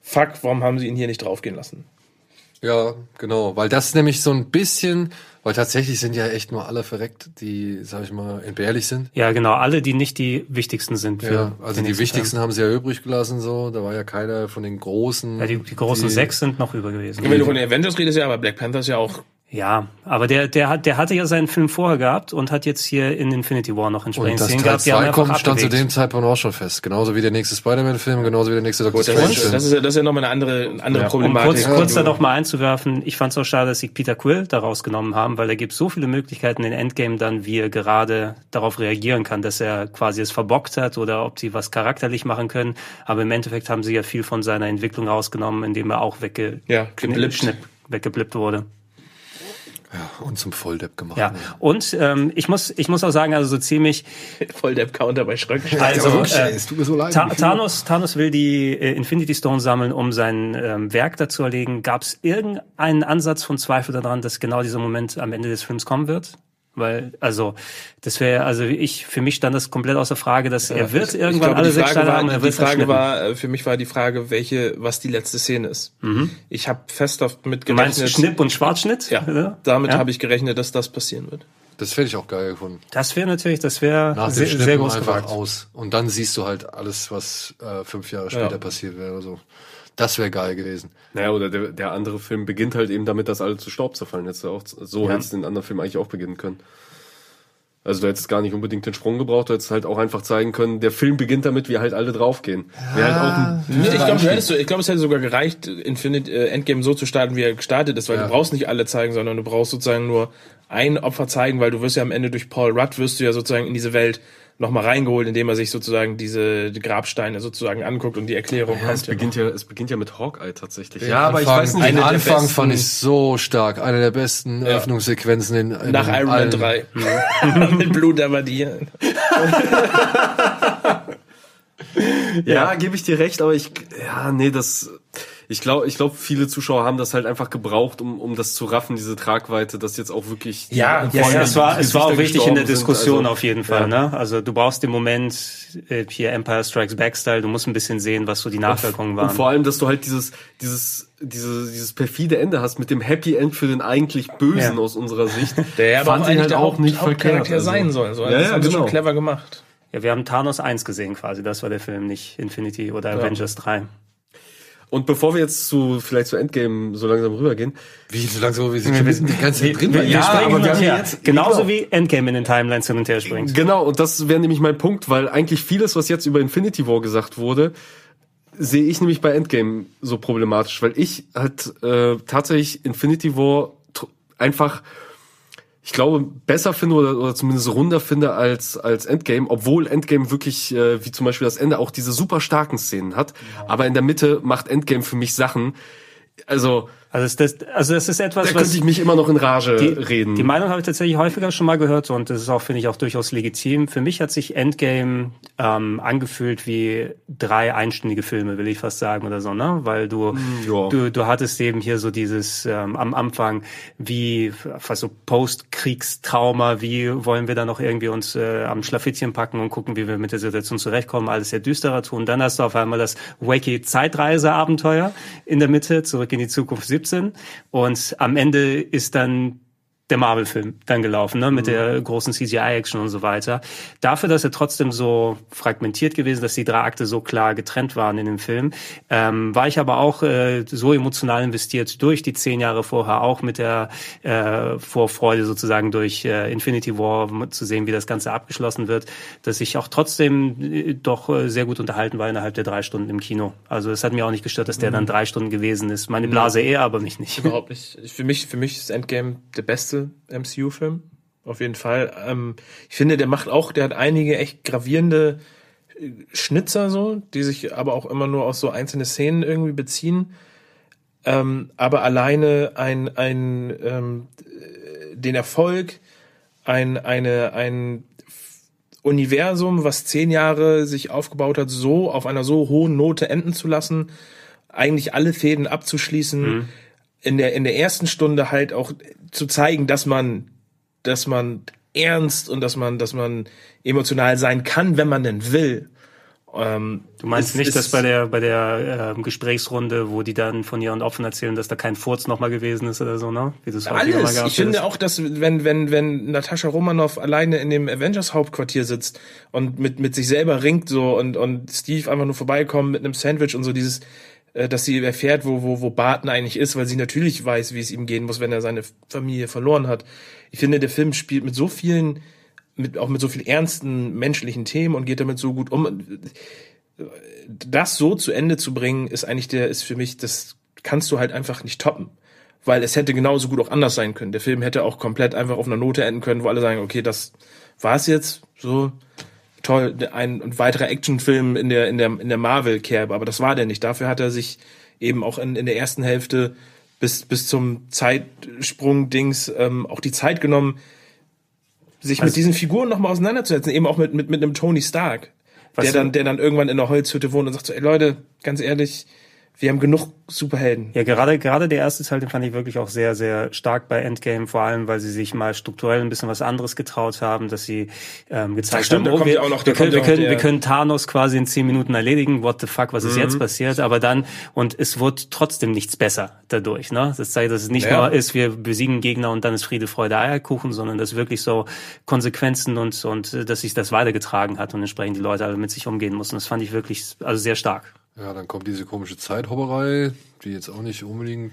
fuck, warum haben sie ihn hier nicht draufgehen lassen? Ja, genau. Weil das nämlich so ein bisschen, weil tatsächlich sind ja echt nur alle verreckt, die, sag ich mal, entbehrlich sind. Ja, genau, alle, die nicht die wichtigsten sind. Für Ja, also die wichtigsten haben sie ja übrig gelassen, so. Da war ja keiner von den großen. Ja, die, die großen die- sechs sind noch über gewesen. Wenn du von den Avengers redest, ja, aber Black Panther ist ja auch Ja, aber der, der hat, der hatte ja seinen Film vorher gehabt und hat jetzt hier in Infinity War noch Und entsprechend das Szenen gehabt, die haben 2 einfach kommt, stand zu dem Zeitpunkt auch schon fest. Genauso wie der nächste Spider-Man-Film, genauso wie der nächste Doctor gut, das Strange ist, Film. das ist, ja- das ist ja nochmal eine andere, andere Um Problematik. kurz, Ja, kurz da du- noch mal einzuwerfen, ich fand es auch schade, dass sie Peter Quill da rausgenommen haben, weil er gibt so viele Möglichkeiten in Endgame dann, wie er gerade darauf reagieren kann, dass er quasi es verbockt hat oder ob sie was charakterlich machen können. Aber im Endeffekt haben sie ja viel von seiner Entwicklung rausgenommen, indem er auch wegge Ja, weggeblippt wurde. Ja, und zum Volldepp gemacht. Ja, ne? und ähm, ich muss ich muss auch sagen, also so ziemlich voll der Counter bei Schröck. Also, wirklich, äh, es tut mir so leid. Ta Thanos, Thanos will die äh, Infinity Stone sammeln, um sein ähm, Werk dazu erlegen. Gab es irgendeinen Ansatz von Zweifel daran, dass genau dieser Moment am Ende des Films kommen wird? Weil, also, das wäre, also ich, für mich stand das komplett außer Frage, dass er wird Ich irgendwann glaube, alle die sechs Frage Steine haben, war, er die wird Frage verschnitten. war, äh, für mich war die Frage, welche, was die letzte Szene ist. Ich habe fest damit Du meinst gerechnet. Schnipp und Schwarzschnitt? Ja, Oder? damit Ja? habe ich gerechnet, dass das passieren wird. Das hätte ich auch geil gefunden. Das wäre natürlich, das wäre sehr, Schnippen sehr groß einfach gewagt. aus. Und dann siehst du halt alles, was äh, fünf Jahre später Ja. passiert wäre. oder So. Das wäre geil gewesen. Naja, oder der, der andere Film beginnt halt eben damit, dass alle zu Staub zerfallen. Hättest du auch, so Ja. hättest du den anderen Film eigentlich auch beginnen können. Also du hättest gar nicht unbedingt den Sprung gebraucht, du hättest halt auch einfach zeigen können, der Film beginnt damit, wie halt alle draufgehen. Wäre halt auch ein, Nee, ich glaube, ich glaube, es hätte sogar gereicht, Infinite äh, Endgame so zu starten, wie er gestartet ist, weil Ja. du brauchst nicht alle zeigen, sondern du brauchst sozusagen nur ein Opfer zeigen, weil du wirst ja am Ende durch Paul Rudd wirst du ja sozusagen in diese Welt nochmal reingeholt, indem er sich sozusagen diese Grabsteine sozusagen anguckt und die Erklärung Ja, es beginnt ja, es beginnt ja mit Hawkeye tatsächlich. Den Ja, aber ich Anfang- weiß nicht. Den der Anfang besten- fand ich so stark. Eine der besten Öffnungssequenzen in, in Nach Iron Man allen- 3. Mit Blut aber dir. Ja, gebe ich dir recht, aber ich, ja, nee, das, ich glaube, ich glaube, viele Zuschauer haben das halt einfach gebraucht, um, um das zu raffen, diese Tragweite, dass jetzt auch wirklich. Ja, ja, ja, es war, es war auch wichtig in der sind, Diskussion also, auf jeden Fall. ja. Ne? Also du brauchst den Moment äh, hier Empire Strikes Back Style. Du musst ein bisschen sehen, was so die Nachwirkungen waren. Und vor allem, dass du halt dieses, dieses, diese, dieses perfide Ende hast mit dem Happy End für den eigentlich Bösen Ja. aus unserer Sicht. Der aber auch ich eigentlich halt auch Haupt- nicht verkehrt. also. sein soll. So. Also Ja, das ja, haben sie genau. schon clever gemacht. ja, wir haben Thanos 1 gesehen quasi. Das war der Film, nicht Infinity oder Avengers 3. Und bevor wir jetzt zu, vielleicht zu Endgame so langsam rübergehen, Wie, so langsam, wir sind schon die ganze Zeit drin. Wir springen aber wir hin und haben ja her. jetzt- Genauso genau. wie Endgame in den Timelines hin und her springt. Genau, und das wäre nämlich mein Punkt, weil eigentlich vieles, was jetzt über Infinity War gesagt wurde, sehe ich nämlich bei Endgame so problematisch, weil ich halt äh, tatsächlich Infinity War einfach, ich glaube, besser finde oder, oder zumindest runder finde als, als Endgame, obwohl Endgame wirklich, äh, wie zum Beispiel das Ende, auch diese super starken Szenen hat. Aber in der Mitte macht Endgame für mich Sachen, also Also das, das, also das ist etwas, da was könnte ich mich immer noch in Rage die, reden. Die Meinung habe ich tatsächlich häufiger schon mal gehört und das ist auch, finde ich, auch durchaus legitim. Für mich hat sich Endgame ähm, angefühlt wie drei einstündige Filme, will ich fast sagen oder so, ne? Weil du, ja. du, du hattest eben hier so dieses ähm, am Anfang, wie fast so Postkriegstrauma, wie wollen wir da noch irgendwie uns äh, am Schlafittchen packen und gucken, wie wir mit der Situation zurechtkommen, alles sehr düsterer tun. Dann hast du auf einmal das wacky Zeitreise-Abenteuer in der Mitte, zurück in die Zukunft 17 und am Ende ist dann der Marvel-Film dann gelaufen, ne, mit der großen CGI-Action und so weiter. Dafür, dass er trotzdem so fragmentiert gewesen, dass die drei Akte so klar getrennt waren in dem Film, ähm, war ich aber auch äh, so emotional investiert durch die zehn Jahre vorher, auch mit der äh, Vorfreude sozusagen durch äh, Infinity War zu sehen, wie das Ganze abgeschlossen wird, dass ich auch trotzdem äh, doch äh, sehr gut unterhalten war innerhalb der drei Stunden im Kino. Also es hat mir auch nicht gestört, dass der dann drei Stunden gewesen ist. Meine Blase eher, aber mich nicht. Überhaupt nicht. Ich- Für mich, für mich ist Endgame der beste MCU-Film. Auf jeden Fall. Ähm, ich finde, der macht auch, der hat einige echt gravierende äh, Schnitzer so, die sich aber auch immer nur aus so einzelne Szenen irgendwie beziehen. Ähm, aber alleine ein, ein ähm, äh, den Erfolg, ein, eine, ein Universum, was zehn Jahre sich aufgebaut hat, so auf einer so hohen Note enden zu lassen, eigentlich alle Fäden abzuschließen, in der in der ersten Stunde halt auch zu zeigen, dass man dass man ernst und dass man dass man emotional sein kann, wenn man denn will. Ähm, Du meinst nicht, ist- dass bei der bei der ähm, Gesprächsrunde, wo die dann von ihren Opfern erzählen, dass da kein Furz nochmal gewesen ist oder so, ne? Wie mal Alles. gehabt Ich finde hättest. auch, dass wenn, wenn, wenn Natascha Romanoff alleine in dem Avengers Hauptquartier sitzt und mit, mit sich selber ringt so und, und Steve einfach nur vorbeikommt mit einem Sandwich und so dieses, äh, dass sie erfährt, wo, wo, wo Barton eigentlich ist, weil sie natürlich weiß, wie es ihm gehen muss, wenn er seine Familie verloren hat. Ich finde, der Film spielt mit so vielen, mit, auch mit so viel ernsten menschlichen Themen und geht damit so gut um. Das so zu Ende zu bringen, ist eigentlich der, ist für mich, das kannst du halt einfach nicht toppen weil es hätte genauso gut auch anders sein können. Der Film hätte auch komplett einfach auf einer Note enden können, wo alle sagen, okay, das war's jetzt, so toll, ein, weiterer Actionfilm in der in der in der Marvel Kerbe, aber das war der nicht. Dafür hat er sich eben auch in, in der ersten Hälfte bis bis zum Zeitsprung Dings ähm, auch die Zeit genommen, sich mit diesen Figuren nochmal auseinanderzusetzen, eben auch mit mit mit einem Tony Stark, der dann der dann irgendwann in der Holzhütte wohnt und sagt so, ey Leute, ganz ehrlich, wir haben genug Superhelden. Ja, gerade, gerade der erste Teil, den fand ich wirklich auch sehr, sehr stark bei Endgame, vor allem, weil sie sich mal strukturell ein bisschen was anderes getraut haben, dass sie ähm, gezeigt stimmt, haben, oh, wir, noch- wir, können, wir, können, der- wir können Thanos quasi in zehn Minuten erledigen, what the fuck, was ist Mhm. jetzt passiert, aber dann, und es wird trotzdem nichts besser dadurch, ne? Das zeigt, dass es nicht Ja. nur ist, wir besiegen Gegner und dann ist Friede, Freude, Eierkuchen, sondern dass wirklich so Konsequenzen und, und, äh, dass sich das weitergetragen hat und entsprechend die Leute alle mit sich umgehen mussten. Das fand ich wirklich, also sehr stark. Ja, dann kommt diese komische Zeithopperei, die jetzt auch nicht unbedingt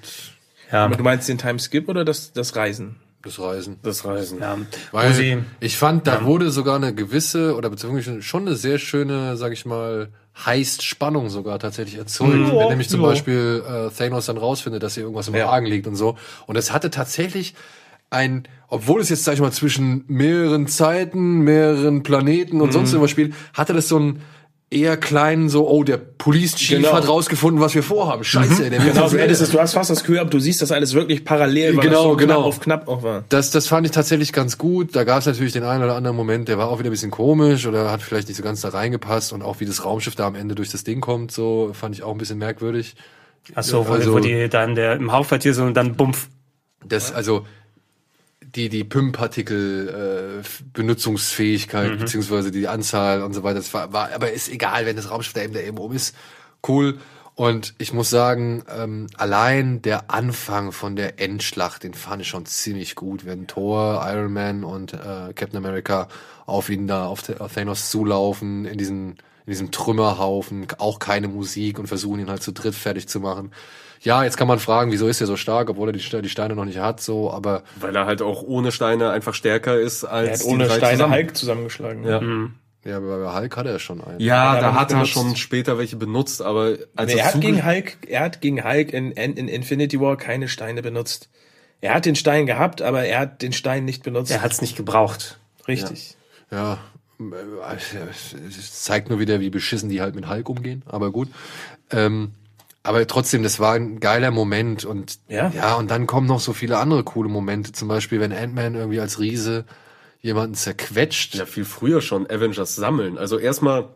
Ja. Du meinst den Timeskip oder das das Reisen? das Reisen. das Reisen. Ja, Weil sie, ich fand, da wurde sogar eine gewisse oder beziehungsweise schon eine sehr schöne, sag ich mal, Heist-Spannung sogar tatsächlich erzeugt. Wenn nämlich zum Beispiel äh, Thanos dann rausfindet, dass hier irgendwas im Ja. Argen liegt und so. Und es hatte tatsächlich ein, obwohl es jetzt, sag ich mal, zwischen mehreren Zeiten, mehreren Planeten und sonst irgendwas spielt, hatte das so ein eher kleinen, so, oh, der Police Chief Genau. hat rausgefunden, was wir vorhaben. Scheiße, der will Genau, du hättest es, du hast fast das Gefühl, ab, du siehst das alles wirklich parallel, weil Genau, das so genau. knapp auf knapp auch war. Das, das fand ich tatsächlich ganz gut. Da gab es natürlich den einen oder anderen Moment, der war auch wieder ein bisschen komisch oder hat vielleicht nicht so ganz da reingepasst und auch wie das Raumschiff da am Ende durch das Ding kommt, so fand ich auch ein bisschen merkwürdig. Ach so, wo, Also- wo die dann der im Hauptquartier so und dann bumpf. Das, also die, die PIM-Partikel äh, Benutzungsfähigkeit beziehungsweise die Anzahl und so weiter, das war, war, aber ist egal, wenn das Raumschiff da eben da eben oben ist, cool. Und ich muss sagen, ähm, allein der Anfang von der Endschlacht, den fand ich schon ziemlich gut, wenn Thor, Iron Man und äh, Captain America auf ihn da, auf, auf Thanos zulaufen, in diesen, in diesem Trümmerhaufen, auch keine Musik und versuchen ihn halt zu dritt fertig zu machen. Ja, jetzt kann man fragen, wieso ist er so stark, obwohl er die, die Steine noch nicht hat, so, aber Weil er halt auch ohne Steine einfach stärker ist als Er hat die ohne drei Steine zusammen. Hulk zusammengeschlagen. Ja, ja, aber bei Hulk hat er schon einen. ja Hat er da hat er benutzt. schon später welche benutzt, aber als Nee, er er hat gegen Hulk, er hat gegen Hulk in, in, in Infinity War keine Steine benutzt. Er hat den Stein gehabt, aber er hat den Stein nicht benutzt. Er hat's nicht gebraucht. Richtig. Ja, äh, es zeigt nur wieder, wie beschissen die halt mit Hulk umgehen, aber gut. Ähm, aber trotzdem, das war ein geiler Moment und Ja. ja, und dann kommen noch so viele andere coole Momente, zum Beispiel, wenn Ant-Man irgendwie als Riese jemanden zerquetscht. ja viel früher schon Avengers sammeln. Also erstmal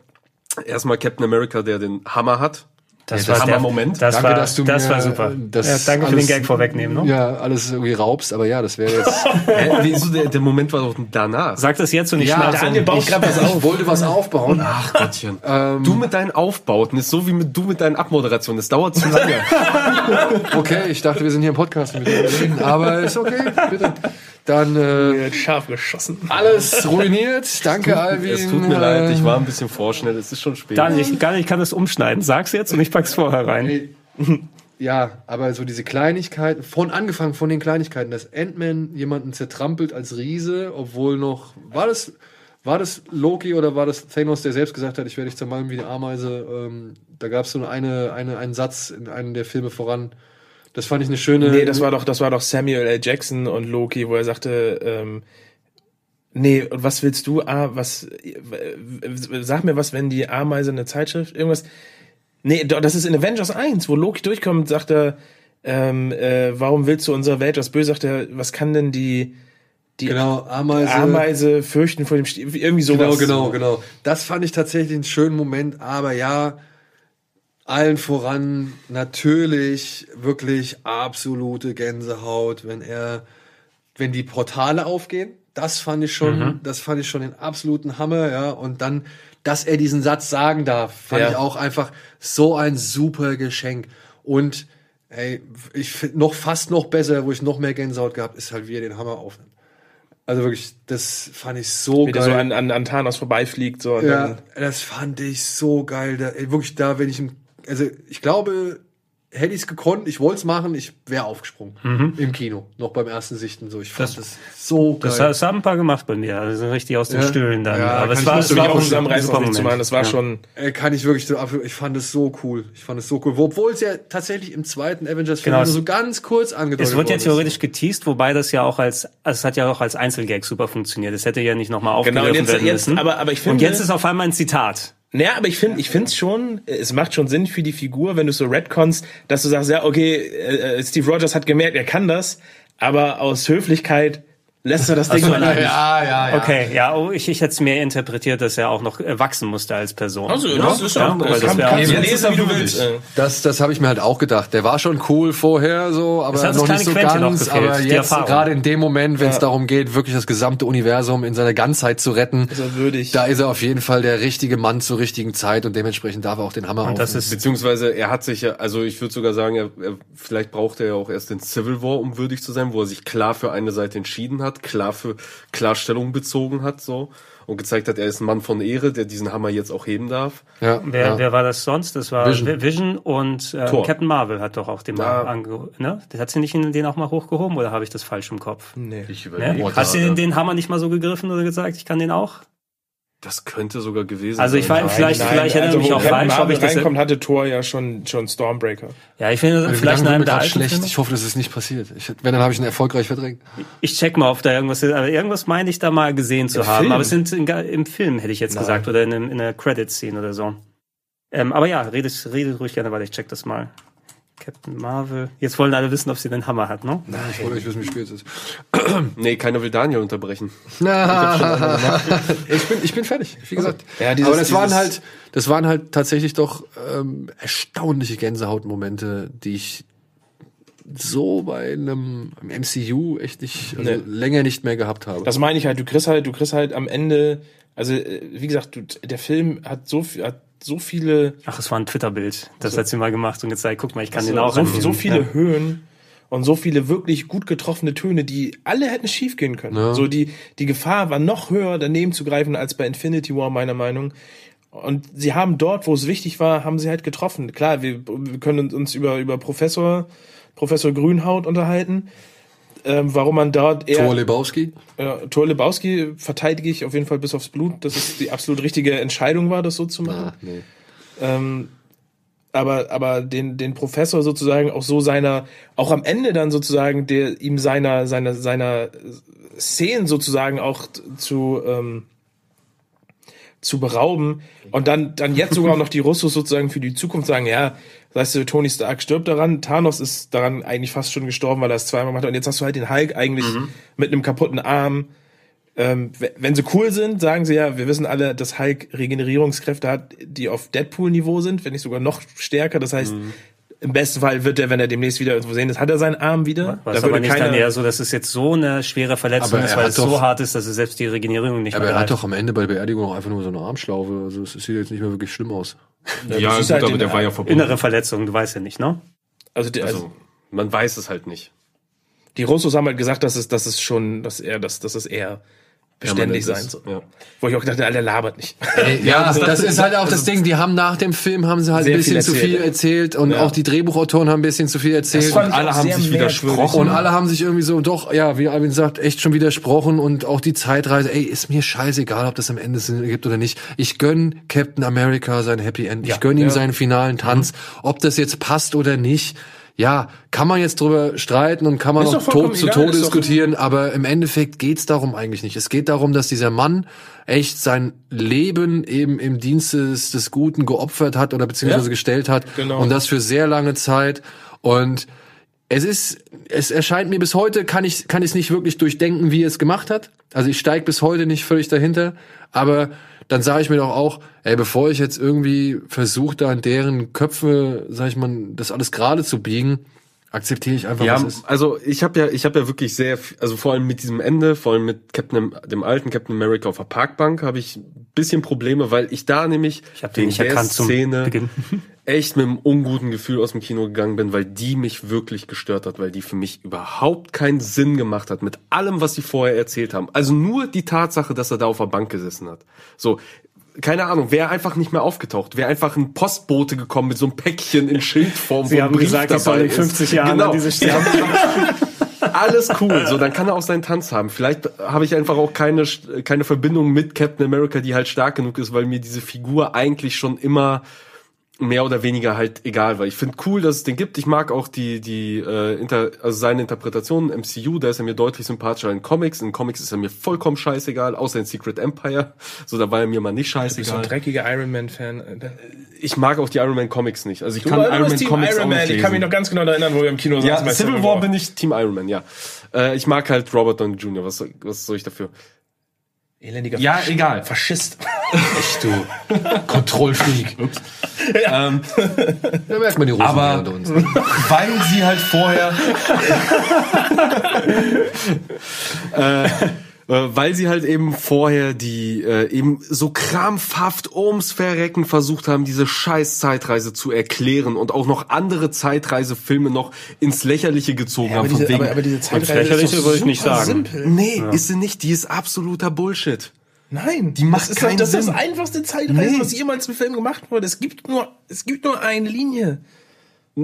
erstmal Captain America, der den Hammer hat. Das Ja, das war der Hammermoment. Das Danke, war, dass du das mir war super. das ja, danke für den Gag vorwegnehmen. Ne? Ja, alles irgendwie raubst, aber ja, das wäre jetzt. Hä, wieso der, der Moment war doch danach. Sag das jetzt und ich Ja, schneide Daniel baut gerade was auf. ich wollte was aufbauen. Ach Gottchen. du mit deinen Aufbauten ist so wie mit du mit deinen Abmoderationen. Das dauert zu lange. Okay, ich dachte, wir sind hier im Podcast mit dir reden, aber ist okay, bitte. Dann äh, scharf geschossen. alles ruiniert. Danke, Alvin. es tut mir Äh, leid, ich war ein bisschen vorschnell. Es ist schon spät. Daniel, ich, gar nicht, ich kann das umschneiden. Sag's jetzt und ich pack's vorher rein. Ja, aber so diese Kleinigkeiten, von angefangen von den Kleinigkeiten, dass Ant-Man jemanden zertrampelt als Riese, obwohl noch, war das, war das Loki oder war das Thanos, der selbst gesagt hat, ich werde dich zermalmen wie eine Ameise? Ähm, da gab es so eine, eine, einen Satz in einem der Filme voran. Das fand ich eine schöne. Nee, das war doch, das war doch Samuel L. Jackson und Loki, wo er sagte, ähm, nee, und was willst du? Ah, was, sag mir was, wenn die Ameise eine Zeitschrift, irgendwas. Nee, das ist in Avengers 1, wo Loki durchkommt, sagt er, ähm, äh, warum willst du unsere Welt was böse? Sagt er, was kann denn die, die Genau, Ameise. Ameise fürchten vor dem Stiel? Irgendwie sowas. Genau, genau, genau. Das fand ich tatsächlich einen schönen Moment, aber ja, allen voran natürlich wirklich absolute Gänsehaut, wenn er, wenn die Portale aufgehen. Das fand ich schon, das fand ich schon den absoluten Hammer, ja. Und dann, dass er diesen Satz sagen darf, fand Ja. ich auch einfach so ein super Geschenk. Und ey, ich finde noch fast noch besser, wo ich noch mehr Gänsehaut gehabt, ist halt, wie er den Hammer aufnimmt. Also wirklich, das fand ich so Wie der geil. so an, an, an Thanos vorbeifliegt, so. Ja, das fand ich so geil. Da, ey, wirklich da, wenn ich, also ich glaube, hätte ich es gekonnt, ich wollte es machen, ich wäre aufgesprungen im Kino, noch beim ersten Sichten so. Ich fand das, so geil. Das, das haben ein paar gemacht bei mir. Also richtig aus den Ja. Stühlen dann. Ja, Aber es war, nicht es so war genau auch zusammenreißen, das zu machen. Das war Ja. schon, Äh, kann ich wirklich ich fand es so cool. Ich fand es so cool. Obwohl es ja tatsächlich im zweiten Avengers-Film Genau, nur es- so ganz kurz angedeutet Es wird ja ist. theoretisch geteased, wobei das ja auch als, also es hat ja auch als Einzelgag super funktioniert. Es hätte ja nicht nochmal Genau, aufgegriffen und jetzt- werden jetzt- müssen. aber- aber ich und finde- jetzt ist auf einmal ein Zitat. Naja, aber ich finde, ich finde es schon, es macht schon Sinn für die Figur, wenn du so Redcons, dass du sagst, ja, okay, äh, äh, Steve Rogers hat gemerkt, er kann das, aber aus Höflichkeit lässt er das Ding mal ein. Ja, ja, ja. Okay, ja, oh, ich, ich hätte es mir interpretiert, dass er auch noch äh, wachsen musste als Person. Also, Ja, das ist ja, auch, das das kann, lesen, wie du willst. Das, das habe ich mir halt auch gedacht. Der war schon cool vorher, so, aber Es hat das noch nicht so Quäntchen noch ganz. gefehlt, aber jetzt gerade in dem Moment, wenn es darum geht, wirklich das gesamte Universum in seiner Ganzheit zu retten, Ist er würdig. da ist er auf jeden Fall der richtige Mann zur richtigen Zeit und dementsprechend darf er auch den Hammer Und das ist, Beziehungsweise er hat sich ja, also ich würde sogar sagen, er, er, vielleicht braucht er ja auch erst den Civil War, um würdig zu sein, wo er sich klar für eine Seite entschieden hat, klar für Klarstellung bezogen hat, so und gezeigt hat, er ist ein Mann von Ehre, der diesen Hammer jetzt auch heben darf. ja, wer, ja. wer war das sonst? Das war Vision. Vision, und äh. Captain Marvel hat doch auch den mal Ja. angehoben. Ne? Hat sie nicht den auch mal hochgehoben oder habe ich das falsch im Kopf? Nee. Ich Ne? überlege. Hast du den, den Hammer nicht mal so gegriffen oder gesagt, ich kann den auch? Das könnte sogar gewesen Also ich sein. war, vielleicht, Nein, vielleicht erinnere also, mich auch falsch, ob ich das. reinkommt, hatte Thor ja schon, schon Stormbreaker. Ja, ich finde, Die vielleicht in einem der alten schlecht. Filme. Ich hoffe, das ist nicht passiert. Ich, wenn, dann habe ich ihn erfolgreich verdrängt. Ich check mal, ob da irgendwas ist. Aber irgendwas meine ich da mal gesehen zu Im haben. Film? Aber es sind in, im Film, hätte ich jetzt Nein. gesagt. Oder in, einem- in einer Credit-Scene oder so. Ähm, aber ja, redet, redet ruhig gerne weiter. Ich check das mal. Captain Marvel. Jetzt wollen alle wissen, ob sie den Hammer hat, ne? Ich wollte euch wissen, wie spät es ist. Nee, keiner will Daniel unterbrechen. ich, bin, ich bin fertig, wie gesagt. Ja, dieses- Aber das waren halt, das waren halt tatsächlich doch ähm, erstaunliche Gänsehautmomente, die ich so bei einem MCU echt nicht, also Nee. länger nicht mehr gehabt habe. Das meine ich halt, du kriegst halt, du kriegst halt am Ende, also äh, wie gesagt, du, der Film hat so viel, hat so viele, Ach, es war ein Twitter-Bild. Das hat sie mal gemacht und gezeigt, guck mal, ich kann den so, auch so, annehmen. so viele Ja. Höhen und so viele wirklich gut getroffene Töne, die alle hätten schief gehen können. Ja. So die, die Gefahr war noch höher daneben zu greifen als bei Infinity War, meiner Meinung. Und sie haben dort, wo es wichtig war, haben sie halt getroffen. Klar, wir, wir können uns über, über Professor, Professor Grünhaut unterhalten, ähm, warum man dort eher Thor Lebowski. Ja, Thor Lebowski verteidige ich auf jeden Fall bis aufs Blut, dass es die absolut richtige Entscheidung war, das so zu machen. Ah, nee. Ähm, aber aber den den Professor sozusagen auch so seiner auch am Ende dann sozusagen der ihm seiner seiner seiner Szenen sozusagen auch zu ähm, zu berauben und dann dann jetzt sogar noch die Russos sozusagen für die Zukunft sagen, ja, weißt du, Tony Stark stirbt daran, Thanos ist daran eigentlich fast schon gestorben, weil er es zweimal gemacht hat und jetzt hast du halt den Hulk eigentlich mit einem kaputten Arm. Ähm, wenn sie cool sind, sagen sie ja, wir wissen alle, dass Hulk Regenerierungskräfte hat, die auf Deadpool-Niveau sind, wenn nicht sogar noch stärker. Das heißt, im besten Fall wird er, wenn er demnächst wieder irgendwo sehen ist, hat er seinen Arm wieder. Was aber nicht dann eher so, dass es jetzt so eine schwere Verletzung Aber ist, er weil es so doch- hart ist, dass es selbst die Regenerierung nicht Aber mehr er hat doch am Ende bei der Beerdigung auch einfach nur so eine Armschlaufe. Also es sieht jetzt nicht mehr wirklich schlimm aus. Ja, gut, halt aber der war ja verbunden. Innere Verletzung, du weißt ja nicht, ne? Also, die, also Also, man weiß es halt nicht. die Russos haben halt gesagt, dass es, dass es schon, dass er, dass, dass es eher beständig sein soll. Ja. Wo ich auch gedacht habe, Alter, labert nicht. Ja, das, ist halt auch das Ding. Die haben nach dem Film haben sie halt ein bisschen viel zu viel erzählt und Ja. auch die Drehbuchautoren haben ein bisschen zu viel erzählt. Und alle haben sich widersprochen. Und alle haben sich irgendwie so, doch, ja, wie Alvin sagt, echt schon widersprochen und auch die Zeitreise, ey, ist mir scheißegal, ob das am Ende Sinn ergibt oder nicht. Ich gönn Captain America sein Happy End. Ich gönn ihm seinen finalen Tanz. Ob das jetzt passt oder nicht, ja, kann man jetzt drüber streiten und kann man Ist auch tot zu Tode doch- diskutieren, aber im Endeffekt geht's darum eigentlich nicht. Es geht darum, dass dieser Mann echt sein Leben eben im Dienste des, des Guten geopfert hat oder beziehungsweise Ja. gestellt hat Genau. und das für sehr lange Zeit und es ist, es erscheint mir bis heute, kann ich, kann ich es nicht wirklich durchdenken, wie er es gemacht hat. Also ich steige bis heute nicht völlig dahinter, aber dann sage ich mir doch auch, ey, bevor ich jetzt irgendwie versuche, da in deren Köpfe, sag ich mal, das alles gerade zu biegen, akzeptiere ich einfach, Ja, was ist. also ich habe ja, ich habe ja wirklich sehr, also vor allem mit diesem Ende, vor allem mit Captain, dem alten Captain America auf der Parkbank, habe ich ein bisschen Probleme, weil ich da nämlich Ich habe den nicht der erkannt Szene echt mit einem unguten Gefühl aus dem Kino gegangen bin, weil die mich wirklich gestört hat, weil die für mich überhaupt keinen Sinn gemacht hat mit allem, was sie vorher erzählt haben. Also nur die Tatsache, dass er da auf der Bank gesessen hat. So, keine Ahnung, wäre einfach nicht mehr aufgetaucht, wäre einfach ein Postbote gekommen mit so einem Päckchen in Schildform. Sie haben Brief gesagt, ich soll dabei in 50 ist. Jahren genau. diese Sie haben alles cool. So, dann kann er auch seinen Tanz haben. Vielleicht habe ich einfach auch keine, keine Verbindung mit Captain America, die halt stark genug ist, weil mir diese Figur eigentlich schon immer mehr oder weniger halt egal war. Ich finde cool, dass es den gibt. Ich mag auch die, die, äh, inter, also seine Interpretation im MCU, da ist er mir deutlich sympathischer in Comics. In Comics ist er mir vollkommen scheißegal, außer in Secret Empire. So, da war er mir mal nicht Du bist so ein scheißegal. dreckiger Iron Man-Fan. Alter. Ich mag auch die Iron Man Comics nicht. Also ich Du, kann Iron Man Team Comics Iron auch Man. nicht Ich kann mich lesen. noch ganz genau erinnern, wo wir im Kino saßen Ja, bei Civil War bin ich Team Iron Man, ja. Äh, ich mag halt Robert Downey Jr. Was, was soll ich dafür? Elendiger Ja, egal. Faschist. Echt du. Kontrollfreak. Ups. Ähm, Da merkt man die Russen Aber- unter uns. weil sie halt vorher äh, weil sie halt eben vorher die äh, eben so krampfhaft ums Verrecken versucht haben, diese scheiß Zeitreise zu erklären und auch noch andere Zeitreisefilme noch ins Lächerliche gezogen haben. von wegen, diese Lächerliche würde ich nicht sagen. Simpel. nee, ist sie nicht, die ist absoluter Bullshit. Nein, Die macht das ist keinen das, ist Sinn. das einfachste Zeitreise, Nee. was jemals im Film gemacht wurde. Es gibt nur, es gibt nur eine Linie.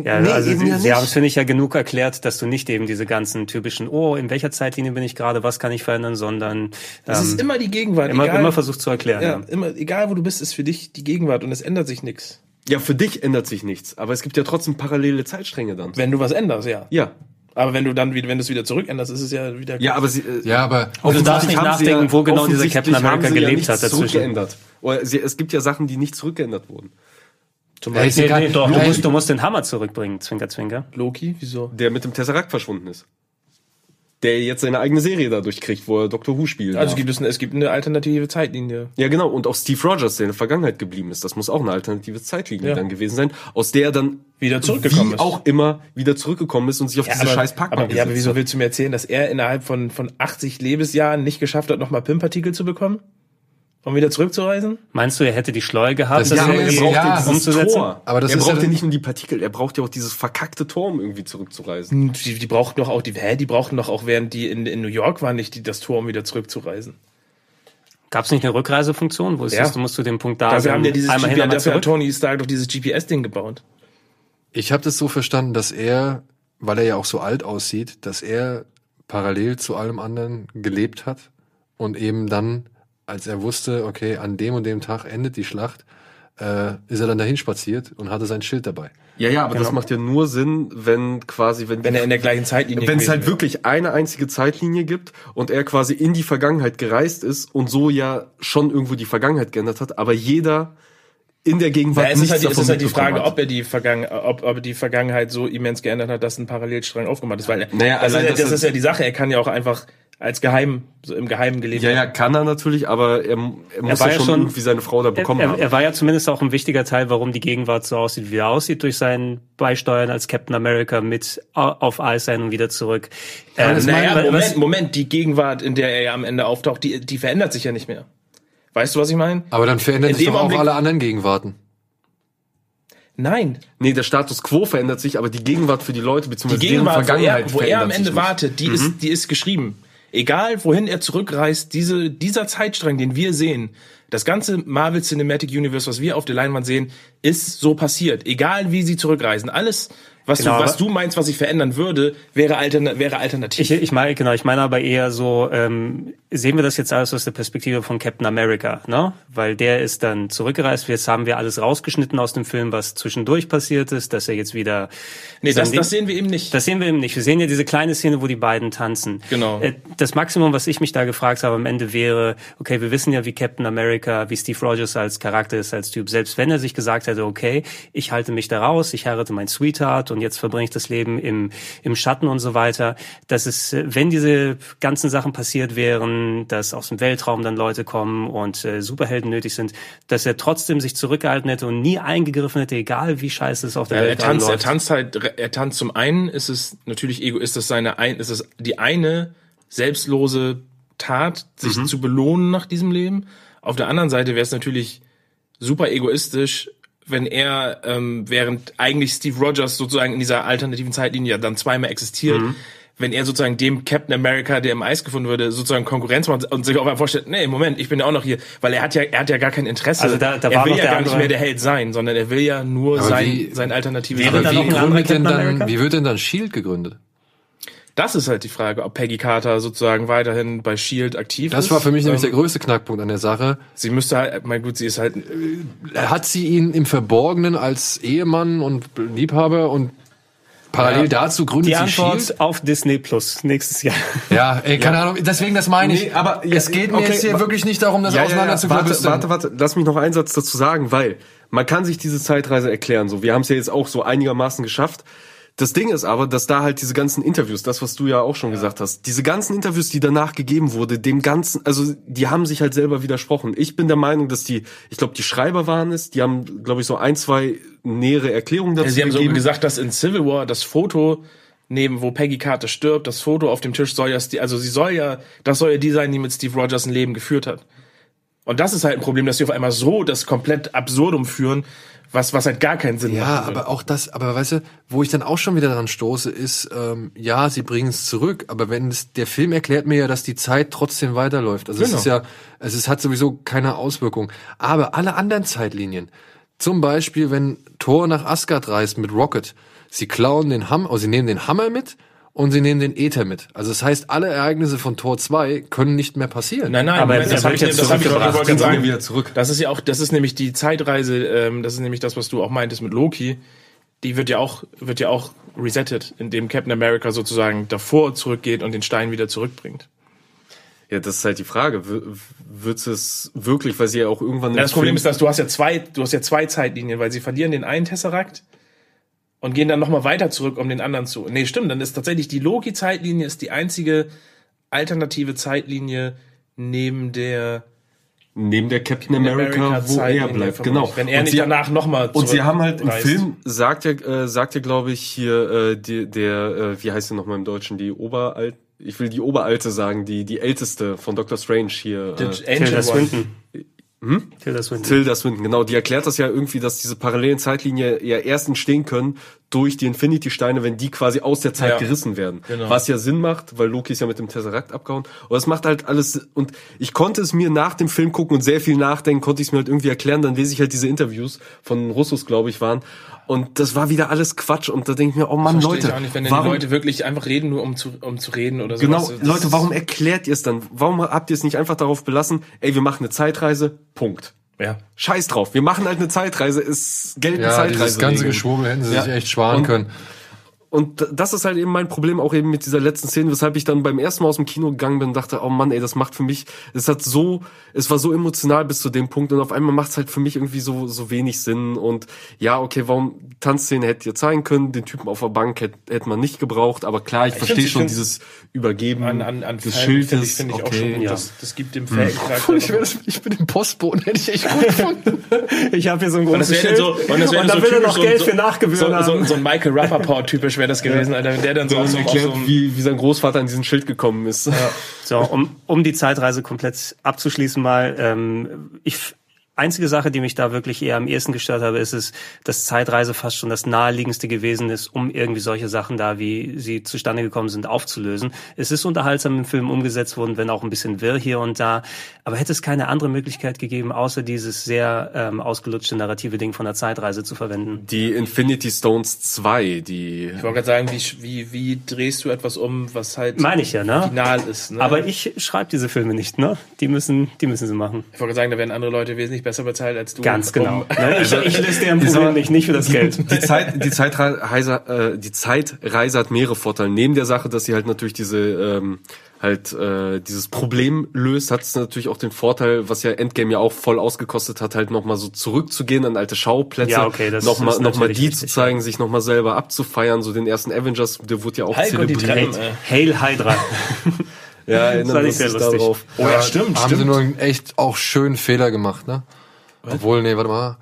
Ja, Nee, also eben sie, ja sie haben es, finde ich, ja genug erklärt, dass du nicht eben diese ganzen typischen, oh, in welcher Zeitlinie bin ich gerade, was kann ich verändern, sondern Das ist ähm, immer die Gegenwart. immer, egal, immer versucht zu erklären. ja, Ja. immer, egal wo du bist, ist für dich die Gegenwart und es ändert sich nichts. Ja, für dich ändert sich nichts, aber es gibt ja trotzdem parallele Zeitstränge dann. Wenn du was änderst, ja. Ja. Aber wenn du dann wieder, wenn du es wieder zurückänderst, ist es ja wieder. Ja, aber sie, äh, Ja, aber du darfst nicht nachdenken, wo genau dieser Captain haben America sie ja gelebt nichts hat dazwischen. Zurückgeändert. Oder sie, es gibt ja Sachen, die nicht zurückgeändert wurden. Zum Beispiel sie kann- Nee, doch, du musst, du musst den Hammer zurückbringen, Zwinker, Zwinker. Loki, wieso? Der mit dem Tesseract verschwunden ist. Der jetzt seine eigene Serie dadurch kriegt, wo er Doctor Who spielt. Also gibt es, eine, es gibt eine alternative Zeitlinie. Ja, genau. Und auch Steve Rogers, der in der Vergangenheit geblieben ist. Das muss auch eine alternative Zeitlinie Ja. dann gewesen sein, aus der er dann Wieder zurückgekommen wie ist. auch immer wieder zurückgekommen ist und sich auf diese scheiß Packbank aber, ja, aber wieso willst du mir erzählen, dass er innerhalb von, von 80 Lebensjahren nicht geschafft hat, nochmal PIM-Partikel zu bekommen? Um wieder zurückzureisen? Meinst du, er hätte die Schleuer gehabt, Das das ja, er braucht ja, dieses umzusetzen? Tor. Aber das er braucht ja- ja nicht nur die Partikel, er braucht ja auch dieses verkackte Tor, um irgendwie zurückzureisen. Hm, Die, die brauchten doch auch, die, hä, die brauchten doch auch, während die in, in New York waren, nicht die, das Tor, um wieder zurückzureisen. Gab es nicht eine Rückreisefunktion, wo es Ja. ist, du musst zu dem Punkt da Dafür haben ja dieses einmal hin, GPS, einmal dafür hat? Tony Stark doch dieses GPS-Ding gebaut. Ich habe das so verstanden, dass er, weil er ja auch so alt aussieht, dass er parallel zu allem anderen gelebt hat und eben dann, als er wusste, okay, an dem und dem Tag endet die Schlacht, äh, ist er dann dahin spaziert und hatte sein Schild dabei. Ja, ja, aber das macht ja nur Sinn, wenn quasi, wenn, Wenn er in der gleichen Zeitlinie wenn es halt wäre. wirklich eine einzige Zeitlinie gibt und er quasi in die Vergangenheit gereist ist und so ja schon irgendwo die Vergangenheit geändert hat, aber jeder in der Gegenwart Ja, es ist halt, die- es davon ist halt die Frage, ob er die, Vergangen ob, ob er die Vergangenheit so immens geändert hat, dass ein Parallelstrang aufgemacht ist. Weil er, Naja, das, allein, ist, das er- ist ja die Sache. Er kann ja auch einfach als Geheim, so im Geheimen gelebt Ja, ja, kann er natürlich, aber er, er muss war ja ja schon, schon- irgendwie seine Frau da bekommen er, haben. er war ja zumindest auch ein wichtiger Teil, warum die Gegenwart so aussieht, wie er aussieht, durch sein Beisteuern als Captain America mit au- auf Eis sein und wieder zurück. Ähm, Naja, Moment, was- Moment, die Gegenwart, in der er ja am Ende auftaucht, die, die verändert sich ja nicht mehr. Weißt du, was ich meine? Aber dann verändern In sich doch auch Augenblick- alle anderen Gegenwarten. Nein. Nee, der Status quo verändert sich, aber die Gegenwart für die Leute, Die beziehungsweise deren Gegenwart, wo Vergangenheit er, wo er am Ende nicht. wartet, die ist, die ist geschrieben. Egal, wohin er zurückreist, diese, dieser Zeitstrang, den wir sehen, das ganze Marvel Cinematic Universe, was wir auf der Leinwand sehen, ist so passiert. Egal, wie sie zurückreisen. Alles, was, Genau, du, was du meinst, was sich verändern würde, wäre, alterna wäre alternativ. Ich, ich meine, genau, ich meine aber eher so, ähm, sehen wir das jetzt alles aus der Perspektive von Captain America, ne? Weil der ist dann zurückgereist. Jetzt haben wir alles rausgeschnitten aus dem Film, was zwischendurch passiert ist, dass er jetzt wieder. nee, das, Ding- das sehen wir eben nicht. Das sehen wir eben nicht. Wir sehen ja diese kleine Szene, wo die beiden tanzen. Genau. Äh, Das Maximum, was ich mich da gefragt habe am Ende wäre, okay, wir wissen ja, wie Captain America, wie Steve Rogers als Charakter ist, als Typ. Selbst wenn er sich gesagt hätte, okay, ich halte mich da raus, ich heirate mein Sweetheart und jetzt verbringe ich das Leben im, im Schatten und so weiter. Das ist, äh, wenn diese ganzen Sachen passiert wären, dass aus dem Weltraum dann Leute kommen und äh, Superhelden nötig sind, dass er trotzdem sich zurückgehalten hätte und nie eingegriffen hätte, egal wie scheiße es auf der Ja, er Welt tanzt, er tanzt halt, er tanzt zum einen ist es natürlich ego, ist es seine ein, ist es die eine selbstlose Tat, sich zu belohnen nach diesem Leben. Auf der anderen Seite wäre es natürlich super egoistisch, wenn er, ähm, während eigentlich Steve Rogers sozusagen in dieser alternativen Zeitlinie ja dann zweimal existiert, wenn er sozusagen dem Captain America, der im Eis gefunden würde, sozusagen Konkurrenz macht und sich auf einmal vorstellt, nee, Moment, ich bin ja auch noch hier, weil er hat ja, er hat ja gar kein Interesse. Also da- da er war will noch ja gar nicht andere- mehr der Held sein, sondern er will ja nur Aber sein, wie- sein alternatives wie anderer gründet denn Captain dann, America? wie wird denn dann Shield gegründet? Das ist halt die Frage, ob Peggy Carter sozusagen weiterhin bei Shield aktiv ist. Das war für mich nämlich Ähm, der größte Knackpunkt an der Sache. Sie müsste halt, mein gut, sie ist halt, Hat sie ihn im Verborgenen als Ehemann und Liebhaber und parallel Ja. dazu gründet Die sie Antwort Shield? auf Disney Plus nächstes Jahr. Ja, ey, keine Ahnung. Deswegen, das meine ich. Nee, aber- es geht mir okay, jetzt hier wirklich nicht darum, das Ja, ja, ja. auseinanderzuklabüstern. Warte, warte, warte, lass mich noch einen Satz dazu sagen, weil man kann sich diese Zeitreise erklären. So, wir haben es ja jetzt auch so einigermaßen geschafft. Das Ding ist aber, dass da halt diese ganzen Interviews, das was du ja auch schon gesagt hast, diese ganzen Interviews, die danach gegeben wurde, dem ganzen, also die haben sich halt selber widersprochen. Ich bin der Meinung, dass die, ich glaube, die Schreiber waren es, die haben, glaube ich, so ein, zwei nähere Erklärungen dazu sie haben so gegeben. gesagt, dass in Civil War das Foto neben, wo Peggy Carter stirbt, das Foto auf dem Tisch soll ja, also sie soll ja, das soll ja die sein, die mit Steve Rogers ein Leben geführt hat. Und das ist halt ein Problem, dass sie auf einmal so das komplett absurdum führen, was, was halt gar keinen Sinn Ja, macht. aber auch das, aber weißt du, wo ich dann auch schon wieder dran stoße, ist, ähm, ja, sie bringen es zurück, aber wenn es, der Film erklärt mir ja, dass die Zeit trotzdem weiterläuft. Also Genau. es ist ja, es ist, hat sowieso keine Auswirkung. Aber alle anderen Zeitlinien, zum Beispiel, wenn Thor nach Asgard reist mit Rocket, Sie klauen den Hammer, also sie nehmen den Hammer mit und sie nehmen den Äther mit. Also das heißt, alle Ereignisse von Tor 2 können nicht mehr passieren. Nein, nein, Aber Moment, das das habe ich, jetzt das hab ich, wollte sagen. wieder zurück. Das ist ja auch, das ist nämlich die Zeitreise, ähm, das ist nämlich das, was du auch meintest mit Loki. Die wird ja auch, wird ja auch resettet, indem Captain America sozusagen davor zurückgeht und den Stein wieder zurückbringt. Ja, das ist halt die Frage. Wird es wirklich, weil sie ja auch irgendwann Ja, das Problem ist, dass du hast ja zwei, du hast ja zwei Zeitlinien, weil sie verlieren den einen Tesseract und gehen dann nochmal weiter zurück, um den anderen zu. Nee, stimmt, dann ist tatsächlich die Loki-Zeitlinie ist die einzige alternative Zeitlinie neben der neben der Captain America, wo Zeitlinie er bleibt. Genau. Wenn er Und nicht sie- danach nochmal Und sie haben halt im. Film, sagt ja, äh, sagt ja glaube ich, hier äh, die, der, äh, wie heißt sie nochmal im Deutschen, die Oberalt, ich will die Oberalte sagen, die, die älteste von Dr. Strange hier. The Äh, Ancient Tilda. Swinton. Hm? Tilda Swinton. Tilda Swinton, genau. Die erklärt das ja irgendwie, dass diese parallelen Zeitlinien ja erst entstehen können durch die Infinity-Steine, wenn die quasi aus der Zeit Ja. gerissen werden. Genau. Was ja Sinn macht, weil Loki ist ja mit dem Tesseract abgehauen. Aber das macht halt alles, und ich konnte es mir nach dem Film gucken und sehr viel nachdenken, konnte ich es mir halt irgendwie erklären. Dann lese ich halt diese Interviews von Russos, glaube ich, waren. Und das war wieder alles Quatsch. Und da denke ich mir, oh Mann, Leute, ich auch nicht, wenn warum, die Leute wirklich einfach reden, nur um zu, um zu reden oder so. Genau, Leute, warum erklärt ihr es dann? Warum habt ihr es nicht einfach darauf belassen, ey, wir machen eine Zeitreise, Punkt. Ja. Scheiß drauf, wir machen halt eine Zeitreise, es gelten Ja, Zeitreise. dieses ganze Geschwurbel hätten sie Ja. sich echt sparen Und- können. Und das ist halt eben mein Problem auch eben mit dieser letzten Szene, weshalb ich dann beim ersten Mal aus dem Kino gegangen bin und dachte, oh Mann, ey, das macht für mich, es hat so, es war so emotional bis zu dem Punkt und auf einmal macht es halt für mich irgendwie so, so wenig Sinn und ja, okay, warum, Tanzszene hätte ihr zeigen können, den Typen auf der Bank hätte, hätte man nicht gebraucht, aber klar, ich, verstehe ich schon find's- dieses Übergeben An, an, an des Falcon Schildes, finde ich, finde ich auch okay, schon gut. ja. Das, das gibt dem Falcon-Charakter Ich, wär das, ich bin im Postboten, hätte ich echt gut gefunden. Ich habe hier so ein großes Schild so, und das wäre und dann da so will er noch Geld so, für Nachgebühren so, haben. so, so ein Michael Rappaport typisch wäre das gewesen, Alter, wenn der dann so so erklärt, so einem, wie, wie sein Großvater an diesen Schild gekommen ist. So, um, um die Zeitreise komplett abzuschließen mal, ähm, ich einzige Sache, die mich da wirklich eher am ehesten gestört habe, ist es, dass Zeitreise fast schon das naheliegendste gewesen ist, um irgendwie solche Sachen da, wie sie zustande gekommen sind, aufzulösen. Es ist unterhaltsam im Film umgesetzt worden, wenn auch ein bisschen wirr hier und da. Aber hätte es keine andere Möglichkeit gegeben, außer dieses sehr ähm, ausgelutschte narrative Ding von der Zeitreise zu verwenden? Die Infinity Stones 2, die ich wollte gerade sagen, wie, wie, wie drehst du etwas um, was halt Meine ich ja, ne? final ist, ne? Aber ich schreibe diese Filme nicht, ne? Die müssen, die müssen sie machen. ich wollte gerade sagen, da werden andere Leute wesentlich besser bezahlt als du. Ganz genau. Um, Ne? Ich, ich löse deren Problem nicht, nicht für das Geld. Die Zeit, die Zeitreise, äh, die Zeitreise hat mehrere Vorteile. Neben der Sache, dass sie halt natürlich diese ähm, halt äh, dieses Problem löst, hat es natürlich auch den Vorteil, was ja Endgame ja auch voll ausgekostet hat, halt nochmal so zurückzugehen an alte Schauplätze, Ja, okay, das nochmal ist noch mal die richtig, zu zeigen, sich nochmal selber abzufeiern, so den ersten Avengers, der wurde ja auch Hulk und die zelebriert. Treppen, äh. Hail Hydra. Ja, erinnern wir ich sehr uns lustig. darauf. Oh ja, stimmt, Haben sie stimmt. nur einen echt auch schönen Fehler gemacht, ne? Obwohl, nee, warte mal.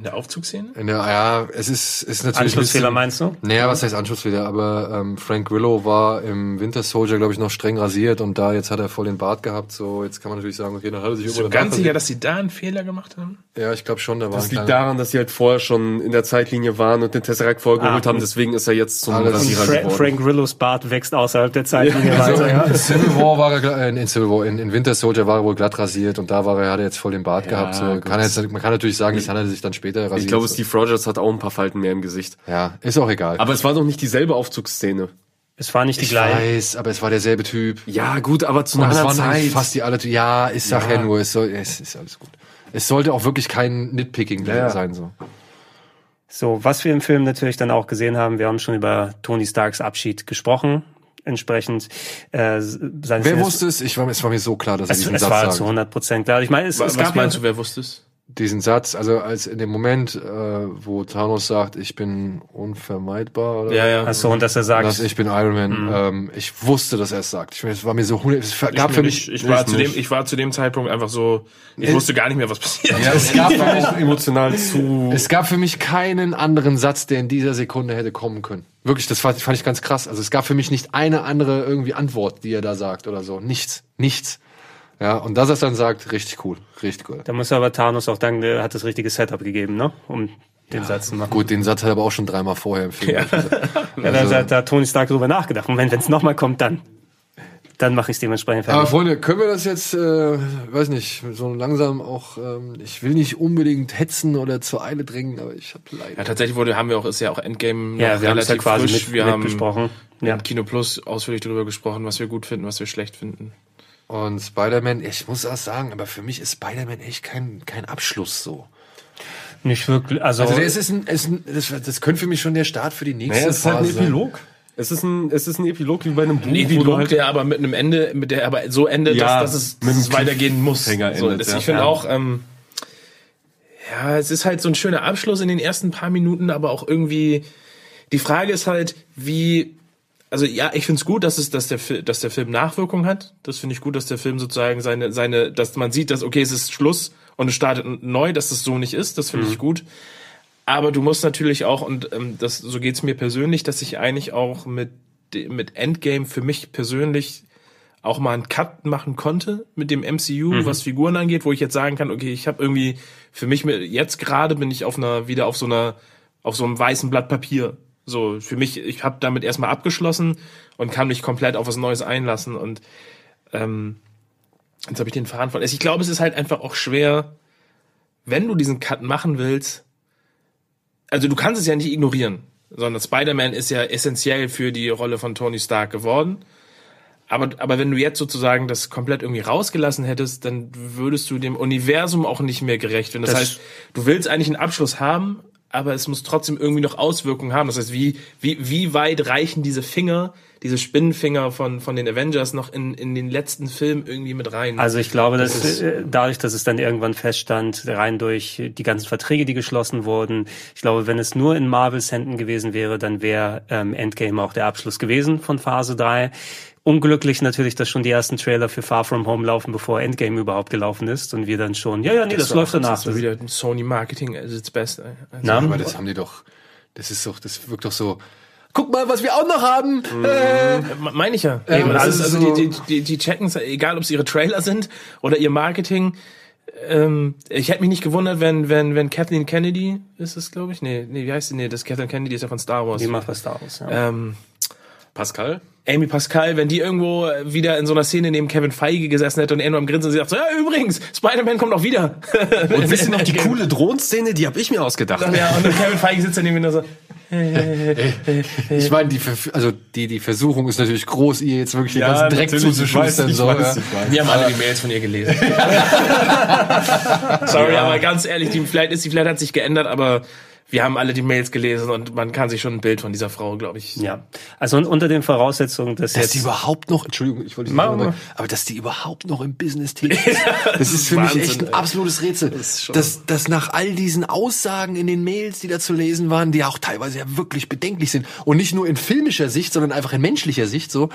In der Aufzugsszene? In der, ja, es ist, ist natürlich. ein Anschlussfehler bisschen- meinst du? Naja, was heißt Anschlussfehler? Aber ähm, Frank Grillo war im Winter Soldier, glaube ich, noch streng rasiert und da jetzt hat er voll den Bart gehabt. So, jetzt kann man natürlich sagen, okay, dann hat er sich Bist du ganz sicher, dass sie da einen Fehler gemacht haben? Ja, ich glaube schon, da war Das liegt kleiner- daran, dass sie halt vorher schon in der Zeitlinie waren und den Tesseract vorgeholt Ah, haben, deswegen ist er jetzt zum Rasierer Fra geworden. Frank Grillos Bart wächst außerhalb der Zeitlinie Also weiter. Ja. in Civil War war er, äh, in Civil War, in, in Winter Soldier war er wohl glatt rasiert und da war er, hat er jetzt voll den Bart gehabt. So, gut. kann er jetzt, man kann natürlich sagen, das hat er sich dann später rasiert. Ich glaube. Steve Rogers hat auch ein paar Falten mehr im Gesicht. Ja, ist auch egal. Aber es war doch nicht dieselbe Aufzugsszene. Es war nicht die ich gleiche. weiß, aber es war derselbe Typ. Ja, gut, aber zu einer es anderen waren Zeit. fast die alle. Ja, ich sag ja, Ja. nur, es soll, es ist alles gut. Es sollte auch wirklich kein Nitpicking Ja. sein so. So, was wir im Film natürlich dann auch gesehen haben, wir haben schon über Tony Starks Abschied gesprochen. Entsprechend äh, sein Wer Film- wusste es? Ich war, es war mir so klar, dass er es, diesen es Satz war zu 100 Prozent klar. Ich meine, es, Was, es was gab meinst ja, du, wer wusste es? Diesen Satz, also als in dem Moment, äh, wo Thanos sagt, ich bin unvermeidbar oder Ja, ja. Ach so, und dass er sagt, dass ich bin Iron Man, Mhm. ähm, ich wusste, dass er es sagt. Ich, es war mir so, es gab Ich, für mich, mich, ich, war ich zu dem, ich war zu dem Zeitpunkt einfach so, ich Es- wusste gar nicht mehr, was passiert. ja, es gab für mich, emotional zu. Es gab für mich keinen anderen Satz, der in dieser Sekunde hätte kommen können. Wirklich, das fand, fand ich ganz krass. Also es gab für mich nicht eine andere irgendwie Antwort, die er da sagt oder so. Nichts, nichts. Ja, und dass er es dann sagt, richtig cool, richtig cool. da muss aber Thanos auch danken, der hat das richtige Setup gegeben, ne? Um den Satz zu machen. Gut, den Satz hat er aber auch schon dreimal vorher im Film. Ja, da, da, da hat Tony Stark drüber nachgedacht. Und wenn es nochmal kommt, dann. dann mache ich es dementsprechend Aber fertig. Freunde, können wir das jetzt, äh, weiß nicht, so langsam auch, ähm, ich will nicht unbedingt hetzen oder zur Eile drängen, aber ich habe leider. Ja, tatsächlich wurde, haben wir auch, ist ja auch Endgame Ja, noch wir relativ ja quasi frisch. mit, wir mit haben besprochen. Ja. Kino Plus ausführlich darüber gesprochen, was wir gut finden, was wir schlecht finden. Und Spider-Man, ich muss auch sagen, aber für mich ist Spider-Man echt kein, kein Abschluss so. Nicht wirklich. Also, Also das ist ein, ist ein das, das könnte für mich schon der Start für die nächste Naja, es ist halt ein. Epilog. Es ist ein, es ist ein Epilog wie bei einem Buch. Ein Epilog, halt- der aber mit einem Ende, mit der aber so endet, Ja, dass, dass es, mit dass einem es weitergehen muss. So, endet, das, ja. ich finde Ja. auch, ähm, ja, es ist halt so ein schöner Abschluss in den ersten paar Minuten, aber auch irgendwie, die Frage ist halt, wie, also ja, ich finde es gut, dass es, dass der, Fi- dass der Film Nachwirkung hat. Das finde ich gut, dass der Film sozusagen seine, seine, dass man sieht, dass okay, es ist Schluss und es startet neu, dass das so nicht ist. Das finde ich gut. Aber du musst natürlich auch, und ähm, das, so geht's mir persönlich, dass ich eigentlich auch mit, mit Endgame für mich persönlich auch mal einen Cut machen konnte mit dem MCU, was Figuren angeht, wo ich jetzt sagen kann, okay, ich habe irgendwie für mich jetzt gerade bin ich auf einer wieder auf so einer auf so einem weißen Blatt Papier. So für mich, ich habe damit erstmal abgeschlossen und kann mich komplett auf was Neues einlassen und ähm, jetzt habe ich den Faden von. Also ich glaube, es ist halt einfach auch schwer, wenn du diesen Cut machen willst. Also du kannst es ja nicht ignorieren, sondern Spider-Man ist ja essentiell für die Rolle von Tony Stark geworden. Aber, aber wenn du jetzt sozusagen das komplett irgendwie rausgelassen hättest, dann würdest du dem Universum auch nicht mehr gerecht werden. Das, Das- heißt, du willst eigentlich einen Abschluss haben, aber es muss trotzdem irgendwie noch Auswirkungen haben. Das heißt, wie, wie, wie weit reichen diese Finger, diese Spinnenfinger von, von den Avengers noch in, in den letzten Film irgendwie mit rein? Also ich glaube, dass ist- äh, dadurch, dass es dann irgendwann feststand, rein durch die ganzen Verträge, die geschlossen wurden, ich glaube, wenn es nur in Marvels Händen gewesen wäre, dann wäre ähm, Endgame auch der Abschluss gewesen von Phase 3. Unglücklich natürlich, dass schon die ersten Trailer für Far From Home laufen, bevor Endgame überhaupt gelaufen ist und wir dann schon, ja, ja, nee, das, war- läuft danach. Das ist wieder Sony Marketing at its best. Also, Na? Aber das haben die doch, das ist doch, das wirkt doch so, guck mal, was wir auch noch haben. Äh, Me- Meine ich ja. Das das ist also so- die, die, die, die checken egal ob es ihre Trailer sind oder ihr Marketing. Ähm, ich hätte mich nicht gewundert, wenn, wenn, wenn Kathleen Kennedy ist es, glaube ich. Nee, nee, wie heißt sie? Nee, das Kathleen Kennedy ist ja von Star Wars. Die macht was daraus. Ja. Ähm, Pascal? Amy Pascal, wenn die irgendwo wieder in so einer Szene neben Kevin Feige gesessen hätte und er nur am Grinsen und sie sagt so, ja, übrigens, Spider-Man kommt auch wieder. Und wisst ihr noch die coole Drohnenszene? Die habe ich mir ausgedacht. Ja, und Kevin Feige sitzt daneben und nur so, ich meine, die, also die, die Versuchung ist natürlich groß, ihr jetzt wirklich den Ja, ganzen Dreck zuzuschustern. ich so, ja. Wir haben alle die Mails von ihr gelesen. Sorry, aber ganz ehrlich, die, vielleicht ist die, vielleicht hat sich geändert, aber wir haben alle die Mails gelesen und man kann sich schon ein Bild von dieser Frau, glaube ich. ja. Also un- unter den Voraussetzungen, dass Dass jetzt die überhaupt noch, Entschuldigung, ich wollte nicht sagen, mal. aber, dass die überhaupt noch im Business tätig ist, das ist für mich Wahnsinn, echt ein ey. absolutes Rätsel. schon- Dass, dass nach all diesen Aussagen in den Mails, die da zu lesen waren, die ja auch teilweise ja wirklich bedenklich sind und nicht nur in filmischer Sicht, sondern einfach in menschlicher Sicht so,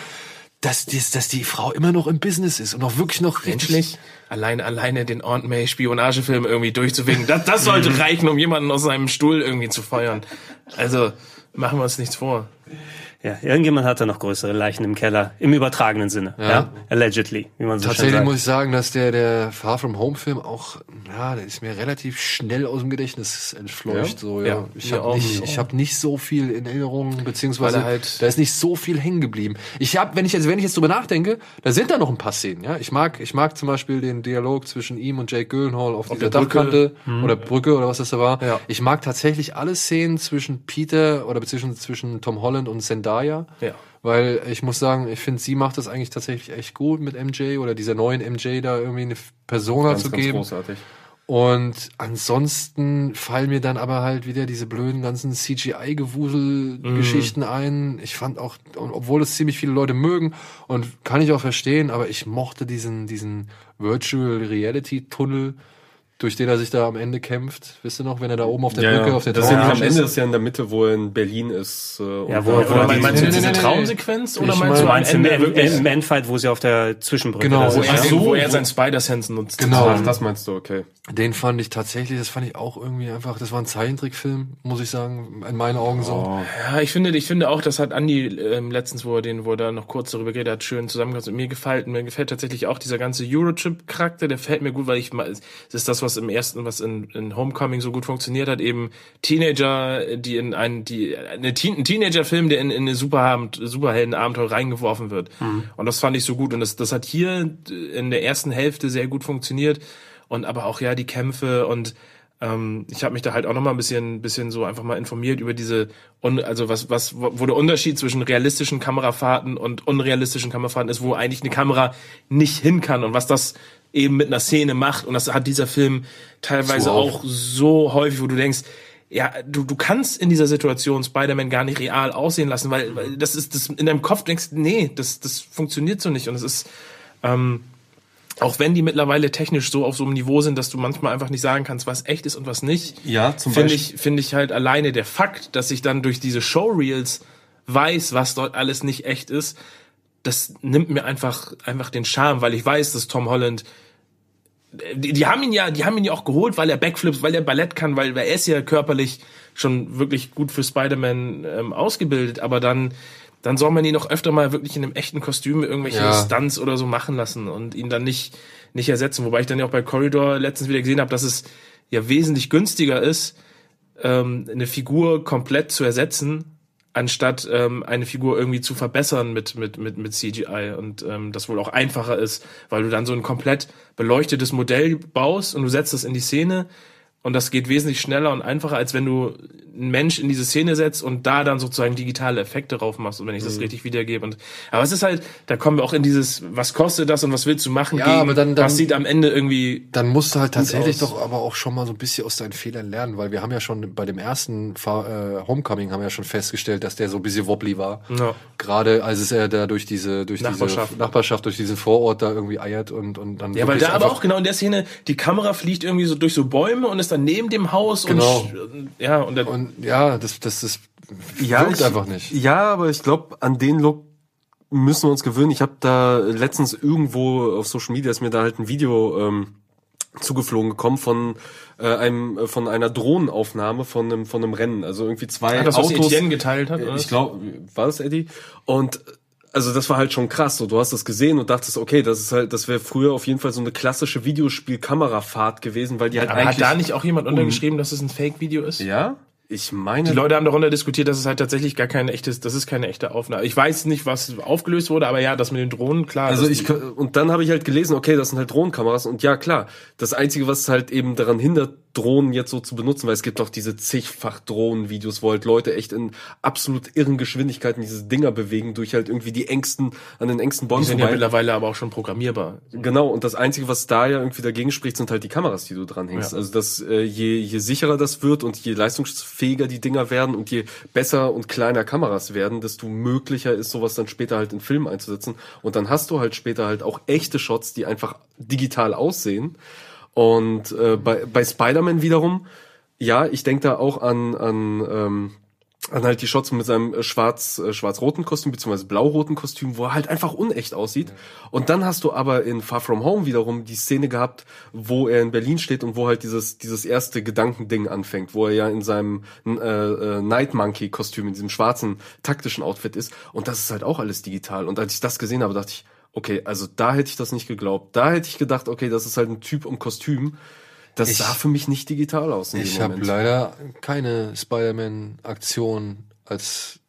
dass, dies, dass die Frau immer noch im Business ist und auch wirklich noch richtig- Menschlich, alleine, alleine den Aunt May Spionagefilm irgendwie durchzuwinken, das, das sollte reichen, um jemanden aus seinem Stuhl irgendwie zu feuern. Also, machen wir uns nichts vor. Ja, irgendjemand hat da noch größere Leichen im Keller, im übertragenen Sinne. Ja. Allegedly, wie man so schön Tatsächlich sagt. muss ich sagen, dass der, der Far From Home Film auch, ja, der ist mir relativ schnell aus dem Gedächtnis entfleucht, Ja? so, ja. Ja, ich habe nicht, ich habe nicht so viel in Erinnerung, beziehungsweise halt- da ist nicht so viel hängen geblieben. Ich habe, wenn ich jetzt, wenn ich jetzt drüber nachdenke, da sind da noch ein paar Szenen, ja. Ich mag, ich mag zum Beispiel den Dialog zwischen ihm und Jake Gyllenhaal auf, dieser der Brücke. Dachkante oder Brücke oder was das da war. Ja. Ich mag tatsächlich alle Szenen zwischen Peter oder beziehungsweise zwischen Tom Holland und Zendaya. Ja. Weil ich muss sagen, ich finde, sie macht das eigentlich tatsächlich echt gut mit MJ oder dieser neuen MJ da irgendwie eine Persona Ganz, zu ganz geben. großartig. Und ansonsten fallen mir dann aber halt wieder diese blöden ganzen CGI-Gewusel-Geschichten ein. Ich fand auch, obwohl es ziemlich viele Leute mögen und kann ich auch verstehen, aber ich mochte diesen, diesen Virtual Reality Tunnel, durch den er sich da am Ende kämpft. Wisst ihr noch, wenn er da oben auf der Brücke, auf der das ist ja am Ende, das ist ja in der Mitte, wo er in Berlin ist. Äh, Ja, wo- wo er meinst, die- meinst du diese Traumsequenz oder meinst du am Meinst Ende im, Endfight, wo sie auf der Zwischenbrücke Genau, wo er- so, wo- wo er seinen Spider-Sense nutzt. Genau. Ach, das meinst du, okay. Den fand ich tatsächlich, das fand ich auch irgendwie einfach, das war ein Zeichentrickfilm, muss ich sagen, in meinen Augen so. Ja, ich finde, ich finde auch, das hat Andi ähm, letztens, wo er den, wo er da noch kurz darüber geredet hat, schön zusammengefasst. Und mir gefällt, mir gefällt tatsächlich auch dieser ganze Eurotrip-Charakter, der fällt mir gut, weil ich mal, es ist das, was im ersten, was in, in Homecoming so gut funktioniert hat, eben Teenager, die in einen, die, eine Teen, ein Teenager-Film, der in, in eine Superhand, Superhelden-Abenteuer reingeworfen wird. Mhm. Und das fand ich so gut. Und das, das hat hier in der ersten Hälfte sehr gut funktioniert. Und aber auch ja die Kämpfe und ähm, ich habe mich da halt auch noch mal ein bisschen, bisschen so einfach mal informiert über diese, also was, was, wo der Unterschied zwischen realistischen Kamerafahrten und unrealistischen Kamerafahrten ist, wo eigentlich eine Kamera nicht hin kann und was das eben mit einer Szene macht. Und das hat dieser Film teilweise so auch so häufig, wo du denkst, ja, du, du kannst in dieser Situation Spider-Man gar nicht real aussehen lassen, weil, weil das ist das in deinem Kopf denkst, nee, das, das funktioniert so nicht. Und es ist, ähm, auch wenn die mittlerweile technisch so auf so einem Niveau sind, dass du manchmal einfach nicht sagen kannst, was echt ist und was nicht. Ja, zum Finde ich, finde ich halt alleine der Fakt, dass ich dann durch diese Showreels weiß, was dort alles nicht echt ist, das nimmt mir einfach, einfach den Charme, weil ich weiß, dass Tom Holland die, die haben ihn ja, die haben ihn ja auch geholt, weil er Backflips, weil er Ballett kann, weil, weil er ist ja körperlich schon wirklich gut für Spider-Man ähm, ausgebildet, aber dann dann soll man ihn auch öfter mal wirklich in einem echten Kostüm irgendwelche ja. Stunts oder so machen lassen und ihn dann nicht, nicht ersetzen. Wobei ich dann ja auch bei Corridor letztens wieder gesehen habe, dass es ja wesentlich günstiger ist, ähm, eine Figur komplett zu ersetzen, anstatt ähm, eine Figur irgendwie zu verbessern mit, mit, mit, mit CGI. Und ähm, das wohl auch einfacher ist, weil du dann so ein komplett beleuchtetes Modell baust und du setzt es in die Szene und das geht wesentlich schneller und einfacher, als wenn du einen Mensch in diese Szene setzt und da dann sozusagen digitale Effekte drauf machst und wenn ich das mhm. richtig wiedergebe. Und, aber es ist halt, da kommen wir auch in dieses, was kostet das und was willst du machen? Ja, gegen, aber dann, dann, was sieht am Ende irgendwie. Dann musst du halt tatsächlich doch aber auch schon mal so ein bisschen aus deinen Fehlern lernen, weil wir haben ja schon bei dem ersten Fahr äh, Homecoming haben wir ja schon festgestellt, dass der so ein bisschen wobbly war. Ja. Gerade als es er da durch diese, durch Nachbarschaft. diese Nachbarschaft, durch diesen Vorort da irgendwie eiert und, und dann. Ja, weil da aber auch genau in der Szene, die Kamera fliegt irgendwie so durch so Bäume und ist dann neben dem Haus genau. und ja und, dann, und ja, das das das ja, ich, einfach nicht. Ja, aber ich glaube, an den Look müssen wir uns gewöhnen. Ich habe da letztens irgendwo auf Social Media ist mir da halt ein Video ähm, zugeflogen gekommen von äh, einem von einer Drohnenaufnahme von einem von einem Rennen. Also irgendwie zwei ah, das, Autos. Was Etienne geteilt hat. Oder? Ich glaube, war das Eddie? Und also das war halt schon krass. So, du hast das gesehen und dachtest, okay, das ist halt, das wäre früher auf jeden Fall so eine klassische Videospiel-Kamerafahrt gewesen, weil die halt Aber eigentlich. Hat da nicht auch jemand untergeschrieben, dass es ein Fake-Video ist? Ja. Ich meine. Die Leute haben darunter diskutiert, dass es halt tatsächlich gar kein echtes, das ist keine echte Aufnahme. Ich weiß nicht, was aufgelöst wurde, aber ja, das mit den Drohnen, klar. Also ich, und dann habe ich halt gelesen, okay, das sind halt Drohnenkameras und ja, klar. Das Einzige, was halt eben daran hindert, Drohnen jetzt so zu benutzen, weil es gibt auch diese zigfach Drohnen-Videos, wo halt Leute echt in absolut irren Geschwindigkeiten diese Dinger bewegen, durch halt irgendwie die engsten, an den engsten Bäumen Die sind vorbei. ja mittlerweile aber auch schon programmierbar. Genau, und das Einzige, was da ja irgendwie dagegen spricht, sind halt die Kameras, die du dranhängst. Ja. Also dass äh, je, je sicherer das wird und je leistungsfähiger die Dinger werden und je besser und kleiner Kameras werden, desto möglicher ist sowas dann später halt in Filmen einzusetzen. Und dann hast du halt später halt auch echte Shots, die einfach digital aussehen. Und äh, bei, bei Spider-Man wiederum, ja, ich denke da auch an, an, ähm, an halt die Shots mit seinem schwarz, äh, schwarz-roten Kostüm, beziehungsweise blau-roten Kostüm, wo er halt einfach unecht aussieht. Und dann hast du aber in Far From Home wiederum die Szene gehabt, wo er in Berlin steht und wo halt dieses, dieses erste Gedankending anfängt, wo er ja in seinem äh, äh, Night Monkey-Kostüm, in diesem schwarzen taktischen Outfit ist. Und das ist halt auch alles digital. Und als ich das gesehen habe, dachte ich, Okay, also da hätte ich das nicht geglaubt. Da hätte ich gedacht, okay, das ist halt ein Typ im Kostüm. Das ich, sah für mich nicht digital aus. ich habe leider keine Spider-Man-Aktion als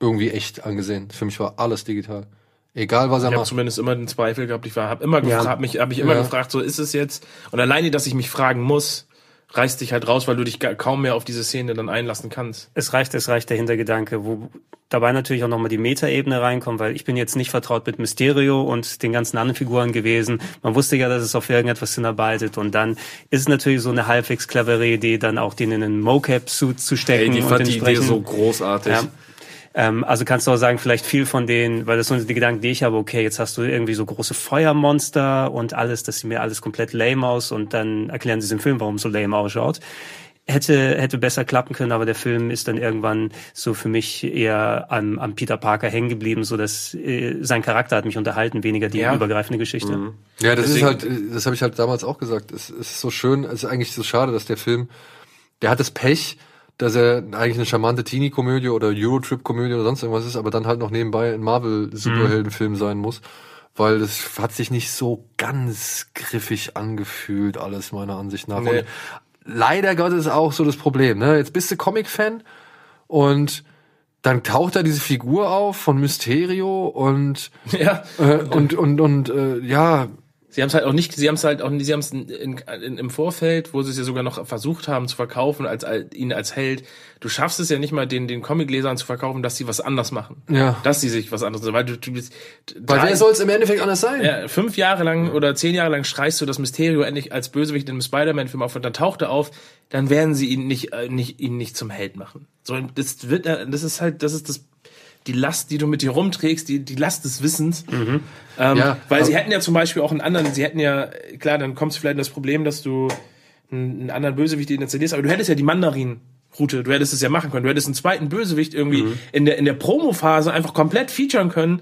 irgendwie echt angesehen. Für mich war alles digital. Egal was er ich macht. Ich zumindest immer den Zweifel gehabt. Ich habe immer gefragt, ja. hab mich, hab mich immer ja. gefragt, so ist es jetzt. Und alleine, dass ich mich fragen muss, reißt dich halt raus, weil du dich kaum mehr auf diese Szene dann einlassen kannst. Es reicht, es reicht der Hintergedanke, wo dabei natürlich auch nochmal die Metaebene reinkommt, weil ich bin jetzt nicht vertraut mit Mysterio und den ganzen anderen Figuren gewesen. Man wusste ja, dass es auf irgendetwas hinarbeitet und dann ist es natürlich so eine halbwegs clevere Idee, dann auch den in einen Mocap-Suit zu stecken. Ey, die fand die Idee so großartig. Ja. Ähm, also kannst du auch sagen, vielleicht viel von denen, weil das sind die Gedanken, die ich habe, okay, jetzt hast du irgendwie so große Feuermonster und alles, das sieht mir alles komplett lame aus und dann erklären sie es im Film, warum es so lame ausschaut hätte hätte besser klappen können, aber der Film ist dann irgendwann so für mich eher am, am Peter Parker hängen geblieben, so dass äh, sein Charakter hat mich unterhalten, weniger die ja. übergreifende Geschichte. Mhm. Ja, das Deswegen, ist halt, das habe ich halt damals auch gesagt. Es, es ist so schön, es ist eigentlich so schade, dass der Film, der hat das Pech, dass er eigentlich eine charmante Teenie-Komödie oder Eurotrip-Komödie oder sonst irgendwas ist, aber dann halt noch nebenbei ein Marvel-Superheldenfilm sein muss. weil das hat sich nicht so ganz griffig angefühlt, alles meiner Ansicht nach. Nee. Und leider Gottes auch so das Problem. Ne? Jetzt bist du Comic-Fan und dann taucht da diese Figur auf von Mysterio und Ja. äh, und und und äh, ja Sie haben es halt auch nicht, sie haben es halt auch, sie haben es in, in, im Vorfeld, wo sie es ja sogar noch versucht haben zu verkaufen, als, als ihn als Held. Du schaffst es ja nicht mal, den, den Comiclesern zu verkaufen, dass sie was anders machen. Ja. Dass sie sich was anderes, weil du, du bist, weil drei- wer soll es im Endeffekt anders sein? ja, fünf Jahre lang oder zehn Jahre lang schreist du das Mysterio endlich als Bösewicht in einem Spider-Man-Film auf und dann taucht er auf, dann werden sie ihn nicht, äh, nicht, ihn nicht zum Held machen. So, das wird, äh, das ist halt, das ist das, die Last, die du mit dir rumträgst, die, die Last des Wissens. Ähm, Ja, weil sie hätten ja zum Beispiel auch einen anderen, sie hätten ja, klar, dann kommst du vielleicht in das Problem, dass du einen, einen anderen Bösewicht installierst, aber du hättest ja die Mandarin-Route, du hättest es ja machen können. Du hättest einen zweiten Bösewicht irgendwie in der, in der Promo-Phase einfach komplett featuren können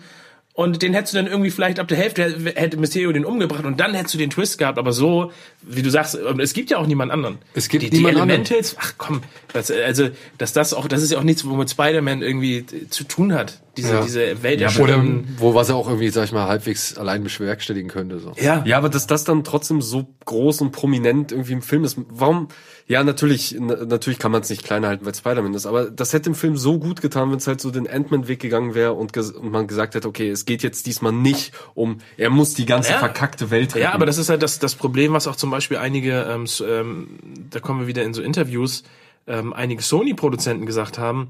und den hättest du dann irgendwie vielleicht ab der Hälfte hätte Mysterio den umgebracht und dann hättest du den Twist gehabt, aber so, wie du sagst, es gibt ja auch niemand anderen. Es gibt die, die niemand anderen. Elementals, ach komm, das, also, dass das auch, das ist ja auch nichts, womit Spider-Man irgendwie zu tun hat. Diese, Ja. diese Welt der Oder wo was er auch irgendwie, sag ich mal, halbwegs allein bewerkstelligen könnte. So. Ja. Ja, aber dass das dann trotzdem so groß und prominent irgendwie im Film ist, warum? Ja, natürlich, na, natürlich kann man es nicht kleiner halten, weil Spider-Man ist, aber das hätte im Film so gut getan, wenn es halt so den Ant-Man-Weg gegangen wäre und, ges- und man gesagt hätte, okay, es geht jetzt diesmal nicht um, er muss die ganze Ja. verkackte Welt retten. Ja, aber das ist halt das, das Problem, was auch zum Beispiel einige, ähm, ähm, da kommen wir wieder in so Interviews, ähm, einige Sony-Produzenten gesagt haben,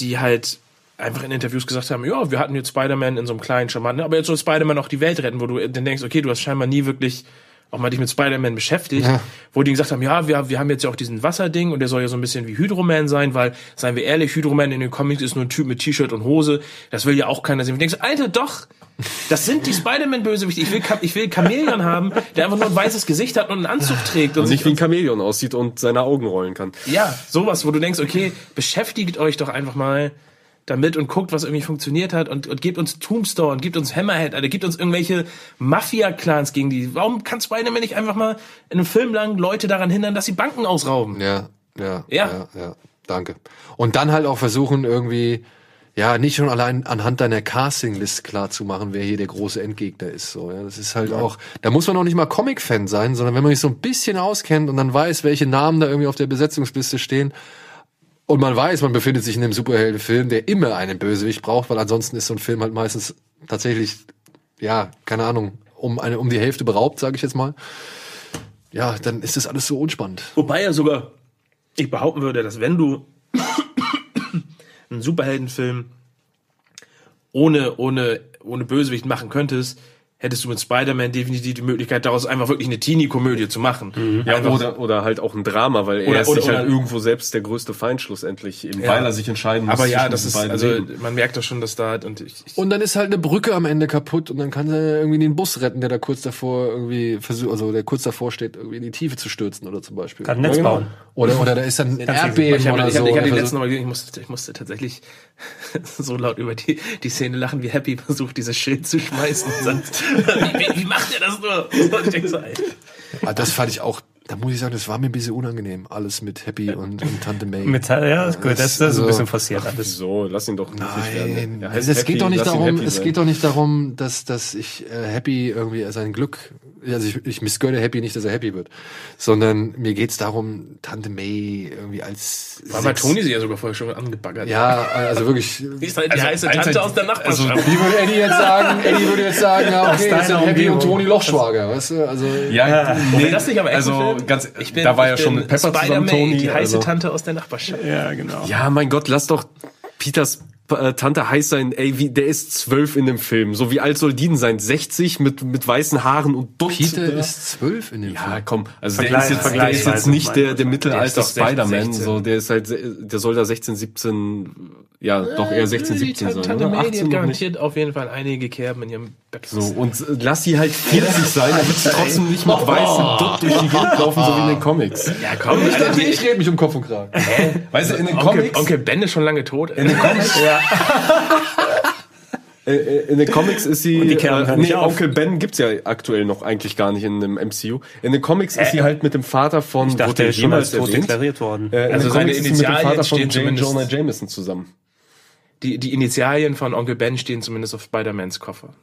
die halt einfach in Interviews gesagt haben, ja, wir hatten jetzt Spider-Man in so einem kleinen Charmanten, aber jetzt soll Spider-Man auch die Welt retten, wo du dann denkst, okay, du hast scheinbar nie wirklich auch mal dich mit Spider-Man beschäftigt, Ja. wo die gesagt haben, ja, wir, wir haben jetzt ja auch diesen Wasserding und der soll ja so ein bisschen wie Hydroman sein, weil, seien wir ehrlich, Hydroman in den Comics ist nur ein Typ mit T-Shirt und Hose, das will ja auch keiner sehen. Und du denkst, Alter, doch, das sind die Spider-Man-Bösewichte. Ich will, ich will Chamäleon haben, der einfach nur ein weißes Gesicht hat und einen Anzug trägt. Und, und nicht wie ein sich, Chamäleon aussieht und seine Augen rollen kann. ja, sowas, wo du denkst, okay, beschäftigt euch doch einfach mal damit und guckt, was irgendwie funktioniert hat und, und gebt uns Tombstone und gebt uns Hammerhead, Alter, gebt uns irgendwelche Mafia-Clans gegen die. Warum kann Spider-Man nicht einfach mal in einem Film lang Leute daran hindern, dass sie Banken ausrauben? Ja, ja, Ja. ja, ja, danke. Und dann halt auch versuchen irgendwie, ja, nicht schon allein anhand deiner Casting-List klar zu machen, wer hier der große Endgegner ist. So, ja, das ist halt auch, da muss man auch nicht mal Comic-Fan sein, sondern wenn man sich so ein bisschen auskennt und dann weiß, welche Namen da irgendwie auf der Besetzungsliste stehen. Und man weiß, man befindet sich in einem Superheldenfilm, der immer einen Bösewicht braucht, weil ansonsten ist so ein Film halt meistens tatsächlich, ja, keine Ahnung, um eine, um die Hälfte beraubt, sage ich jetzt mal. Ja, dann ist das alles so unspannend. Wobei ja sogar ich behaupten würde, dass wenn du einen Superheldenfilm ohne, ohne, ohne Bösewicht machen könntest, hättest du mit Spider-Man definitiv die Möglichkeit, daraus einfach wirklich eine Teenie-Komödie zu machen. Ja, Einfach- oder, oder halt auch ein Drama, weil er Oder- ist oder- sich halt oder- irgendwo selbst der größte Feind schlussendlich, eben Ja. weil er sich entscheiden muss. Aber ja, das ist, also Leben. man merkt das schon, dass da halt, und ich, ich Und dann ist halt eine Brücke am Ende kaputt und dann kann er irgendwie den Bus retten, der da kurz davor irgendwie versucht, also der kurz davor steht, irgendwie in die Tiefe zu stürzen oder zum Beispiel. Kann ein Netz genau. bauen. Oder, oder da ist dann ein Erdbeben Ich oder ich so. hab, ich hab den letzten Mal gesehen, ich musste, ich musste tatsächlich so laut über die, die Szene lachen, wie Happy versucht, dieses Schild zu schmeißen und sagt, wie, wie, macht er das nur? Und so. Ah, das fand ich auch, da muss ich sagen, das war mir ein bisschen unangenehm. Alles mit Happy und, und Tante May. Mit, ja, ist gut, das, das ist also- ein bisschen forciert alles. So, lass ihn doch glücklich werden. Nein, Er es, Happy, geht doch nicht darum, es sein. geht doch nicht darum, dass, dass ich äh, Happy irgendwie sein Glück, also ich, ich missgönne Happy nicht, dass er happy wird, sondern mir geht's darum, Tante May irgendwie als War bei Toni sie ja sogar vorher schon angebaggert. Ja, also wirklich. Die ist halt die heiße Tante aus der Nachbarschaft. Wie würde Eddie jetzt sagen? Eddie würde jetzt sagen, ja, okay, das sind Happy und Toni Lochschwager, weißt du? Also Ja, Wobei das nicht aber also ganz, da war ja schon mit Pepper zusammen, Tony. die heiße also, Tante aus der Nachbarschaft. Ja, genau. ja, mein Gott, lass doch Peters Tante heiß sein, ey, wie, der ist zwölf in dem Film. So wie alt soll die denn sein? 60 mit, mit weißen Haaren und Dutt. Peter ist zwölf in dem Ja, Film. komm, also der Vergleich- ist jetzt, der ist vergleichsweise, jetzt nicht der, der Mittelalter ist doch 16, Spider-Man, 16. so, der ist halt, der soll da 16, 17, ja, doch eher 16, die 17 sein, Tante oder? May, die 18 hat garantiert auf jeden Fall einige Kerben in ihrem Bäckchen. So, und äh, lass sie halt 40 sein, dann wird sie trotzdem nicht mit weißem Dutt durch die Gegend laufen, so wie in den Comics. Ja, komm, ich Ich, ich rede mich um Kopf und Kragen. Weißt du, in den Onkel, Onkel Ben ist schon lange tot. in den Comics, äh, äh, in den Comics ist sie, die Kerben hören nee. Onkel Ben gibt's ja aktuell noch eigentlich gar nicht in dem MCU. In den Comics ist sie halt mit dem Vater von, Ich dachte, wurde er ist schon als tot deklariert worden. Äh, in Also den seine Comics ist sie mit dem Initialien Vater von stehen J. Jonah Jameson zusammen. Die, die Initialien von Onkel Ben stehen zumindest auf Spider-Mans Koffer.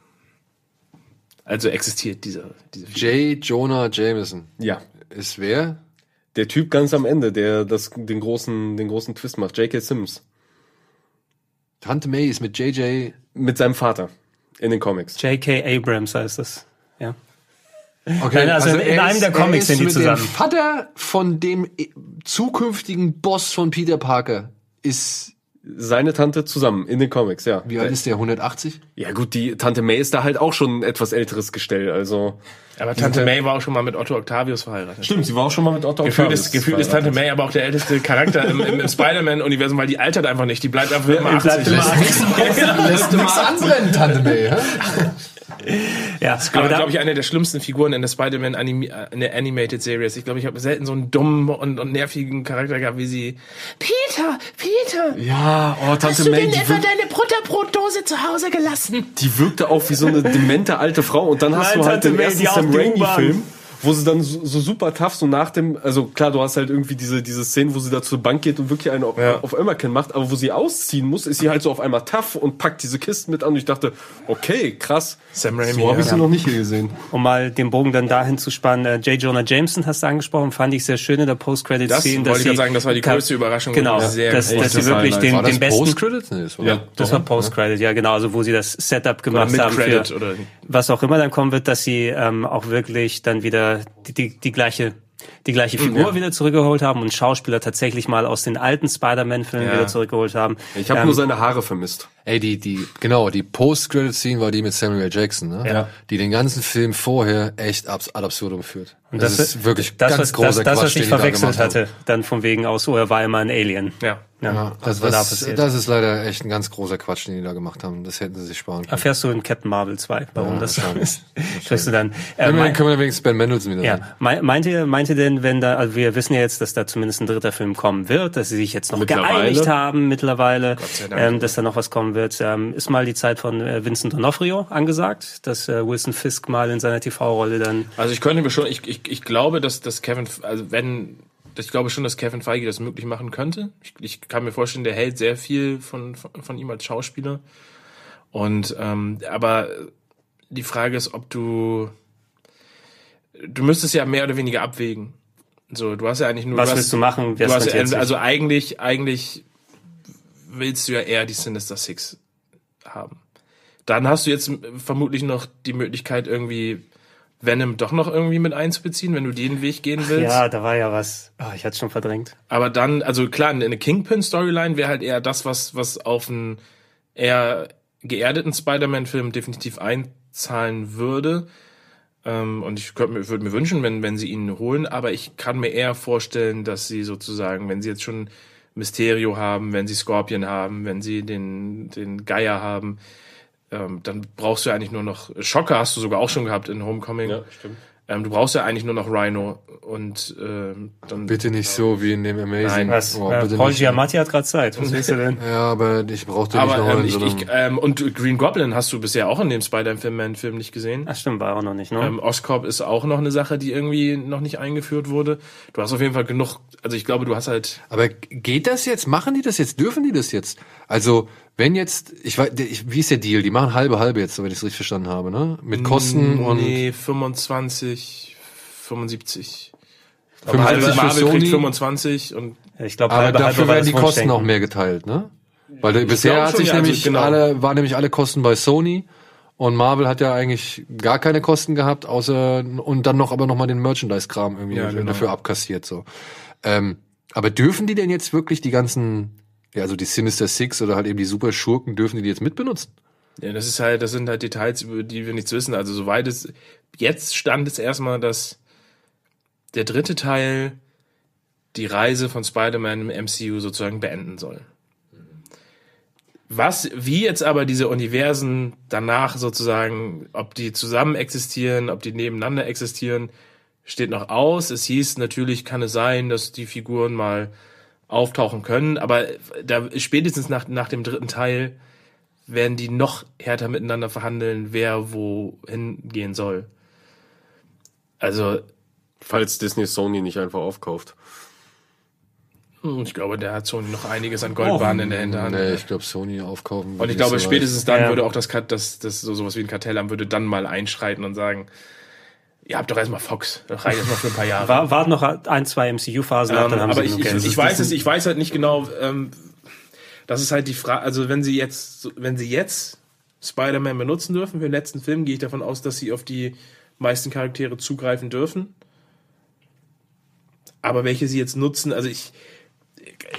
Also existiert dieser, diese. J. Jonah Jameson. Ja. Ist wer? Der Typ ganz am Ende, der das, den großen, den großen Twist macht. J.K. Sims. Tante May ist mit JJ. Mit seinem Vater. In den Comics. J.K. Abrams heißt das. Ja. Okay, Nein, also in- in einem der er Comics ist sind die mit zusammen. Dem Vater von dem zukünftigen Boss von Peter Parker ist, Seine Tante zusammen in den Comics, ja. wie alt ist der? 180? Ja gut, die Tante May ist da halt auch schon ein etwas älteres Gestell, also. Aber Tante May war auch schon mal mit Otto Octavius verheiratet. Stimmt, sie war auch schon mal mit Otto Gefühlt ist, gefühlt ist Tante May aber auch der älteste Charakter im, im, im Spider-Man-Universum, weil die altert einfach nicht. Die bleibt einfach immer 80. Lässt du mal anbrennen, Tante May, hä? Ja, Aber aber da, glaube ich, eine der schlimmsten Figuren in der Spider-Man Anime, äh, der Animated Series. Ich glaube, ich habe selten so einen dummen und, und nervigen Charakter gehabt wie sie. Peter, Peter, Ja, oh, Tante hast du May, denn etwa deine Butterbrotdose zu Hause gelassen? die wirkte auch wie so eine demente alte Frau. Und dann hast Nein, du halt Tante den May, ersten Sam Raimi-Film. Wo sie dann so, so super tough, so nach dem, also klar, du hast halt irgendwie diese, diese Szenen, wo sie da zur Bank geht und wirklich eine auf, Ja. auf Ömmerken macht, aber wo sie ausziehen muss, ist sie halt so auf einmal tough und packt diese Kisten mit an. Und ich dachte, okay, krass. Sam Raimi, So habe ich ja. sie noch nicht hier gesehen. um mal den Bogen dann dahin zu spannen, äh, J. Jonah Jameson hast du angesprochen, fand ich sehr schön in der Das Post-Credit-Scene. wollte ich gerade sagen, das war die größte Überraschung. Genau, sehr dass, dass sie das wirklich den, War das den besten... Post-Credits? Nee, das war Ja. Das war Post-Credit, ja genau, also wo sie das Setup gemacht mit haben für Credit oder was auch immer dann kommen wird, dass sie ähm, auch wirklich dann wieder die, die, die gleiche die gleiche Figur wieder zurückgeholt haben und Schauspieler tatsächlich mal aus den alten Spider-Man-Filmen Ja. wieder zurückgeholt haben. Ich habe Ähm, nur seine Haare vermisst. Ey, die, die, genau, die Post-Credit-Scene war die mit Samuel L. Jackson, ne? Ja. Die den ganzen Film vorher echt abs ad absurdum führt. und das, ist wirklich das, ganz was, großer das, das, Quatsch, was ich da verwechselt haben. hatte, dann von wegen aus, oh, er war immer ein Alien. ja. Ja, Ja, das, da das, das ist leider echt ein ganz großer Quatsch, den die da gemacht haben. Das hätten sie sich sparen können. Erfährst du in Captain Marvel 2, warum Ja, das so ist. Kriegst du dann. Äh, Immerhin mein, können wir wenigstens Ben Mendelsohn wieder ja, mei- meint ihr, meint ihr denn, wenn da, also wir wissen ja jetzt, dass da zumindest ein dritter Film kommen wird, dass sie sich jetzt noch geeinigt haben mittlerweile, ähm, dass da noch was kommen wird. Ähm, ist mal die Zeit von äh, Vincent D'Onofrio angesagt, dass äh, Wilson Fisk mal in seiner TV-Rolle dann Also ich könnte mir schon, ich, ich, ich glaube, dass, dass Kevin, also wenn, ich glaube schon, dass Kevin Feige das möglich machen könnte. Ich, ich kann mir vorstellen, der hält sehr viel von, von, von ihm als Schauspieler. Und ähm, aber die Frage ist, ob du du müsstest ja mehr oder weniger abwägen. So, du hast ja eigentlich nur Was du willst hast, du machen? Du hast, also eigentlich eigentlich willst du ja eher die Sinister Six haben. Dann hast du jetzt vermutlich noch die Möglichkeit irgendwie Venom doch noch irgendwie mit einzubeziehen, wenn du den Weg gehen willst. Ja, da war ja was. Oh, ich hatte schon verdrängt. Aber dann, also klar, eine Kingpin-Storyline wäre halt eher das, was, was auf einen eher geerdeten Spider-Man-Film definitiv einzahlen würde. Ähm, und ich mir, würde mir wünschen, wenn, wenn sie ihn holen, aber ich kann mir eher vorstellen, dass sie sozusagen, wenn sie jetzt schon Mysterio haben, wenn sie Scorpion haben, wenn sie den, den Geier haben, ähm, dann brauchst du ja eigentlich nur noch, Schocker hast du sogar auch schon gehabt in Homecoming. Ja, stimmt. Ähm, du brauchst ja eigentlich nur noch Rhino und ähm, dann Bitte nicht so wie in dem Amazing. Nein, Was? Oh, äh, Paul. Giamatti hat gerade Zeit. Was willst du denn? Ja, aber ich brauchte nicht noch Aber ähm, in ich, ich, ähm, und Green Goblin hast du bisher auch in dem Spider-Man-Film nicht gesehen. Ach stimmt, war auch noch nicht, ne? Ähm, Oscorp ist auch noch eine Sache, die irgendwie noch nicht eingeführt wurde. Du hast auf jeden Fall genug, also ich glaube, du hast halt, Aber geht das jetzt? Machen die das jetzt? Dürfen die das jetzt? Also, wenn jetzt, ich weiß, ich, wie ist der Deal? Die machen halbe halbe jetzt, wenn ich es richtig verstanden habe, ne? Mit Kosten und nee, 25, 75. 75 für Marvel kriegt Sony. 25 und ich glaube, Aber halbe, dafür halbe werden die Kosten Wunschdenken. auch mehr geteilt, ne? Weil der, bisher hat sich nämlich genau. alle, waren nämlich alle Kosten bei Sony und Marvel hat ja eigentlich gar keine Kosten gehabt, außer und dann noch aber noch mal den Merchandise-Kram irgendwie Ja, genau. dafür abkassiert so. Ähm, aber dürfen die denn jetzt wirklich die ganzen, ja, also die Sinister Six oder halt eben die Super Schurken, dürfen die jetzt mitbenutzen? Ja, das ist halt, das sind halt Details, über die wir nichts wissen. Also soweit es jetzt stand es erstmal, dass der dritte Teil die Reise von Spider-Man im MCU sozusagen beenden soll. Was, wie jetzt aber diese Universen danach sozusagen, ob die zusammen existieren, ob die nebeneinander existieren, steht noch aus. Es hieß, natürlich kann es sein, dass die Figuren mal auftauchen können, aber da spätestens nach, nach dem dritten Teil werden die noch härter miteinander verhandeln, wer wohin gehen soll. Also, Falls Disney Sony nicht einfach aufkauft. Hm, Ich glaube, der hat Sony noch einiges an Goldbahnen in der Hinterhand. Nee, ich glaube, Sony aufkaufen. Und ich glaube, so spätestens dann Ja. würde auch das, das, das so sowas wie ein Kartellamt würde dann mal einschreiten und sagen, ihr habt doch erstmal Fox, das reicht erstmal für ein paar Jahre. War, warten noch ein, zwei MCU-Phasen Ähm, dann haben aber sie ich, ich, ich weiß es, ich weiß halt nicht genau, ähm, das ist halt die Frage, also wenn sie jetzt, wenn sie jetzt Spider-Man benutzen dürfen für den letzten Film, gehe ich davon aus, dass sie auf die meisten Charaktere zugreifen dürfen. Aber welche sie jetzt nutzen, also ich,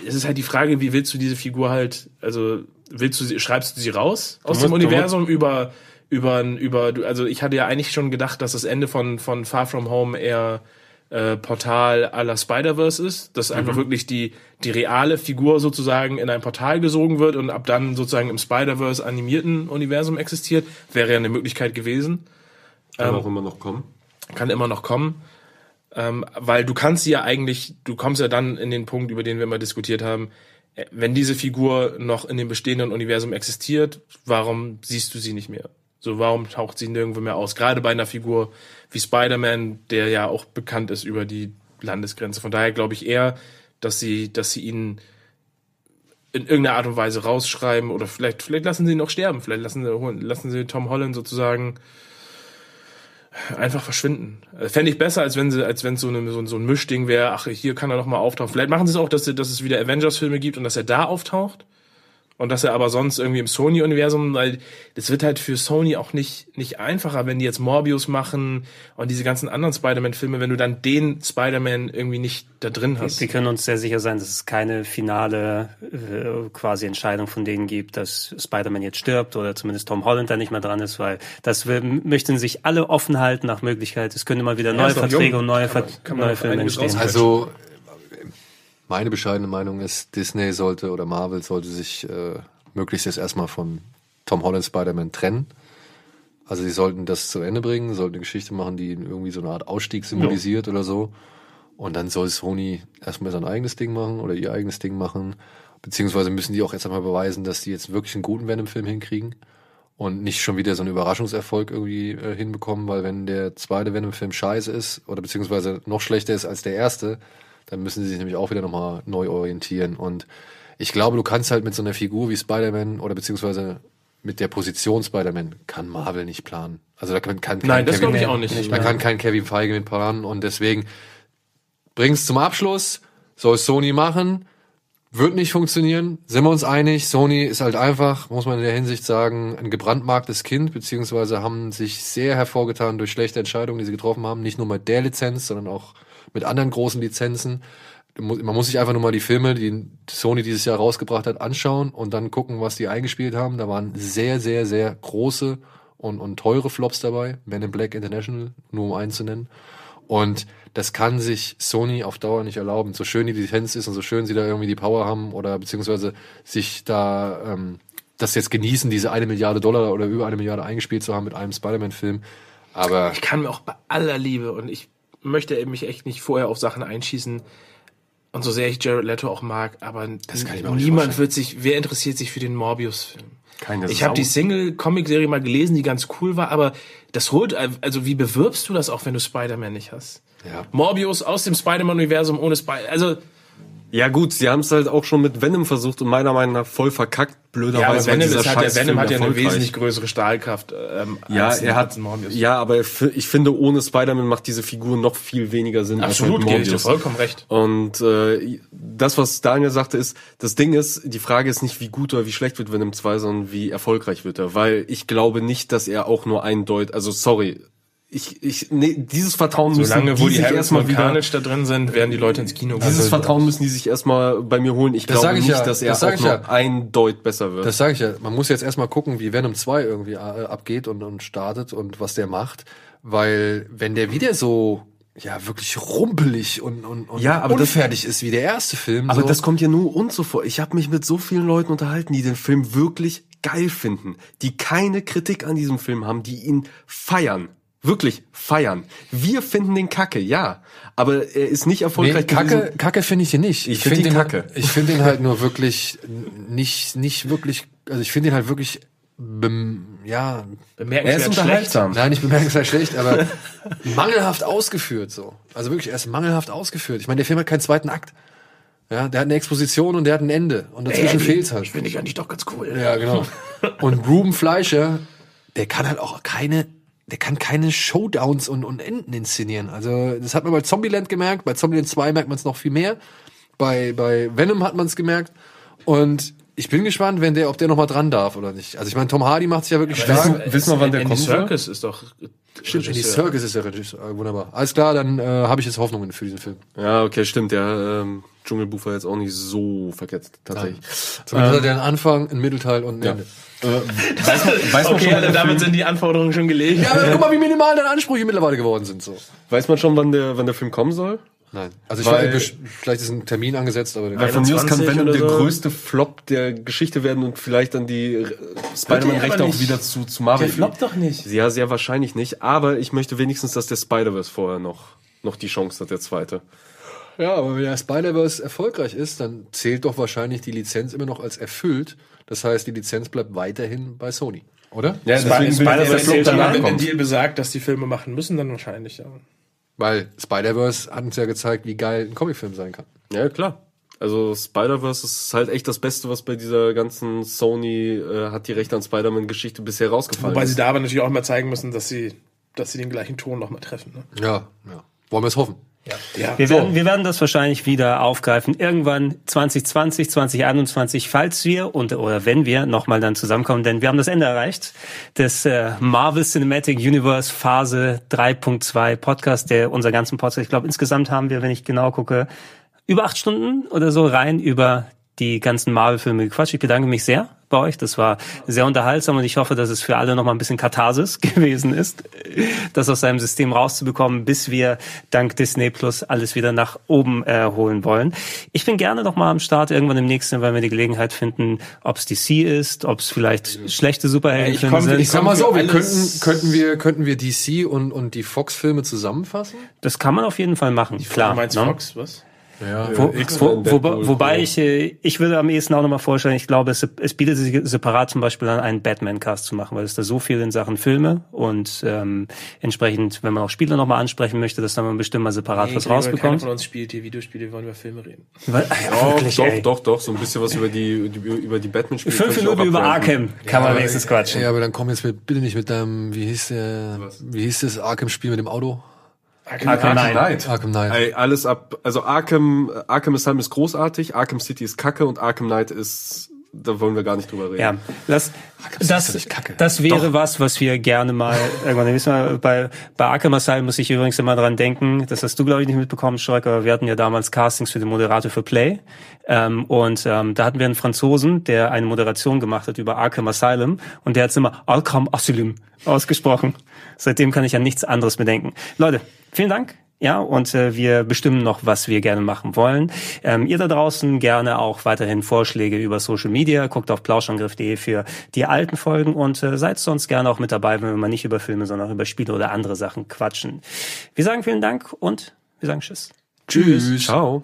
es ist halt die Frage, wie willst du diese Figur halt, also willst du sie, schreibst du sie raus aus musst- dem Universum über, über, über, du- also ich hatte ja eigentlich schon gedacht, dass das Ende von, von Far From Home eher äh, Portal la Spider-Verse ist, dass einfach wirklich die, die reale Figur sozusagen in ein Portal gesogen wird und ab dann sozusagen im Spider-Verse animierten Universum existiert, wäre ja eine Möglichkeit gewesen Kann auch immer noch kommen. kann immer noch kommen. Ähm, weil du kannst sie ja eigentlich, du kommst ja dann in den Punkt, über den wir mal diskutiert haben, äh, wenn diese Figur noch in dem bestehenden Universum existiert, warum siehst du sie nicht mehr? So, warum taucht sie nirgendwo mehr aus? Gerade bei einer Figur wie Spider-Man, der ja auch bekannt ist über die Landesgrenze. Von daher glaube ich eher, dass sie, dass sie ihn in irgendeiner Art und Weise rausschreiben oder vielleicht, vielleicht lassen sie ihn noch sterben. Vielleicht lassen sie, lassen sie Tom Holland sozusagen einfach verschwinden. Äh, Fände ich besser, als wenn sie, als wenn es so, eine, so, ein- so ein Mischding wäre, ach, hier kann er noch mal auftauchen. Vielleicht machen sie es auch, dass, dass es wieder Avengers-Filme gibt und dass er da auftaucht. Und dass er aber sonst irgendwie im Sony-Universum, weil das wird halt für Sony auch nicht, nicht einfacher, wenn die jetzt Morbius machen und diese ganzen anderen Spider-Man-Filme, wenn du dann den Spider-Man irgendwie nicht da drin hast. Wir können uns sehr sicher sein, dass es keine finale äh, quasi Entscheidung von denen gibt, dass Spider-Man jetzt stirbt oder zumindest Tom Holland da nicht mehr dran ist, weil das wir, möchten sich alle offen halten nach Möglichkeit. Es können immer wieder neue doch Verträge jung. und neue, Kann man- kann man neue Filme entstehen. Also meine bescheidene Meinung ist, Disney sollte oder Marvel sollte sich äh, möglichst jetzt erstmal von Tom Holland Spider-Man trennen. Also sie sollten das zu Ende bringen, sollten eine Geschichte machen, die irgendwie so eine Art Ausstieg symbolisiert oder so. Und dann soll Sony erstmal sein eigenes Ding machen oder ihr eigenes Ding machen. Beziehungsweise müssen die auch jetzt einmal beweisen, dass die jetzt wirklich einen guten Venom-Film hinkriegen und nicht schon wieder so einen Überraschungserfolg irgendwie äh, hinbekommen, weil wenn der zweite Venom-Film scheiße ist oder beziehungsweise noch schlechter ist als der erste, dann müssen sie sich nämlich auch wieder nochmal neu orientieren. Und ich glaube, du kannst halt mit so einer Figur wie Spider-Man oder beziehungsweise mit der Position Spider-Man kann Marvel nicht planen. Also da kann, kann kein Nein, das Kevin- glaube ich auch nicht. Da kann kein Kevin Feige mit planen und deswegen bring's zum Abschluss, soll Sony machen, wird nicht funktionieren, sind wir uns einig. Sony ist halt einfach, muss man in der Hinsicht sagen, ein gebrandmarktes Kind, beziehungsweise haben sich sehr hervorgetan durch schlechte Entscheidungen, die sie getroffen haben. Nicht nur mit der Lizenz, sondern auch mit anderen großen Lizenzen. Man muss sich einfach nur mal die Filme, die Sony dieses Jahr rausgebracht hat, anschauen und dann gucken, was die eingespielt haben. Da waren sehr, sehr, sehr große und, und teure Flops dabei. Men in Black International, nur um einen zu nennen. Und das kann sich Sony auf Dauer nicht erlauben. So schön die Lizenz ist und so schön sie da irgendwie die Power haben oder beziehungsweise sich da ähm, das jetzt genießen, diese eine Milliarde Dollar oder über eine Milliarde eingespielt zu haben mit einem Spider-Man-Film. Aber ich kann mir auch bei aller Liebe und ich möchte mich echt nicht vorher auf Sachen einschießen. Und so sehr ich Jared Leto auch mag, aber kann ich mir auch niemand wird sich, wer interessiert sich für den Morbius-Film? Keine Ich habe die Single-Comic-Serie mal gelesen, die ganz cool war, aber das holt, also wie bewirbst du das auch, wenn du Spider-Man nicht hast? Ja. Morbius aus dem Spider-Man-Universum ohne Spider, also Ja gut, sie haben es halt auch schon mit Venom versucht und meiner Meinung nach voll verkackt, ja, aber blöderweise. Venom, ist halt, der Venom hat ja eine wesentlich größere Stahlkraft ähm, Ja, er hat, ja, aber ich fi- ich finde, ohne Spider-Man macht diese Figur noch viel weniger Sinn Absolut, als gebe ich vollkommen recht. Und äh, das, was Daniel sagte, ist, das Ding ist, die Frage ist nicht, wie gut oder wie schlecht wird Venom 2, sondern wie erfolgreich wird er. Weil ich glaube nicht, dass er auch nur eindeutig, also sorry, ich, ich, nee, dieses Vertrauen Solange, müssen wo die die sich Harrison erstmal wieder, Carnage da drin sind, werden die Leute ins Kino gehen. dieses Vertrauen müssen die sich erstmal bei mir holen. Ich Das glaube ich nicht, ja, dass er das auch ja. eindeutig besser wird. Das sage ich ja. Man muss jetzt erstmal gucken, wie Venom 2 irgendwie äh, abgeht und, und startet und was der macht. Weil wenn der wieder so ja wirklich rumpelig und, und, und Ja, aber das- unfertig ist wie der erste Film. Aber so, das kommt ja nur uns so vor. Ich habe mich mit so vielen Leuten unterhalten, die den Film wirklich geil finden, die keine Kritik an diesem Film haben, die ihn feiern. Wirklich feiern. Wir finden den Kacke, ja. Aber er ist nicht Nee, erfolgreich Kacke, gewesen. Kacke finde ich ihn nicht. Ich find ihn den Kacke. Halt, ich finde ihn halt nur wirklich nicht, nicht wirklich, also ich finde ihn halt wirklich, bem, ja, Bemerkenswert Er ist schlecht. unterhaltsam. nein, nicht bemerkenswert schlecht, aber mangelhaft ausgeführt so. Also wirklich, er ist mangelhaft ausgeführt. Ich meine, der Film hat keinen zweiten Akt. Ja, der hat eine Exposition und der hat ein Ende. Und dazwischen fehlt's halt. Finde ich eigentlich doch ganz cool. Ja, genau. Und Ruben Fleischer, der kann halt auch keine, der kann keine Showdowns und, und Enden inszenieren. Also, das hat man bei Zombieland gemerkt, bei Zombieland 2 merkt man es noch viel mehr. Bei, bei Venom hat man es gemerkt. Und ich bin gespannt, wenn der, ob der noch mal dran darf oder nicht. Also ich meine, Tom Hardy macht sich ja wirklich stark. wissen- wissen wir, wann der Andy soll? Circus ist doch Stimmt, Andy. Serkis ist der Regisseur. Wunderbar. Alles klar, dann äh, habe ich jetzt Hoffnungen für diesen Film. Ja, okay, stimmt. Der ähm, Dschungelbuch war jetzt auch nicht so verkehrt, tatsächlich. Zumindest hat er einen Anfang, einen Mittelteil und ein Ja. Ende. Äh, weiß man, weiß man Okay, schon, also der damit sind die Anforderungen schon gelegt. Ja, aber guck mal, wie minimal deine Ansprüche mittlerweile geworden sind. So. weiß man schon, wann der, wann der Film kommen soll? Nein. Also ich Weil- weiß, vielleicht ist ein Termin angesetzt, aber Weil von mir aus kann 21 Venom der so. größte Flop der Geschichte werden und vielleicht dann die Spider-Man-Rechte auch wieder zu, zu Marvel. Der floppt doch nicht. Ja, sehr wahrscheinlich nicht. Aber ich möchte wenigstens, dass der Spider-Verse vorher noch, noch die Chance hat, der zweite. Ja, aber wenn der Spider-Verse erfolgreich ist, dann zählt doch wahrscheinlich die Lizenz immer noch als erfüllt. Das heißt, die Lizenz bleibt weiterhin bei Sony. Oder? Ja, deswegen Flop zählt dann, danach wenn der. Deal besagt, dass die Filme machen müssen, dann wahrscheinlich, ja. Weil Spider-Verse hat uns ja gezeigt, wie geil ein Comicfilm sein kann. Ja, klar. Also Spider-Verse ist halt echt das Beste, was bei dieser ganzen Sony äh, hat die Rechte an Spider-Man-Geschichte bisher rausgefallen Wobei ist. sie da aber natürlich auch mal zeigen müssen, dass sie, dass sie den gleichen Ton nochmal treffen. Ne? Ja, ja. Wollen wir es hoffen. Ja. Wir werden, wir werden das wahrscheinlich wieder aufgreifen. Irgendwann 2020, 2021, falls wir und oder wenn wir nochmal dann zusammenkommen, denn wir haben das Ende erreicht des äh, Marvel Cinematic Universe Phase 3.2 Podcast, der unser ganzen Podcast. Ich glaube, insgesamt haben wir, wenn ich genau gucke, über acht Stunden oder so rein über die ganzen Marvel-Filme gequatscht. Ich bedanke mich sehr bei euch. Das war sehr unterhaltsam und ich hoffe, dass es für alle noch mal ein bisschen Katharsis gewesen ist, das aus seinem System rauszubekommen, bis wir dank Disney Plus alles wieder nach oben äh, holen wollen. Ich bin gerne noch mal am Start irgendwann im nächsten, weil wir die Gelegenheit finden, ob es DC ist, ob es vielleicht schlechte Superheldenfilme Ich komm- sind. ich Ich sag mal so, wir könnten, könnten wir, könnten wir DC und, und die Fox-Filme zusammenfassen? das kann man auf jeden Fall machen. Klar. Du meinst ne? Fox, was? Ja. Wo, X-Men, wo, wo, wobei ja. ich, äh, ich würde am ehesten auch nochmal vorstellen, ich glaube, es, es bietet sich separat zum Beispiel an, einen Batman-Cast zu machen, weil es da so viel in Sachen Filme und ähm, entsprechend, wenn man auch Spiele nochmal ansprechen möchte, dass da man bestimmt mal separat was Keiner rausbekommt. von uns spielt die Videospiele, wir wollen über Filme reden. Weil, ja, Doch, wirklich, doch, ey. doch, doch, so ein bisschen was über die, über die Batman-Spiele. Fünf Minuten über. Arkham kann man wenigstens quatschen. Ja, aber dann komm jetzt mit, bitte nicht mit deinem, wie hieß der, wie hieß das Arkham-Spiel mit dem Auto? Arkham Knight. Knight. Arkham Knight. Ey, alles ab, also Arkham, Arkham Asylum ist großartig, Arkham City ist kacke und Arkham Knight ist, da wollen wir gar nicht drüber reden. Ja, das, ist das, doch kacke. das wäre was, was wir gerne mal irgendwann wissen. Wir, bei, bei Arkham Asylum muss ich übrigens immer dran denken, das hast du, glaube ich, nicht mitbekommen, Schreck, aber wir hatten ja damals Castings für den Moderator für Play. Ähm, und ähm, da hatten wir einen Franzosen, der eine Moderation gemacht hat über Arkham Asylum und der hat immer Arkham Asylum ausgesprochen. Seitdem kann ich an nichts anderes bedenken. Leute, vielen Dank. Ja, und äh, wir bestimmen noch, was wir gerne machen wollen. Ähm, ihr da draußen gerne auch weiterhin Vorschläge über Social Media. Guckt auf plauschangriff.de für die alten Folgen und äh, seid sonst gerne auch mit dabei, wenn wir mal nicht über Filme, sondern auch über Spiele oder andere Sachen quatschen. Wir sagen vielen Dank und wir sagen Tschüss. Tschüss. Ciao.